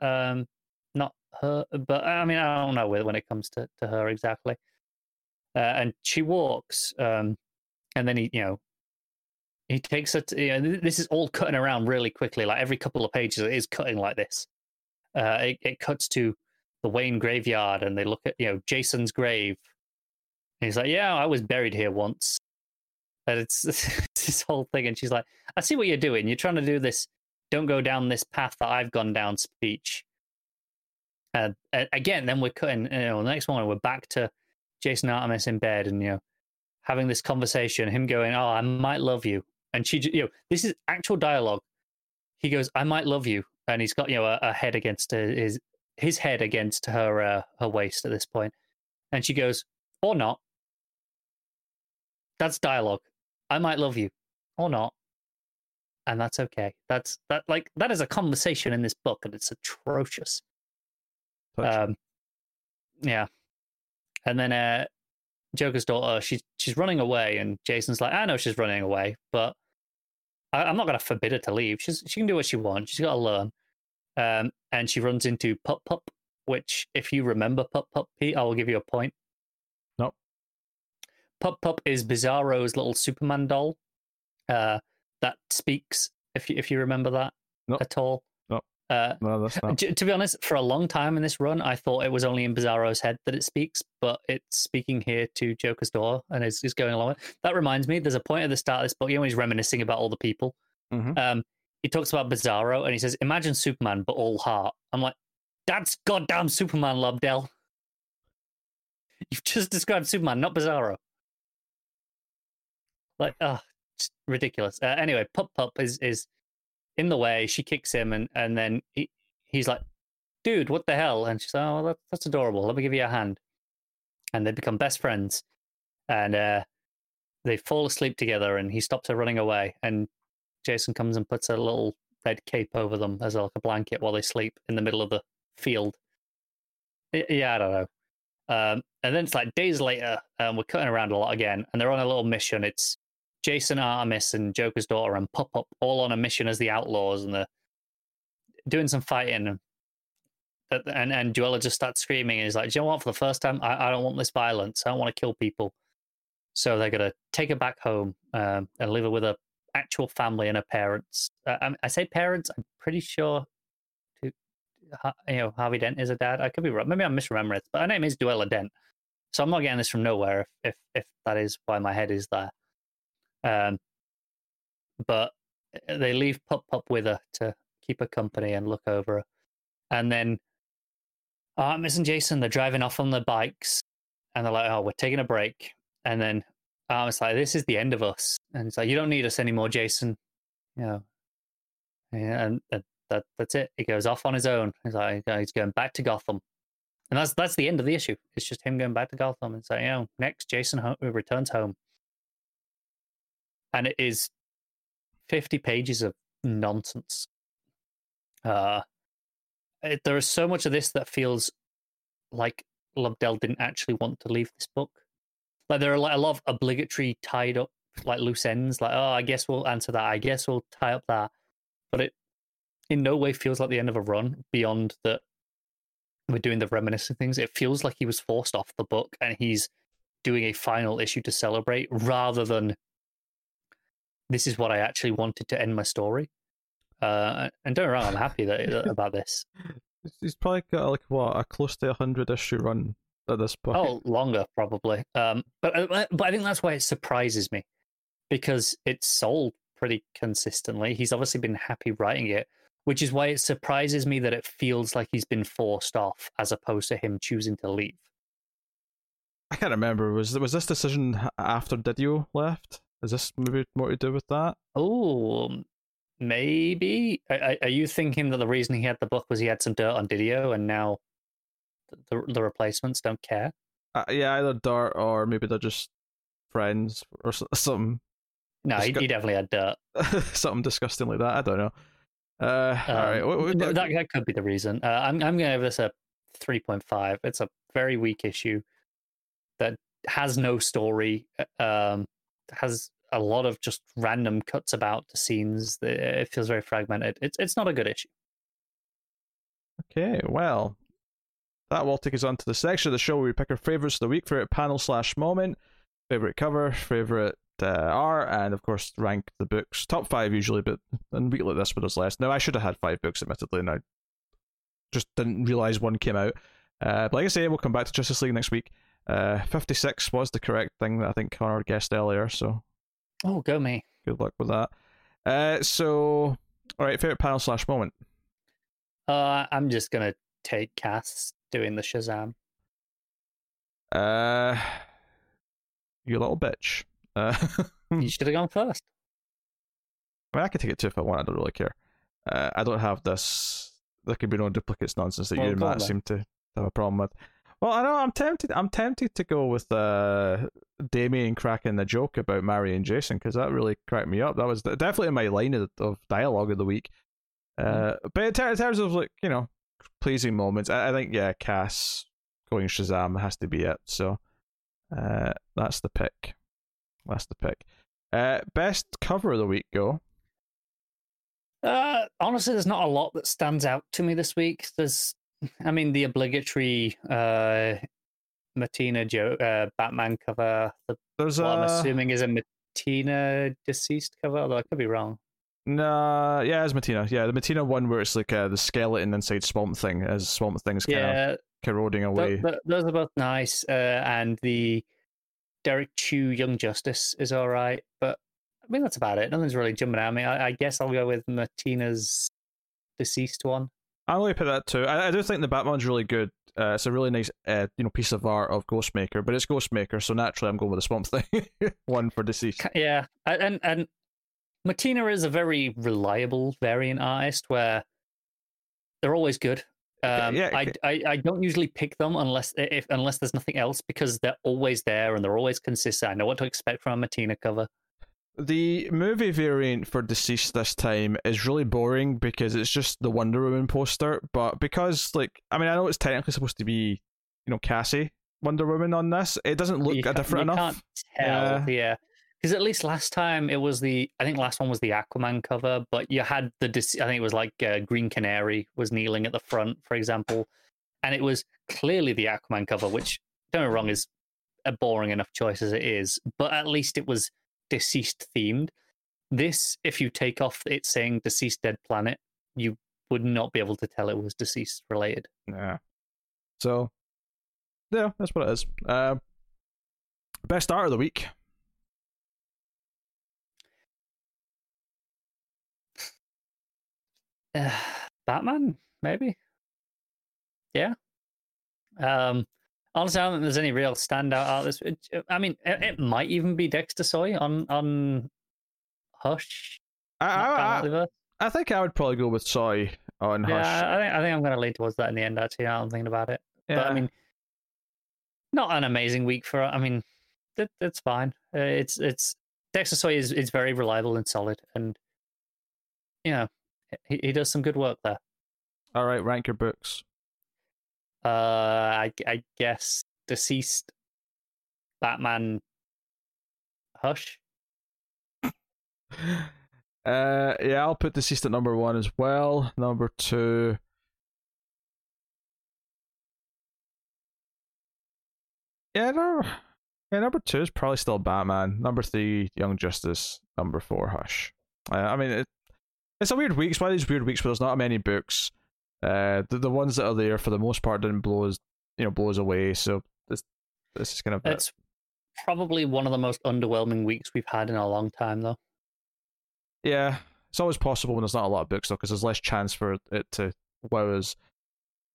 um, not her. But I mean, I don't know when it comes to, to her exactly. Uh, and she walks, um, and then he, you know, he takes it. You know, this is all cutting around really quickly. Like every couple of pages, it is cutting like this. Uh, it, it cuts to the Wayne graveyard, and they look at you know Jason's grave. And he's like, "Yeah, I was buried here once." And it's, this whole thing, and she's like, "I see what you're doing. You're trying to do this. Don't go down this path that I've gone down." Speech. And uh, again, then we're cutting. You know, the next morning we're back to Jason Artemis in bed, and you know, having this conversation. Him going, "Oh, I might love you," and she, you know, this is actual dialogue. He goes, "I might love you," and he's got you know a, a head against his his head against her uh, her waist at this point, and she goes, "Or not." That's dialogue. I might love you, or not, and that's okay. That's that like that is a conversation in this book, and it's atrocious. Um, yeah, and then uh, Joker's daughter, she's she's running away, and Jason's like, I know she's running away, but I, am not going to forbid her to leave. She's she can do what she wants. She's got to learn. Um, and she runs into Pup Pup, which, if you remember Pup Pup, Pete, I will give you a point. Pup Pup is Bizarro's little Superman doll uh, that speaks. If you if you remember that nope. at all. No. Uh, no, that's not. To be honest, for a long time in this run, I thought it was only in Bizarro's head that it speaks, but it's speaking here to Joker's door and is, is going along. That reminds me, there's a point at the start of this book, you know, he's reminiscing about all the people. Mm-hmm. Um, he talks about Bizarro and he says, "Imagine Superman, but all heart." I'm like, "That's goddamn Superman, Lobdell. You've just described Superman, not Bizarro." Like, oh, ridiculous. Uh, anyway, Pup Pup is is in the way. She kicks him, and and then he, he's like, "Dude, what the hell?" And she's like, "Oh, that, that's adorable. Let me give you a hand." And they become best friends, and uh, they fall asleep together. And he stops her running away, and Jason comes and puts a little red cape over them as like a blanket while they sleep in the middle of the field. Yeah, I don't know. Um, and then it's like days later, um, we're cutting around a lot again, and they're on a little mission. It's Jason Artemis and Joker's daughter and Pup Pup all on a mission as the outlaws, and they're doing some fighting. And and Duela just starts screaming, and he's like, "Do you know what? For the first time, I, I don't want this violence. I don't want to kill people." So they're gonna take her back home um, and leave her with her actual family and her parents. Uh, I, I, say parents. I'm pretty sure. You know, Harvey Dent is a dad. I could be wrong. Maybe I'm misremembering it, but her name is Duela Dent. So I'm not getting this from nowhere. If if if that is why my head is there. Um, but uh, they leave Pup Pup with her to keep her company and look over her, and then Artemis and Jason they're driving off on their bikes, and they're like, "Oh, we're taking a break," and then I was like, this is the end of us. And it's like, you don't need us anymore, Jason. You know, and, and that that's it. He goes off on his own. He's like, he's going back to Gotham. And that's that's the end of the issue. It's just him going back to Gotham and saying, you know, next Jason ho- returns home. And it is 50 pages of nonsense. Uh, it, there is so much of this that feels like Lobdell didn't actually want to leave this book. Like there are like a lot of obligatory tied up like loose ends. Like oh, I guess we'll answer that. I guess we'll tie up that. But it in no way feels like the end of a run beyond that we're doing the reminiscing things. It feels like he was forced off the book and he's doing a final issue to celebrate rather than this is what I actually wanted to end my story. Uh, and don't wrong, I'm happy that, about this. He's probably got like what a close to a hundred issue run at this point. Oh, longer probably. Um, but uh, but I think that's why it surprises me because it's sold pretty consistently. He's obviously been happy writing it, which is why it surprises me that it feels like he's been forced off as opposed to him choosing to leave. I can't remember. Was was this decision after DiDio left? Is this maybe more to do with that? Oh, maybe. Are, are you thinking that the reason he had the book was he had some dirt on DiDio, and now the, the replacements don't care. Uh, yeah, either dirt or maybe they're just friends or something. No, he, he, definitely had dirt. something disgusting like that. I don't know. Uh, um, all right, what, what, that, that could be the reason. Uh, I'm I'm gonna give this a three point five. It's a very weak issue that has no story. Uh, um, has a lot of just random cuts about the scenes. It feels very fragmented. It's it's not a good issue. Okay, well, that will take us on to the section of the show where we pick our favorites of the week, favorite panel slash moment, favorite cover, favorite uh, art, and of course rank the books. Top five usually, but in a week like this, with us less. Now I should have had five books, admittedly, and I just didn't realize one came out. Uh, but like I say, we'll come back to Justice League next week. Uh, 56 was the correct thing that I think Conner guessed earlier, so. Oh, go me. Good luck with that. Uh, so, all right, favorite panel slash moment. Uh, I'm just gonna take Cass doing the Shazam. Uh, you little bitch. Uh, you should have gone first. I mean, I could take it too if I want. I don't really care. Uh, I don't have this. There can be no duplicates nonsense that well, you and Matt seem to have a problem with. Well, I know I'm tempted. I'm tempted to go with uh, Damian cracking the joke about marrying Jason because that really cracked me up. That was definitely in my line of, of dialogue of the week. Uh, mm-hmm. But in, ter- in, terms of like you know pleasing moments, I, I, think yeah, Cass going Shazam has to be it. So uh, that's the pick. That's the pick. Uh, best cover of the week, go. Uh, honestly, there's not a lot that stands out to me this week. There's, I mean, the obligatory uh, Mattina Joe uh, Batman cover. The, there's what a... I'm assuming is a Mattina DCeased cover, although I could be wrong. Nah, yeah, it's Mattina. Yeah, the Mattina one where it's like uh, the skeleton inside Swamp Thing as Swamp Thing's kind yeah, of corroding away. Th- th- those are both nice, uh, and the Derrick Chew Young Justice is all right, but I mean that's about it. Nothing's really jumping out. I mean, I, I guess I'll go with Mattina's DCeased one. I'll only put that too. I, I do think the Batman's really good. Uh, it's a really nice, uh, you know, piece of art of Ghostmaker, but it's Ghostmaker, so naturally I'm going with the Swamp Thing one for DCeased. Yeah, and and Mattina is a very reliable variant artist where they're always good. Um, yeah, I, I, I don't usually pick them unless if unless there's nothing else because they're always there and they're always consistent. I know what to expect from a Mattina cover. The movie variant for DCeased this time is really boring because it's just the Wonder Woman poster. But because, like, I mean, I know it's technically supposed to be, you know, Cassie Wonder Woman on this, it doesn't look different enough. Can't tell, yeah. yeah because at least last time it was the I think last one was the Aquaman cover, but you had the I think it was like uh, Green Canary was kneeling at the front, for example, and it was clearly the Aquaman cover, which don't get me wrong is a boring enough choice as it is, but at least it was DCeased themed. This, if you take off it saying DCeased dead planet, you would not be able to tell it was DCeased related. Yeah. So, yeah, that's what it is. Uh, best art of the week. Uh, Batman, maybe. Yeah. Um, honestly, I don't think there's any real standout artists. I mean, it, it might even be Dexter Soy on on Hush. I, I, I, think I would probably go with Soy on Hush. Yeah, I think I think I'm going to lean towards that in the end. Actually, I'm thinking about it. Yeah. But I mean, not an amazing week for. I mean, that, that's fine. Uh, it's it's Dexter Soy is is very reliable and solid, and you know, he, he does some good work there. All right, rank your books. Uh, I, I guess DCeased Batman, Hush. uh, yeah, I'll put DCeased at number one as well. Number two. Yeah, no. Yeah, number two is probably still Batman. Number three, Young Justice. Number four, Hush. Uh, I mean, it, it's a weird week. It's one of these weird weeks where there's not many books. Uh, the the ones that are there for the most part didn't blow us, you know, blow us away. So this this is kind of it's it. probably one of the most underwhelming weeks we've had in a long time, though. Yeah, it's always possible when there's not a lot of books though, because there's less chance for it to wow us.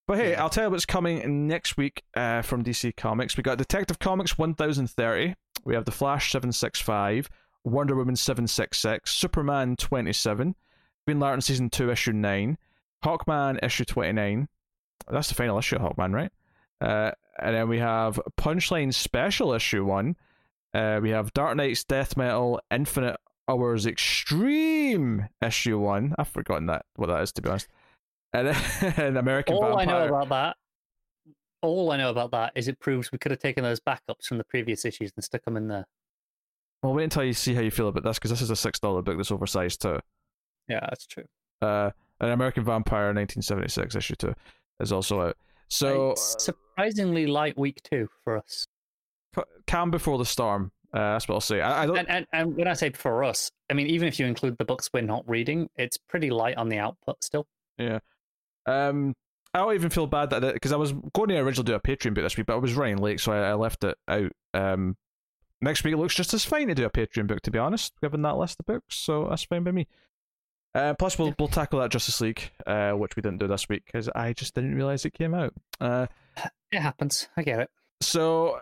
But hey, yeah. I'll tell you what's coming next week uh, from DC Comics. We got Detective Comics 1030. We have The Flash 765, Wonder Woman 766, Superman 27. Green Lantern season two, issue nine, Hawkman issue twenty nine. That's the final issue of Hawkman, right? Uh, and then we have Punchline Special Issue 1. Uh, we have Dark Nights Death Metal Infinite Hours Extreme Issue 1. I've forgotten that what that is, to be honest. And, and American All Vampire. I know about that, all I know about that is it proves we could have taken those backups from the previous issues and stuck them in there. Well, wait until you see how you feel about this, because this is a $6 book that's oversized too. Yeah, that's true. Uh, an American Vampire 1976 issue 2 is also out. So, A surprisingly light week two for us. uh, calm before the storm. Uh, that's what I'll say. I, I don't. And, and and when I say for us, I mean even if you include the books we're not reading, it's pretty light on the output still. Yeah. Um, I don't even feel bad that because I was going to originally do a Patreon book this week, but I was running late, so I, I left it out. Um, next week it looks just as fine to do a Patreon book, to be honest, given that list of books. So that's fine by me. Uh, plus, we'll we'll tackle that Justice League, uh, which we didn't do this week because I just didn't realize it came out. Uh, It happens. I get it. so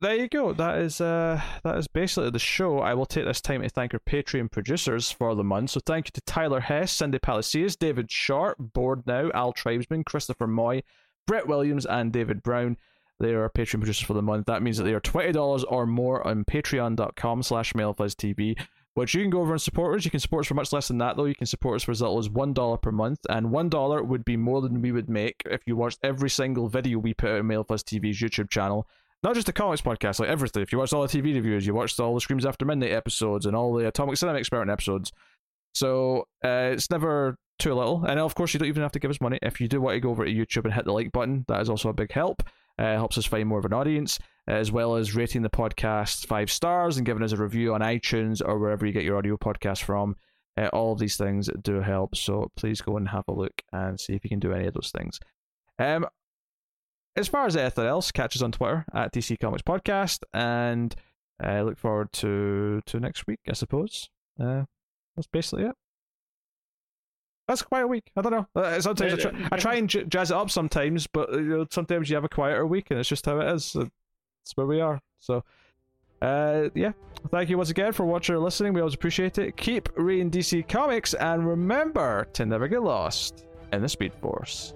there you go. That is uh that is basically the show. I will take this time to thank our Patreon producers for the month. So thank you to Tyler Hess, Cindy Palacios, David Sharp, Board Now, Al Tribesman, Christopher Moy, Brett Williams, and David Brown. They are our Patreon producers for the month. That means that they are twenty dollars or more on patreon.com slash TV, which you can go over and support us. You can support us for much less than that though. You can support us for as little as one dollar per month, and one dollar would be more than we would make if you watched every single video we put out on Mail Plus TV's YouTube channel. Not just the comics podcast, like everything. If you watched all the TV reviews, you watched all the Screams After Midnight episodes and all the Atomic Cinema Experiment episodes. So uh, it's never too little. And of course, you don't even have to give us money. If you do want to go over to YouTube and hit the like button, that is also a big help. Uh, helps us find more of an audience, as well as rating the podcast five stars and giving us a review on iTunes or wherever you get your audio podcast from. Uh, all of these things do help. So please go and have a look and see if you can do any of those things. Um, as far as anything else, catch us on Twitter at DC Comics Podcast, and I look forward to to next week. I suppose. Uh, that's basically it. That's quite a week. I don't know. Uh, Sometimes I try, I try and j- jazz it up sometimes, but you know, sometimes you have a quieter week, and it's just how it is. That's where we are. So, uh, yeah. Thank you once again for watching or listening. We always appreciate it. Keep reading DC Comics, and remember to never get lost in the Speed Force.